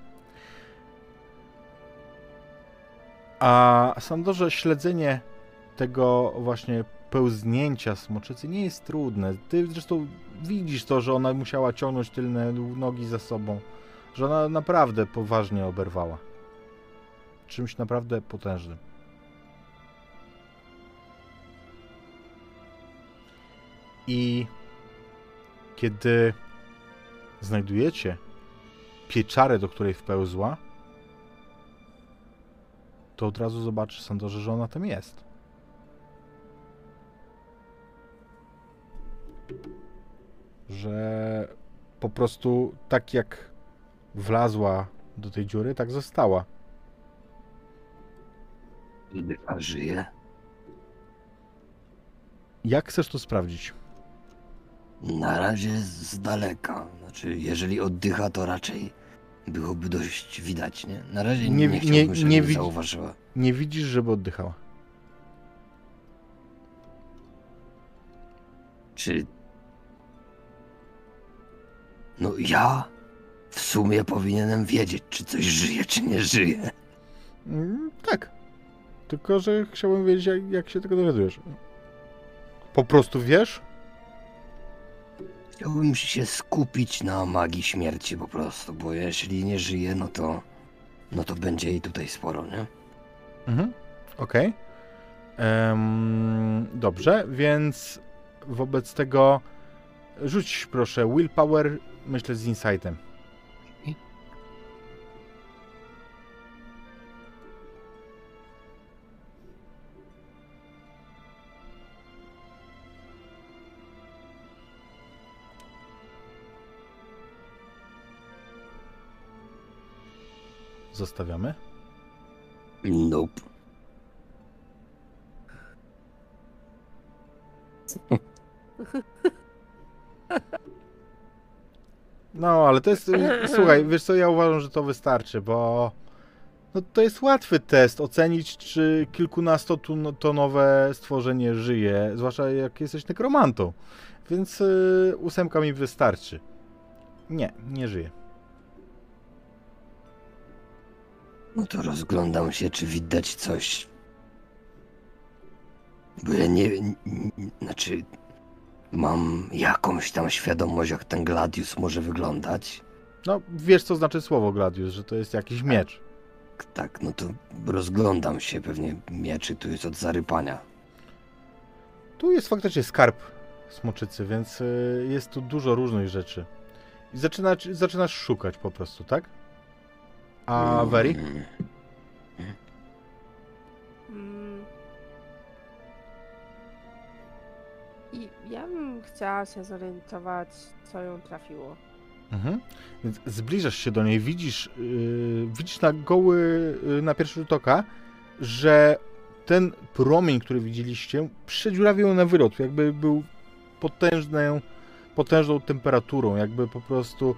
A Sandorze, śledzenie tego właśnie pełznięcia smoczycy nie jest trudne. Ty zresztą widzisz to, że ona musiała ciągnąć tylne nogi za sobą, że ona naprawdę poważnie oberwała. Czymś naprawdę potężnym. I kiedy znajdujecie pieczarę, do której wpełzła, to od razu zobaczysz, Sandorze, że ona tam jest. Że po prostu tak jak wlazła do tej dziury, tak została. A żyje? Jak chcesz to sprawdzić? Na razie z daleka. Znaczy, jeżeli oddycha, to raczej byłoby dość widać, nie? Na razie Nie nie, nie chciałbym, żeby nie zauważyła. Nie widzisz, żeby oddychała. Czy... No ja w sumie powinienem wiedzieć, czy coś żyje, czy nie żyje. Mm, tak. Tylko, że chciałbym wiedzieć, jak, jak się tego dowiadujesz. Po prostu wiesz? Chciałbym się skupić na magii śmierci po prostu, bo jeśli nie żyje, no to... No to będzie jej tutaj sporo, nie? Mhm. Okej. Em, dobrze, więc wobec tego rzuć proszę willpower, myślę z insightem. Zostawiamy. Nope. No, ale to jest. Słuchaj, wiesz co, ja uważam, że to wystarczy, bo. No to jest łatwy test ocenić, czy kilkunastotonowe stworzenie żyje, zwłaszcza jak jesteś nekromantą. Więc y, ósemka mi wystarczy. Nie, nie żyje. No to rozglądam się, czy widać coś. Bo ja nie. Znaczy. Mam jakąś tam świadomość, jak ten gladius może wyglądać. No, wiesz co znaczy słowo Gladius, że to jest jakiś miecz. Tak, no to rozglądam się, pewnie mieczy tu jest od zarypania. Tu jest faktycznie skarb smoczycy, więc y, jest tu dużo różnych rzeczy. I zaczynasz, zaczynasz szukać po prostu, tak? A? Mm, Mm. I ja bym chciała się zorientować, co ją trafiło. Mhm. Więc zbliżasz się do niej, widzisz, yy, widzisz na goły, yy, na pierwszy rzut oka, że ten promień, który widzieliście, przedziurawił ją na wylot, jakby był potężną, potężną temperaturą, jakby po prostu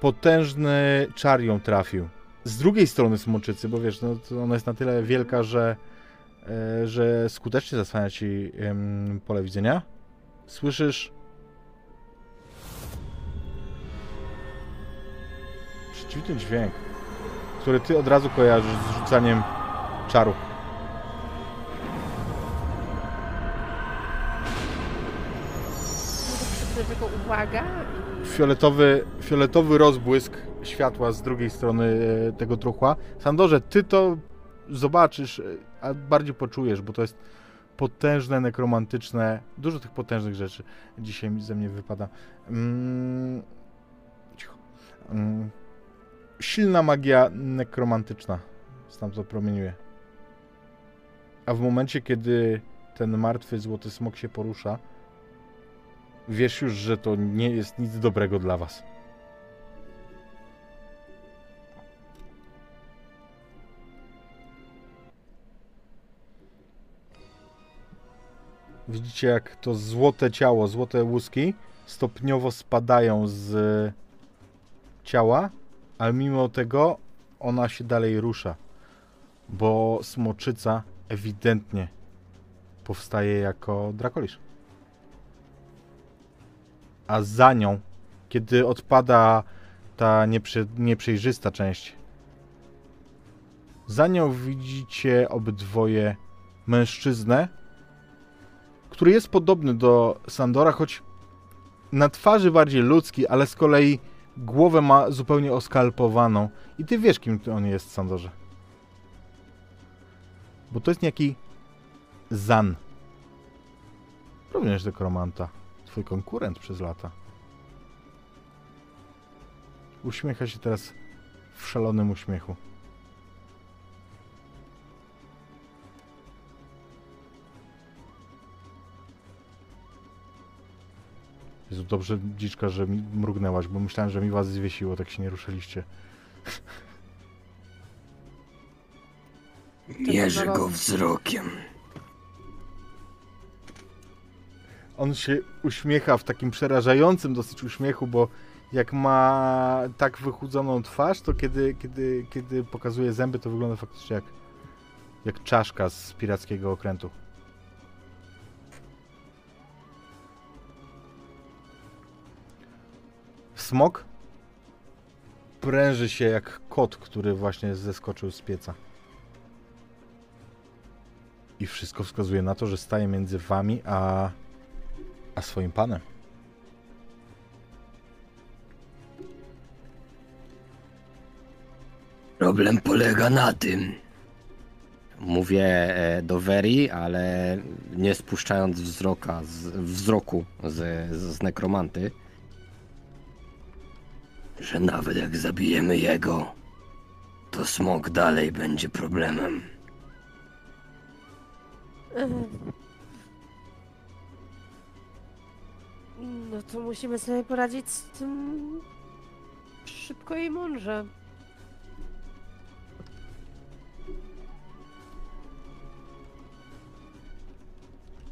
potężny czar ją trafił. Z drugiej strony smoczycy, bo wiesz, no, ona jest na tyle wielka, że, e, że skutecznie zasłania ci pole widzenia. Słyszysz Przeciwny dźwięk, który ty od razu kojarzysz z rzucaniem czaru. Tego uwaga. Fioletowy, fioletowy rozbłysk światła z drugiej strony e, tego truchła. Sandorze, ty to zobaczysz, e, a bardziej poczujesz, bo to jest potężne, nekromantyczne, dużo tych potężnych rzeczy dzisiaj ze mnie wypada. Mm, cicho. Mm, silna magia nekromantyczna stamtąd promieniuje. A w momencie, kiedy ten martwy złoty smok się porusza, wiesz już, że to nie jest nic dobrego dla was. Widzicie, jak to złote ciało, złote łuski stopniowo spadają z ciała, ale mimo tego ona się dalej rusza, bo smoczyca ewidentnie powstaje jako drakolisz. A za nią, kiedy odpada ta nieprze, nieprzejrzysta część, za nią widzicie obydwoje mężczyznę, który jest podobny do Sandora, choć na twarzy bardziej ludzki, ale z kolei głowę ma zupełnie oskalpowaną. I ty wiesz, kim on jest, Sandorze. Bo to jest niejaki Zan. Również dekoromanta. Twój konkurent przez lata. Uśmiecha się teraz w szalonym uśmiechu. Jezu, dobrze, dziczka, że mi mrugnęłaś, bo myślałem, że mi was zwiesiło, tak się nie ruszyliście. Mierzę go wzrokiem. On się uśmiecha w takim przerażającym dosyć uśmiechu, bo jak ma tak wychudzoną twarz, to kiedy, kiedy, kiedy pokazuje zęby, to wygląda faktycznie jak, jak czaszka z pirackiego okrętu. Smok pręży się jak kot, który właśnie zeskoczył z pieca. I wszystko wskazuje na to, że staje między wami a, a swoim panem. Problem polega na tym, Mówię e, do Veri, ale nie spuszczając wzroka, z, wzroku z, z nekromanty. Że nawet jak zabijemy jego, to smok dalej będzie problemem. No to musimy sobie poradzić z tym szybko i mądrze.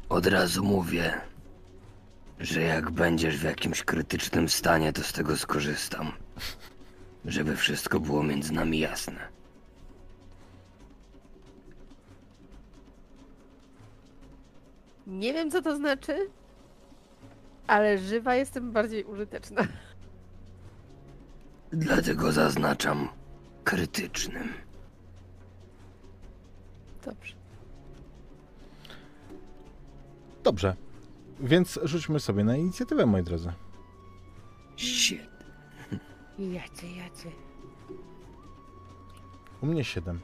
Od razu mówię, że jak będziesz w jakimś krytycznym stanie, to z tego skorzystam. Żeby wszystko było między nami jasne. Nie wiem, co to znaczy, ale żywa jestem bardziej użyteczna. Dlatego zaznaczam krytycznym. Dobrze. Dobrze. Więc rzućmy sobie na inicjatywę, moi drodzy. Shit. Jacy, jacy. U mnie 7.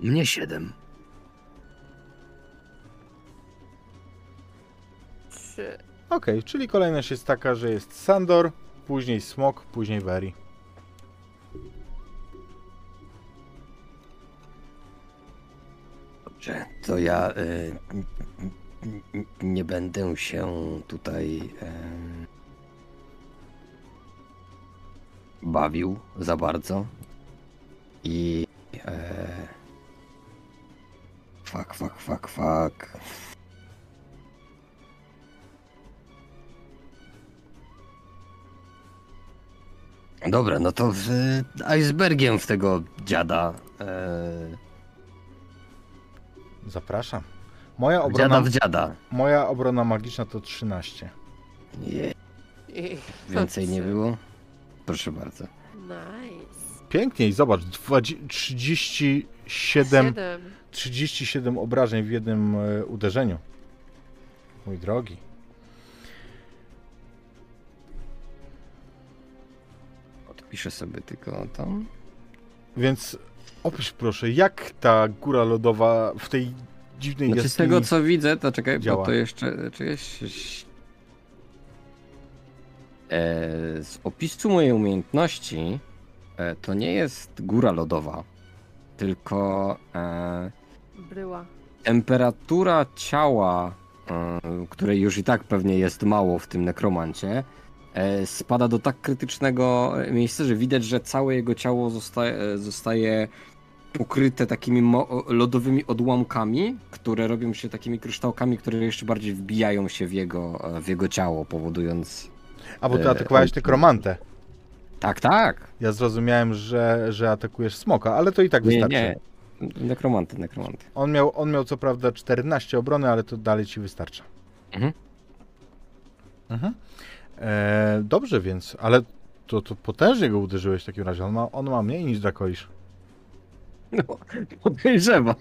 Mnie siedem. Trzy. Okej, czyli kolejność jest taka, że jest Sandor, później Smok, później Veri. Dobrze, to ja y, nie będę się tutaj em, bawił za bardzo i e, fuck, fuck, fuck, fuck. Dobra, no to w, icebergiem w tego dziada. E, Zapraszam. Moja dziada obrona, w dziada. moja obrona magiczna to 13. Je, I- więcej nie było? Proszę bardzo. Nice. Piękniej, zobacz, 20, 37, Siedem. 37 obrażeń w jednym e, uderzeniu. Mój drogi. Odpiszę sobie tylko tam. Więc opisz proszę, jak ta góra lodowa w tej dziwnej Znaczy z tego co widzę, to czekaj, działa. bo to jeszcze... Czekaj, ś- ś- e, z opisu mojej umiejętności e, to nie jest góra lodowa, tylko e, Bryła. temperatura ciała, e, której już i tak pewnie jest mało w tym nekromancie, e, spada do tak krytycznego miejsca, że widać, że całe jego ciało zostaje, zostaje pokryte takimi lodowymi odłamkami, które robią się takimi kryształkami, które jeszcze bardziej wbijają się w jego, e, w jego ciało, powodując... A bo ty e, atakowałeś nekromantę. Tak, tak! Ja zrozumiałem, że, że atakujesz smoka, ale to i tak Nie, wystarczy. nie. Nekromanty, nekromanty. On miał, on miał co prawda 14 obrony, ale to dalej ci wystarcza. Mhm. Mhm. E, dobrze więc, ale to, to potężnie go uderzyłeś w takim razie. On ma, on ma mniej niż Dracoisz. No, podejrzewam.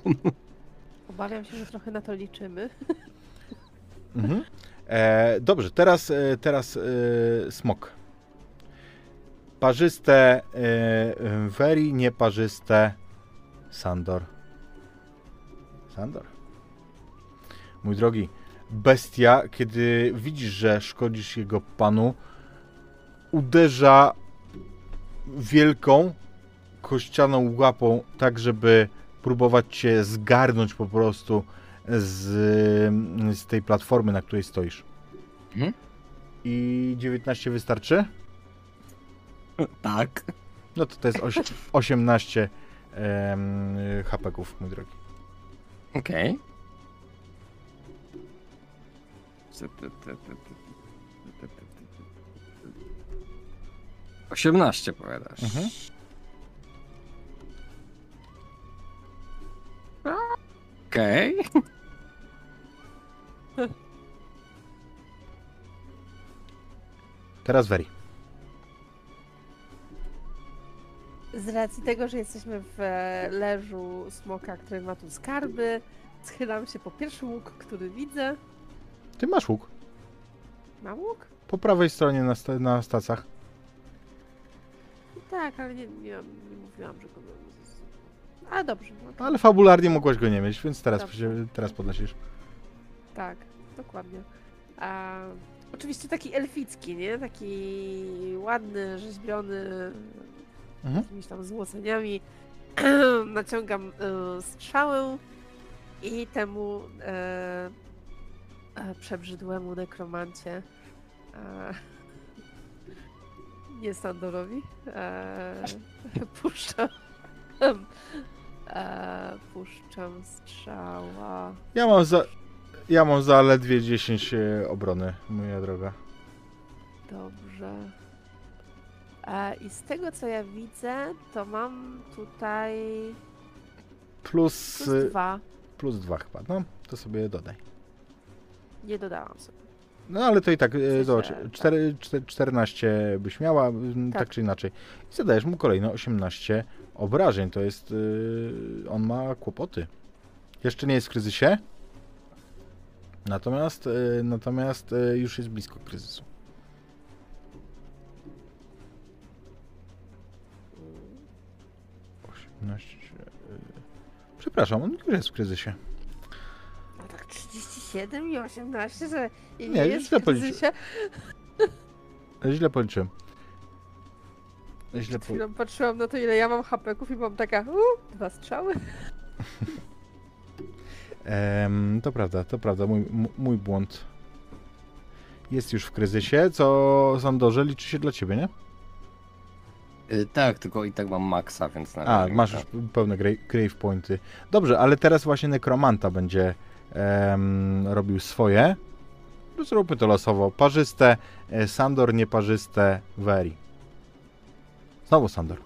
Obawiam się, że trochę na to liczymy. Mhm. E, dobrze, teraz, e, teraz e, smok. Parzyste e, e, Veri, nieparzyste Sandor. Sandor. Mój drogi, bestia, kiedy widzisz, że szkodzisz jego panu, uderza wielką kościaną łapą, tak żeby próbować cię zgarnąć po prostu z, z tej platformy, na której stoisz. Mhm. I 19 wystarczy? Tak. No to to jest oś, 18 em, hapeków, mój drogi. Okej. Osiemnaście powiadasz. Mhm. Okej. Teraz Veri. Z racji tego, że jesteśmy w e, leżu smoka, który ma tu skarby, schylam się po pierwszy łuk, który widzę. Ty masz łuk. Ma łuk? Po prawej stronie na, sta- na stacach. Tak, ale nie, nie, nie mówiłam, że go mam. A dobrze. No Ale fabularnie mogłaś go nie mieć, więc teraz, Dobrze. teraz podnosisz. Tak, dokładnie. A, oczywiście taki elficki, nie? Taki ładny, rzeźbiony, Mhm. jakimiś tam złoceniami. Naciągam e, strzałę i temu e, e, przebrzydłemu nekromancie e, nie Sandorowi e, puszczam e, puszczam strzała Ja mam za... Ja mam zaledwie 10 e, obrony, moja droga. Dobrze. E, I z tego co ja widzę, to mam tutaj Plus, plus e, dwa. plus 2 chyba. No, to sobie dodaj. Nie dodałam sobie. No ale to i tak, sensie, zobacz, tak. 4, 14 byś miała, tak. Tak. czy inaczej. I zadajesz mu kolejne 18 obrażeń, to jest, e, on ma kłopoty. Jeszcze nie jest w kryzysie, natomiast, e, natomiast e, już jest blisko kryzysu. 18, e, przepraszam, on już jest w kryzysie. No tak 37 i 18, że i Nie, nie, jest źle w kryzysie. Źle policzyłem. Źle Przed po... chwilą patrzyłam na to, ile ja mam hapeków i mam taka, u, dwa strzały. Em, to prawda, to prawda, mój, mój błąd. Jest już w kryzysie, co Sandorze liczy się dla ciebie, nie? Y, Tak, tylko i tak mam maksa, więc na A, masz nie. już pełne gra- grave pointy. Dobrze, ale teraz właśnie Nekromanta będzie em, robił swoje. Zróbmy to losowo. Parzyste, e, Sandor, nieparzyste, Veri. Znowu Sandor.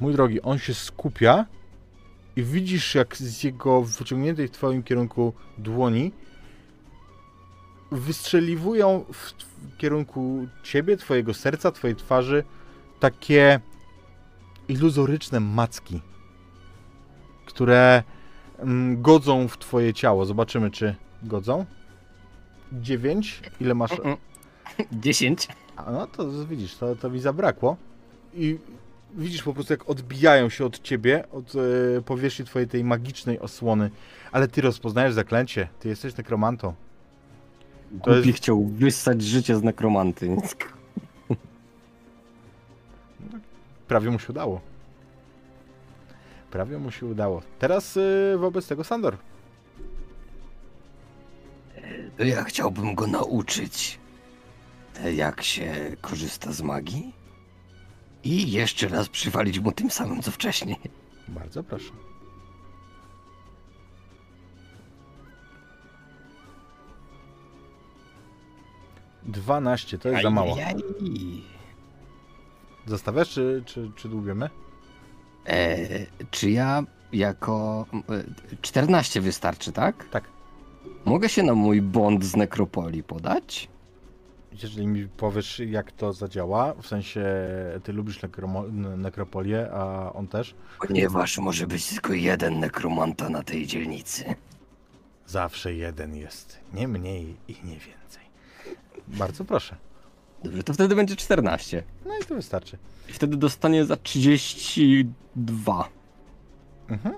Mój drogi, on się skupia i widzisz, jak z jego wyciągniętej w twoim kierunku dłoni wystrzeliwują w, w kierunku ciebie, twojego serca, twojej twarzy takie iluzoryczne macki, które mm, godzą w twoje ciało. Zobaczymy, czy godzą. 9. Ile masz? Mm, mm. Dziesięć. A no to widzisz, to, to mi zabrakło. I widzisz po prostu, jak odbijają się od ciebie, od e, powierzchni twojej tej magicznej osłony. Ale ty rozpoznajesz zaklęcie. Ty jesteś nekromantą. To Głupi jest- chciał wyssać życie z nekromanty. więc- Prawie mu się udało. Prawie mu się udało. Teraz e, wobec tego Sandor. Ja chciałbym go nauczyć, jak się korzysta z magii. I jeszcze raz przywalić mu tym samym, co wcześniej. Bardzo proszę. Dwanaście, to jest za mało. Zostawiasz, czy, czy, czy dłubiemy? E, czy ja jako... e, 14 wystarczy, tak? Tak. Mogę się na mój bond z nekropolii podać? Jeżeli mi powiesz, jak to zadziała, w sensie ty lubisz nekromo- nekropolię, a on też, Ponieważ może być tylko jeden nekromanta na tej dzielnicy. zawsze jeden jest. Nie mniej i nie więcej. Bardzo proszę. Dobrze, to wtedy będzie 14. No i to wystarczy. I wtedy dostanie za 32. Mhm.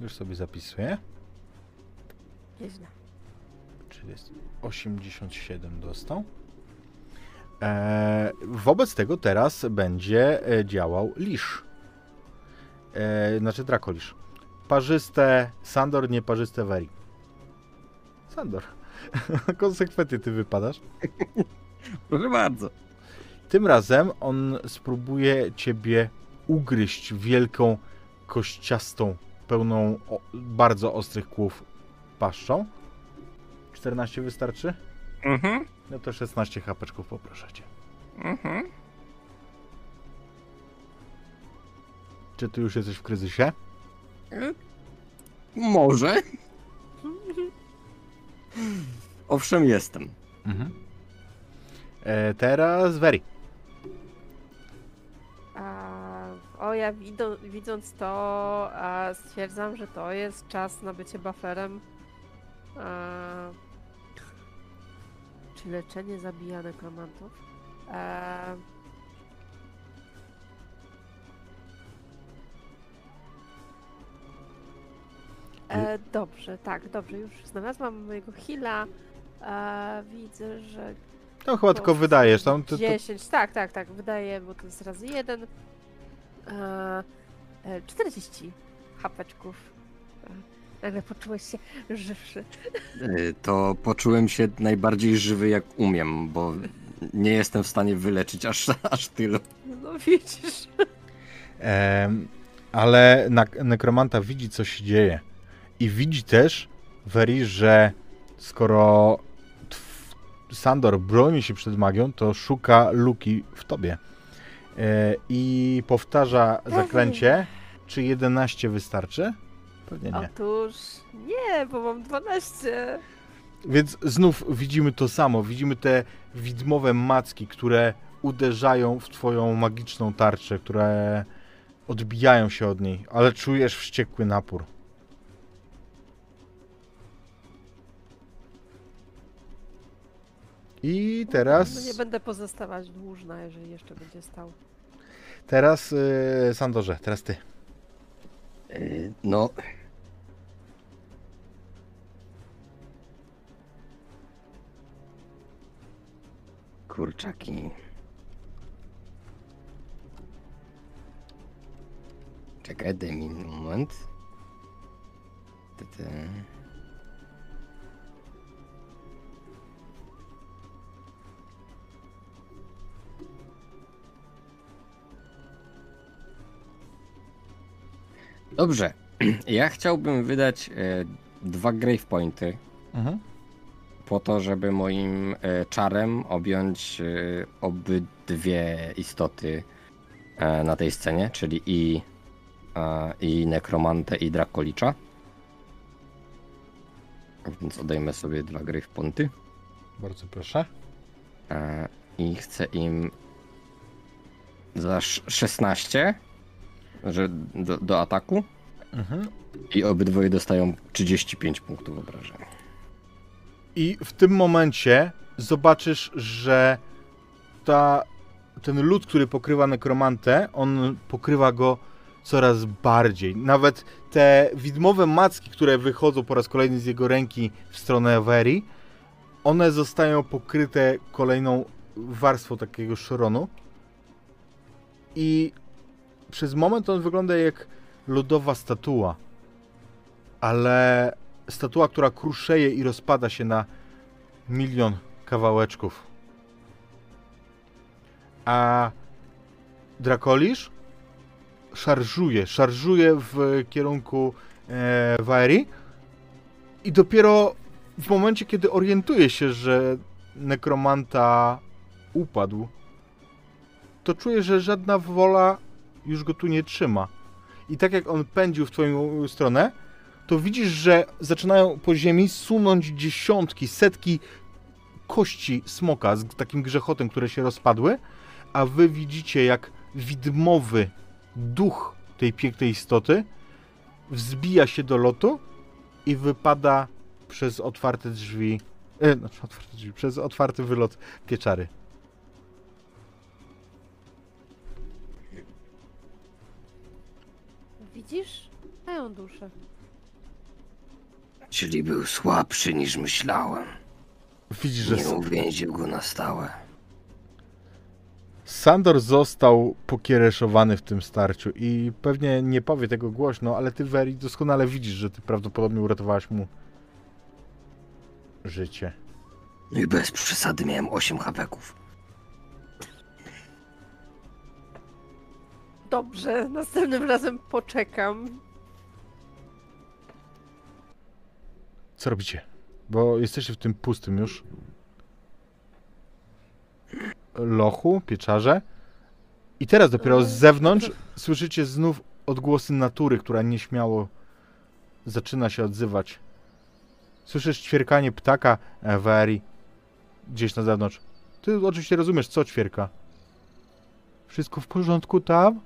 Już sobie zapisuję. Nieźle. Czyli jest 87 dostał. E, wobec tego teraz będzie e, działał Lisz. E, znaczy Drakolisz. Parzyste Sandor, nieparzyste Veri. Sandor. Konsekwentnie ty wypadasz. Proszę bardzo. Tym razem on spróbuje ciebie ugryźć wielką, kościastą, pełną bardzo ostrych kłów paszczą. 14 wystarczy? Mhm, No to 16 hapeczków poproszę cię. mhm. Czy ty już jesteś w kryzysie? Może. Owszem, jestem. Mhm. E, teraz Veri. A, o, ja wido, widząc to, a, stwierdzam, że to jest czas na bycie bufferem. A, czy leczenie zabija nekromantów? E, e, dobrze, tak, dobrze, już znalazłam mojego heala. E, widzę, że Tam chyba tylko wydajesz. Tam, to, to, 10, tak, tak, tak, wydaje, bo to jest razy jeden. E, e, 40 hapeczków. Nagle poczułeś się żywszy. Y, To poczułem się najbardziej żywy jak umiem, bo nie jestem w stanie wyleczyć aż, aż tylu. No widzisz. Ale nekromanta widzi, co się dzieje. I widzi też, Veri, że skoro Sandor broni się przed magią, to szuka luki w tobie. E, I powtarza zaklęcie. Czy 11 wystarczy? Pewnie nie. Otóż nie, bo mam 12. Więc znów widzimy to samo. Widzimy te widmowe macki, które uderzają w twoją magiczną tarczę, które odbijają się od niej, ale czujesz wściekły napór. I No teraz, nie będę pozostawać dłużna, jeżeli jeszcze będzie stał. teraz yy, Sandorze, teraz ty. Y, No. Kurczaki. Czekaj, daj mi moment. Ty, ty. Dobrze. Ja chciałbym wydać e, dwa grave pointy Mhm. po to, żeby moim e, czarem objąć e, obydwie istoty e, na tej scenie, czyli i, e, i nekromantę i drakolicza. Więc odejmę sobie dwa grave pointy Bardzo proszę. e, i chcę im za sz- 16 że do, do ataku Mhm. i obydwoje dostają 35 punktów obrażenia. I w tym momencie zobaczysz, że ta, ten lód, który pokrywa nekromantę, on pokrywa go coraz bardziej. Nawet te widmowe macki, które wychodzą po raz kolejny z jego ręki w stronę Avery, one zostają pokryte kolejną warstwą takiego szronu. I przez moment on wygląda jak lodowa statua. Ale statua, która kruszeje i rozpada się na milion kawałeczków. A Drakolisz szarżuje, szarżuje w kierunku e, i dopiero w momencie, kiedy orientuje się, że nekromanta upadł, to czuje, że żadna wola już go tu nie trzyma. I tak jak on pędził w twoją stronę, to widzisz, że zaczynają po ziemi sunąć dziesiątki, setki kości smoka z takim grzechotem, które się rozpadły, a wy widzicie, jak widmowy duch tej pięknej istoty wzbija się do lotu i wypada przez otwarte drzwi, e, znaczy otwarte drzwi, przez otwarty wylot pieczary. Widzisz? Mają duszę. Czyli był słabszy niż myślałem. Widzisz, że Nie uwięził go na stałe. Sandor został pokiereszowany w tym starciu i pewnie nie powie tego głośno, ale ty, Veri, doskonale widzisz, że ty prawdopodobnie uratowałaś mu życie. I bez przesady miałem 8 hapeków. Dobrze, następnym razem poczekam. Co robicie? Bo jesteście w tym pustym już lochu, pieczarze. I teraz dopiero z zewnątrz słyszycie znów odgłosy natury, która nieśmiało zaczyna się odzywać. Słyszysz ćwierkanie ptaka e, w aerii gdzieś na zewnątrz. Ty oczywiście rozumiesz, co ćwierka. Wszystko w porządku tam?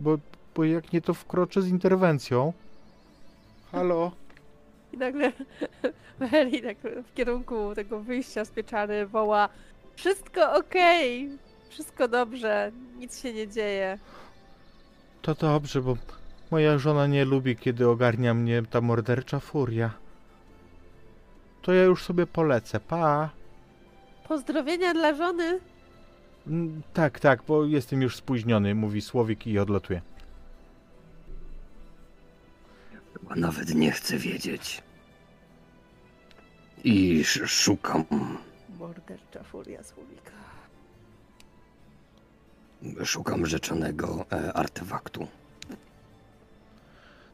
Bo, bo jak nie, to wkroczę z interwencją. Halo? I nagle Mary tak w kierunku tego wyjścia z pieczary woła Wszystko okej, wszystko dobrze, nic się nie dzieje. To dobrze, bo moja żona nie lubi, kiedy ogarnia mnie ta mordercza furia. To ja już sobie polecę, pa. Pozdrowienia dla żony. Mm, Tak, tak, bo jestem już spóźniony, mówi Słowik i odlatuje. Chyba nawet nie chcę wiedzieć. I sz- szukam, Mordercza furia słowika. szukam rzeczonego e, artefaktu.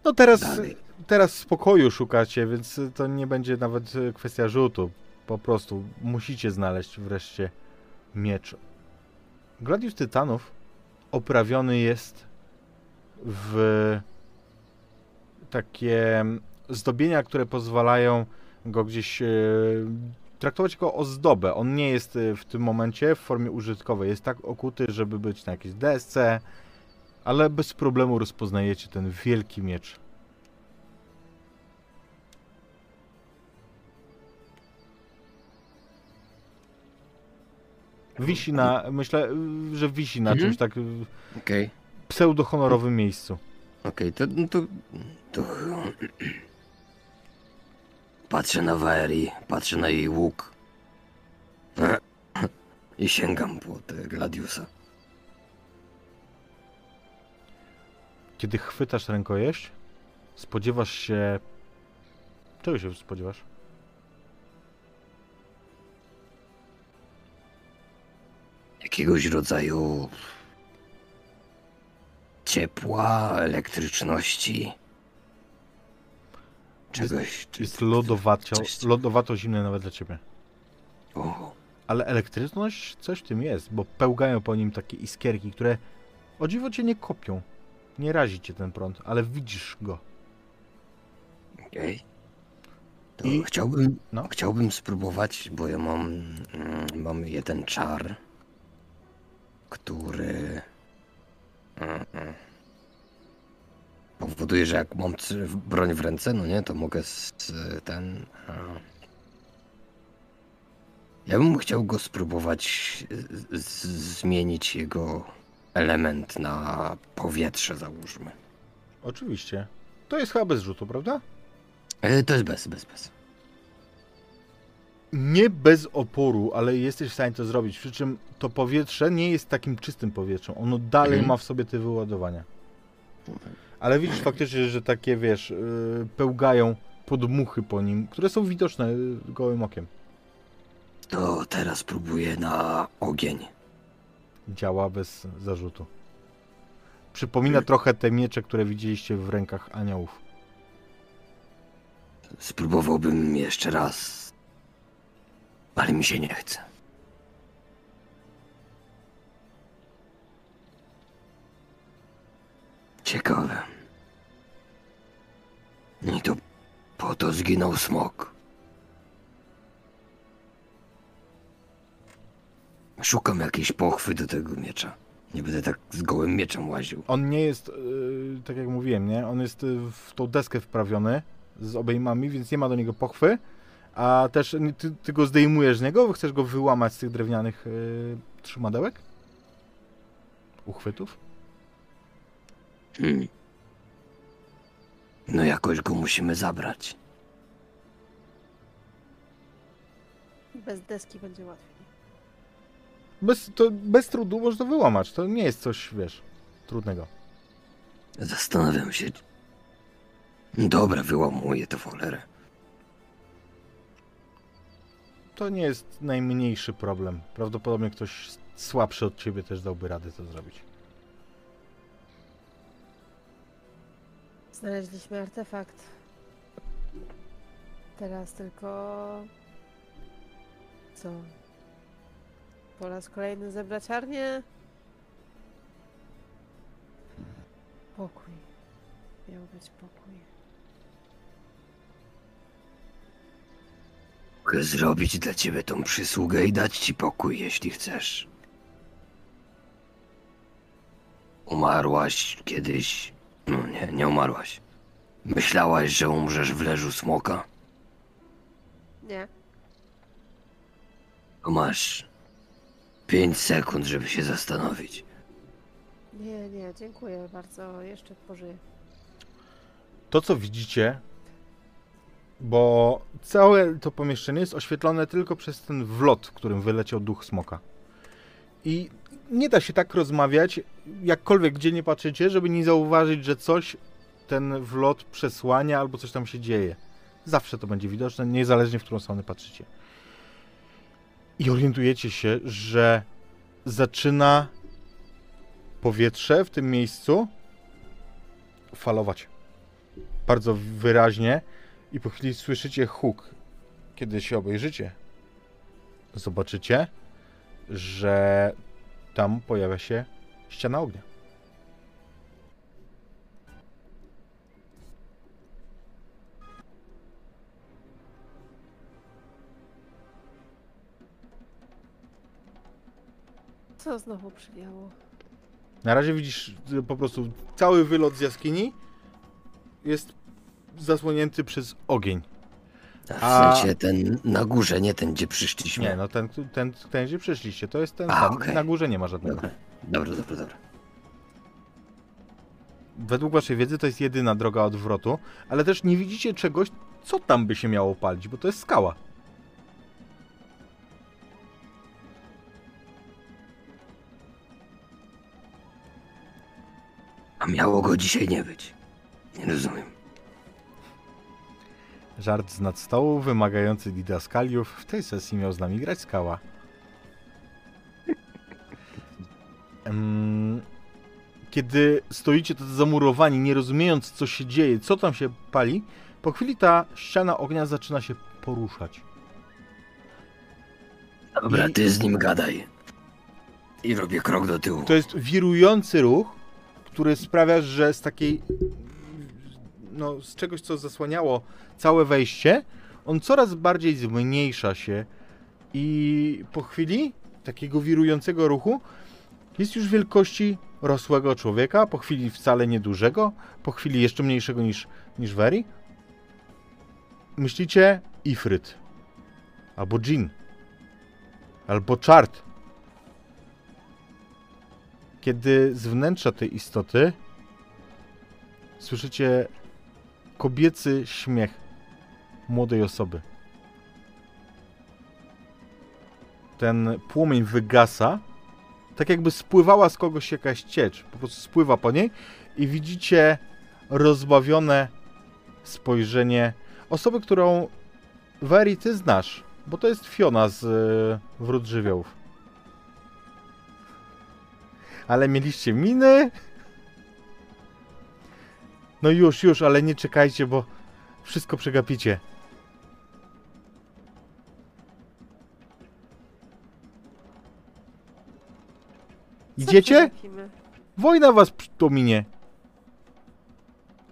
No teraz, Dalej. teraz spokoju szukacie, więc to nie będzie nawet e, kwestia rzutu. Po prostu musicie znaleźć wreszcie miecz. Gladius Tytanów oprawiony jest w takie zdobienia, które pozwalają go gdzieś e, traktować jako ozdobę. On nie jest e, w tym momencie w formie użytkowej. Jest tak okuty, żeby być na jakiejś desce, ale bez problemu rozpoznajecie ten wielki miecz. Wisi na, myślę, że wisi na Mhm. czymś tak y, Okej, pseudohonorowym miejscu. okej, to, no to, to... Patrzę na Waeri, patrzę na jej łuk. I sięgam po te Gladiusa. Kiedy chwytasz rękojeść, spodziewasz się... Czego się spodziewasz? Jakiegoś rodzaju ciepła, elektryczności. Czegoś. Jest coś- lodowato zimne nawet dla ciebie. O, Ale elektryczność, coś w tym jest, bo pełgają po nim takie iskierki, które o dziwo cię nie kopią. Nie razi cię ten prąd, ale widzisz go. okej. To I- chciałbym, no. chciałbym spróbować, bo ja mam, mm, mam jeden czar, który powoduje, że jak mam broń w ręce, no nie, to mogę z, ten. Ja bym chciał go spróbować zmienić jego element na powietrze, załóżmy. Oczywiście. To jest chyba bez rzutu, prawda? E, To jest bez, bez, bez. Nie bez oporu, ale jesteś w stanie to zrobić. Przy czym to powietrze nie jest takim czystym powietrzem. Ono dalej Mhm. ma w sobie te wyładowania. Ale widzisz faktycznie, że takie, wiesz, yy, pełgają podmuchy po nim, które są widoczne yy, gołym okiem. To teraz próbuję na ogień. Działa bez zarzutu. Przypomina trochę te miecze, które widzieliście w rękach aniołów. Spróbowałbym jeszcze raz, ale mi się nie chce. Ciekawe. I to po to zginął smok. Szukam jakiejś pochwy do tego miecza. Nie będę tak z gołym mieczem łaził. On nie jest, yy, tak jak mówiłem, nie? On jest yy, w tą deskę wprawiony z obejmami, więc nie ma do niego pochwy. A też ty, ty go zdejmujesz z niego, chcesz go wyłamać z tych drewnianych yy, trzymadełek? Uchwytów? Hmm. No jakoś go musimy zabrać. Bez deski będzie łatwiej. Bez, to, bez trudu można to wyłamać. To nie jest coś, wiesz, trudnego. Zastanawiam się. Dobra, wyłamuję to cholerę. To nie jest najmniejszy problem. Prawdopodobnie ktoś słabszy od ciebie też dałby radę to zrobić. Znaleźliśmy artefakt. Teraz tylko... Co? Po raz kolejny zebrać armię? Pokój. Miał być pokój. Mogę zrobić dla ciebie tą przysługę i dać ci pokój, jeśli chcesz. Umarłaś kiedyś. No nie, nie umarłaś. Myślałaś, że umrzesz w leżu smoka? Nie. To masz pięć sekund, żeby się zastanowić. Nie, nie, dziękuję bardzo. Jeszcze pożyję. To, co widzicie, bo całe to pomieszczenie jest oświetlone tylko przez ten wlot, którym wyleciał duch smoka. I nie da się tak rozmawiać, jakkolwiek gdzie nie patrzycie, żeby nie zauważyć, że coś ten wlot przesłania albo coś tam się dzieje. Zawsze to będzie widoczne, niezależnie w którą stronę patrzycie. I orientujecie się, że zaczyna powietrze w tym miejscu falować. Bardzo wyraźnie i po chwili słyszycie huk. Kiedy się obejrzycie, zobaczycie, że tam pojawia się ściana ognia. Co znowu przywiało? Na razie widzisz po prostu cały wylot z jaskini jest zasłonięty przez ogień. A w sensie ten na górze, nie ten, gdzie przyszliśmy. Nie, no ten, ten, ten gdzie przyszliście, to jest ten A, sam. okej. Na górze nie ma żadnego. Dobra, dobra, dobra. dobra. Według waszej wiedzy to jest jedyna droga odwrotu, ale też nie widzicie czegoś, co tam by się miało palić, bo to jest skała. A miało go dzisiaj nie być. Nie rozumiem. Żart z nad stołu, wymagający didaskaliów. W tej sesji miał z nami grać skała. Kiedy stoicie tacy zamurowani, nie rozumiejąc, co się dzieje, co tam się pali, po chwili ta ściana ognia zaczyna się poruszać. Dobra, I- ty z nim gadaj. I robię krok do tyłu. To jest wirujący ruch, który sprawia, że z takiej. No, z czegoś, co zasłaniało całe wejście, on coraz bardziej zmniejsza się i po chwili takiego wirującego ruchu jest już wielkości rosłego człowieka, po chwili wcale niedużego, po chwili jeszcze mniejszego niż, niż Veri. Myślicie Ifryt, albo Jin, albo Chart. Kiedy z wnętrza tej istoty słyszycie kobiecy śmiech młodej osoby. Ten płomień wygasa, tak jakby spływała z kogoś jakaś ciecz. Po prostu spływa po niej i widzicie rozbawione spojrzenie osoby, którą Veri ty znasz, bo to jest Fiona z y, Wrót Żywiołów. Ale mieliście miny? No już, już, ale nie czekajcie, bo wszystko przegapicie. Idziecie? Wojna was przy- pominie.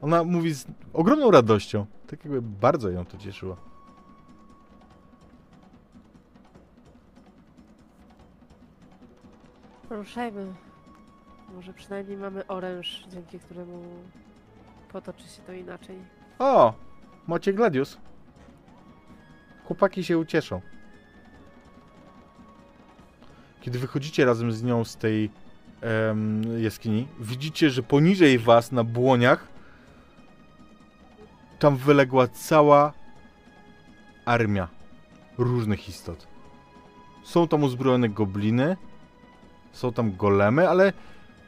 Ona mówi z ogromną radością. Tak jakby bardzo ją to cieszyło. Ruszajmy. Może przynajmniej mamy oręż, dzięki któremu potoczy się to inaczej. O! Macie Gladius. Chłopaki się ucieszą. Kiedy wychodzicie razem z nią z tej em, jaskini, widzicie, że poniżej was na błoniach tam wyległa cała armia różnych istot. Są tam uzbrojone gobliny, są tam golemy, ale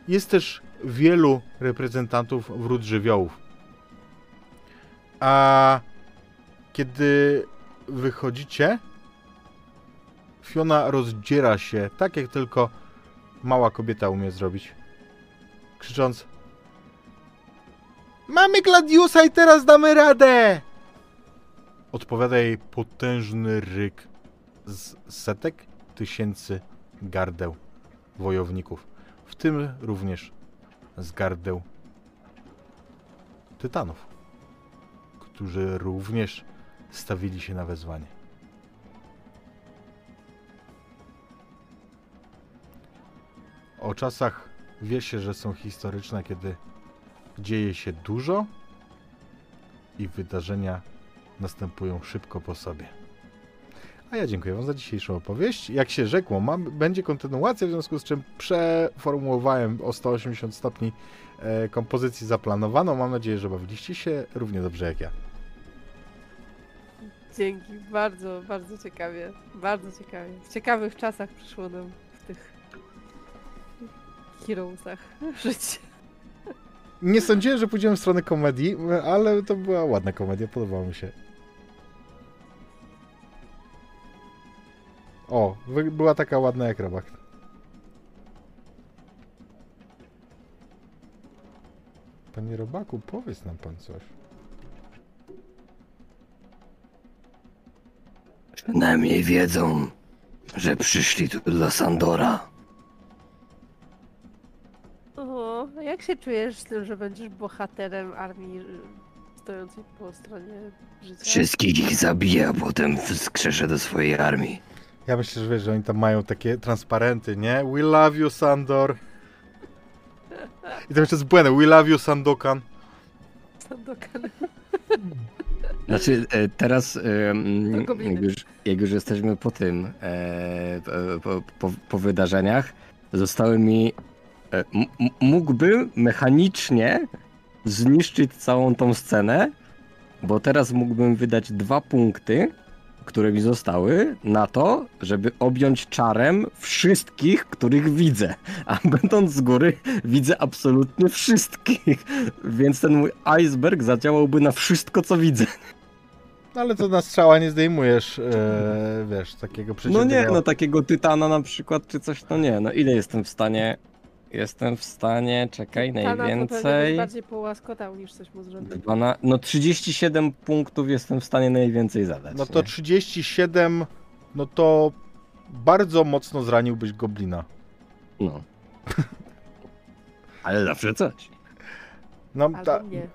jest też wielu reprezentantów wrót żywiołów. A kiedy wychodzicie, Fiona rozdziera się tak, jak tylko mała kobieta umie zrobić. Krzycząc: Mamy Gladiusa i teraz damy radę! odpowiada jej potężny ryk z setek tysięcy gardeł wojowników, w tym również z gardeł tytanów, którzy również stawili się na wezwanie. O czasach wie się, że są historyczne, kiedy dzieje się dużo i wydarzenia następują szybko po sobie. A ja dziękuję Wam za dzisiejszą opowieść. Jak się rzekło, mam, będzie kontynuacja, w związku z czym przeformułowałem o 180 stopni e, kompozycji zaplanowaną. Mam nadzieję, że bawiliście się równie dobrze jak ja. Dzięki, bardzo, bardzo ciekawie. Bardzo ciekawie. W ciekawych czasach przyszło nam w tych Heroesach życie. Nie sądziłem, że pójdziemy w stronę komedii, ale to była ładna komedia, podobała mi się. O, była taka ładna jak robak. Panie robaku, powiedz nam pan coś. Przynajmniej wiedzą, że przyszli tu dla Sandora. O, jak się czujesz z tym, że będziesz bohaterem armii y, stojącej po stronie życia? Wszystkich ich zabije, a potem wskrzeszę do swojej armii. Ja myślę, że wiesz, że oni tam mają takie transparenty, nie? We love you, Sandor. I to jeszcze jest błędem. We love you, Sandokan. Sandokan. Znaczy, e, teraz, e, jak już, jak już jesteśmy po tym, e, po, po, po wydarzeniach, zostały mi. Mógłbym mechanicznie zniszczyć całą tą scenę, bo teraz mógłbym wydać dwa punkty, które mi zostały, na to, żeby objąć czarem wszystkich, których widzę. A będąc z góry, widzę absolutnie wszystkich. Więc ten mój iceberg zadziałałby na wszystko, co widzę. No ale to na strzała nie zdejmujesz, e, wiesz, takiego No przeciętnego... nie, no takiego tytana na przykład, czy coś, no nie, no ile jestem w stanie? Jestem w stanie, czekaj, byś najwięcej. bardziej połaskotał niż coś mu zrobił. Dwana, no 37 punktów jestem w stanie najwięcej zadać. No to nie? 37, no to bardzo mocno zraniłbyś goblina. No. Ale zawsze coś. No, Albo ta, nie.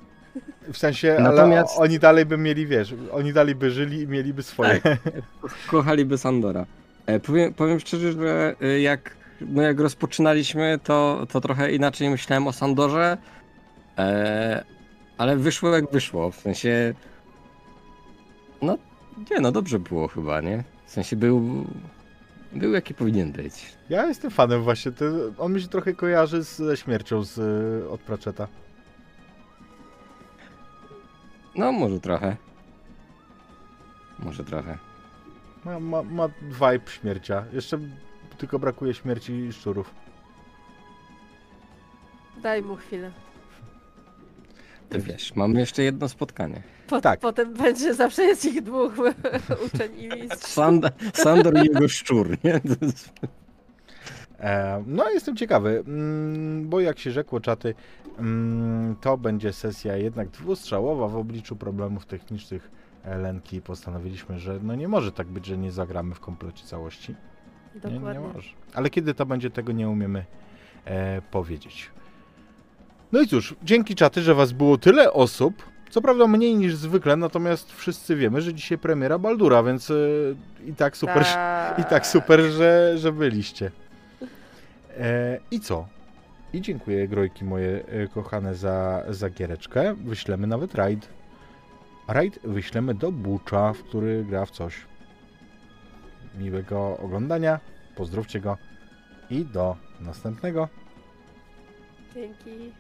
w sensie, Natomiast- ale oni dalej by mieli, wiesz, oni dalej by żyli i mieliby swoje. Tak. Kochaliby Sandora. E, powiem, powiem szczerze, że e, jak, no jak rozpoczynaliśmy, to, to trochę inaczej myślałem o Sandorze, e, ale wyszło jak wyszło, w sensie no nie, no dobrze było chyba, nie? W sensie był, był jaki powinien być. Ja jestem fanem właśnie, to, on mi się trochę kojarzy ze śmiercią z, y, od Pratchetta. No może trochę. Może trochę. Ma, ma, ma vibe śmiercia. Jeszcze tylko brakuje śmierci szczurów. Daj mu chwilę. Ty wiesz, mamy jeszcze jedno spotkanie. Po, Tak. Potem będzie, zawsze jest ich dwóch uczeń i mistrz. Sand Sandor i jego szczur, nie? E, no, jestem ciekawy, mm, bo jak się rzekło, czaty, mm, to będzie sesja jednak dwustrzałowa w obliczu problemów technicznych e, Lenki. Postanowiliśmy, że no nie może tak być, że nie zagramy w komplecie całości. Nie, nie Dokładnie. może. Ale kiedy to będzie, tego nie umiemy e, powiedzieć. No i cóż, dzięki czaty, że was było tyle osób. Co prawda mniej niż zwykle, natomiast wszyscy wiemy, że dzisiaj premiera Baldura, więc e, i tak super, i tak super, że, że byliście. E, I co? I dziękuję grojki moje e, kochane za, za giereczkę. Wyślemy nawet raid. Raid wyślemy do Bucza, w który gra w coś. Miłego oglądania. Pozdrówcie go. I do następnego. Dzięki.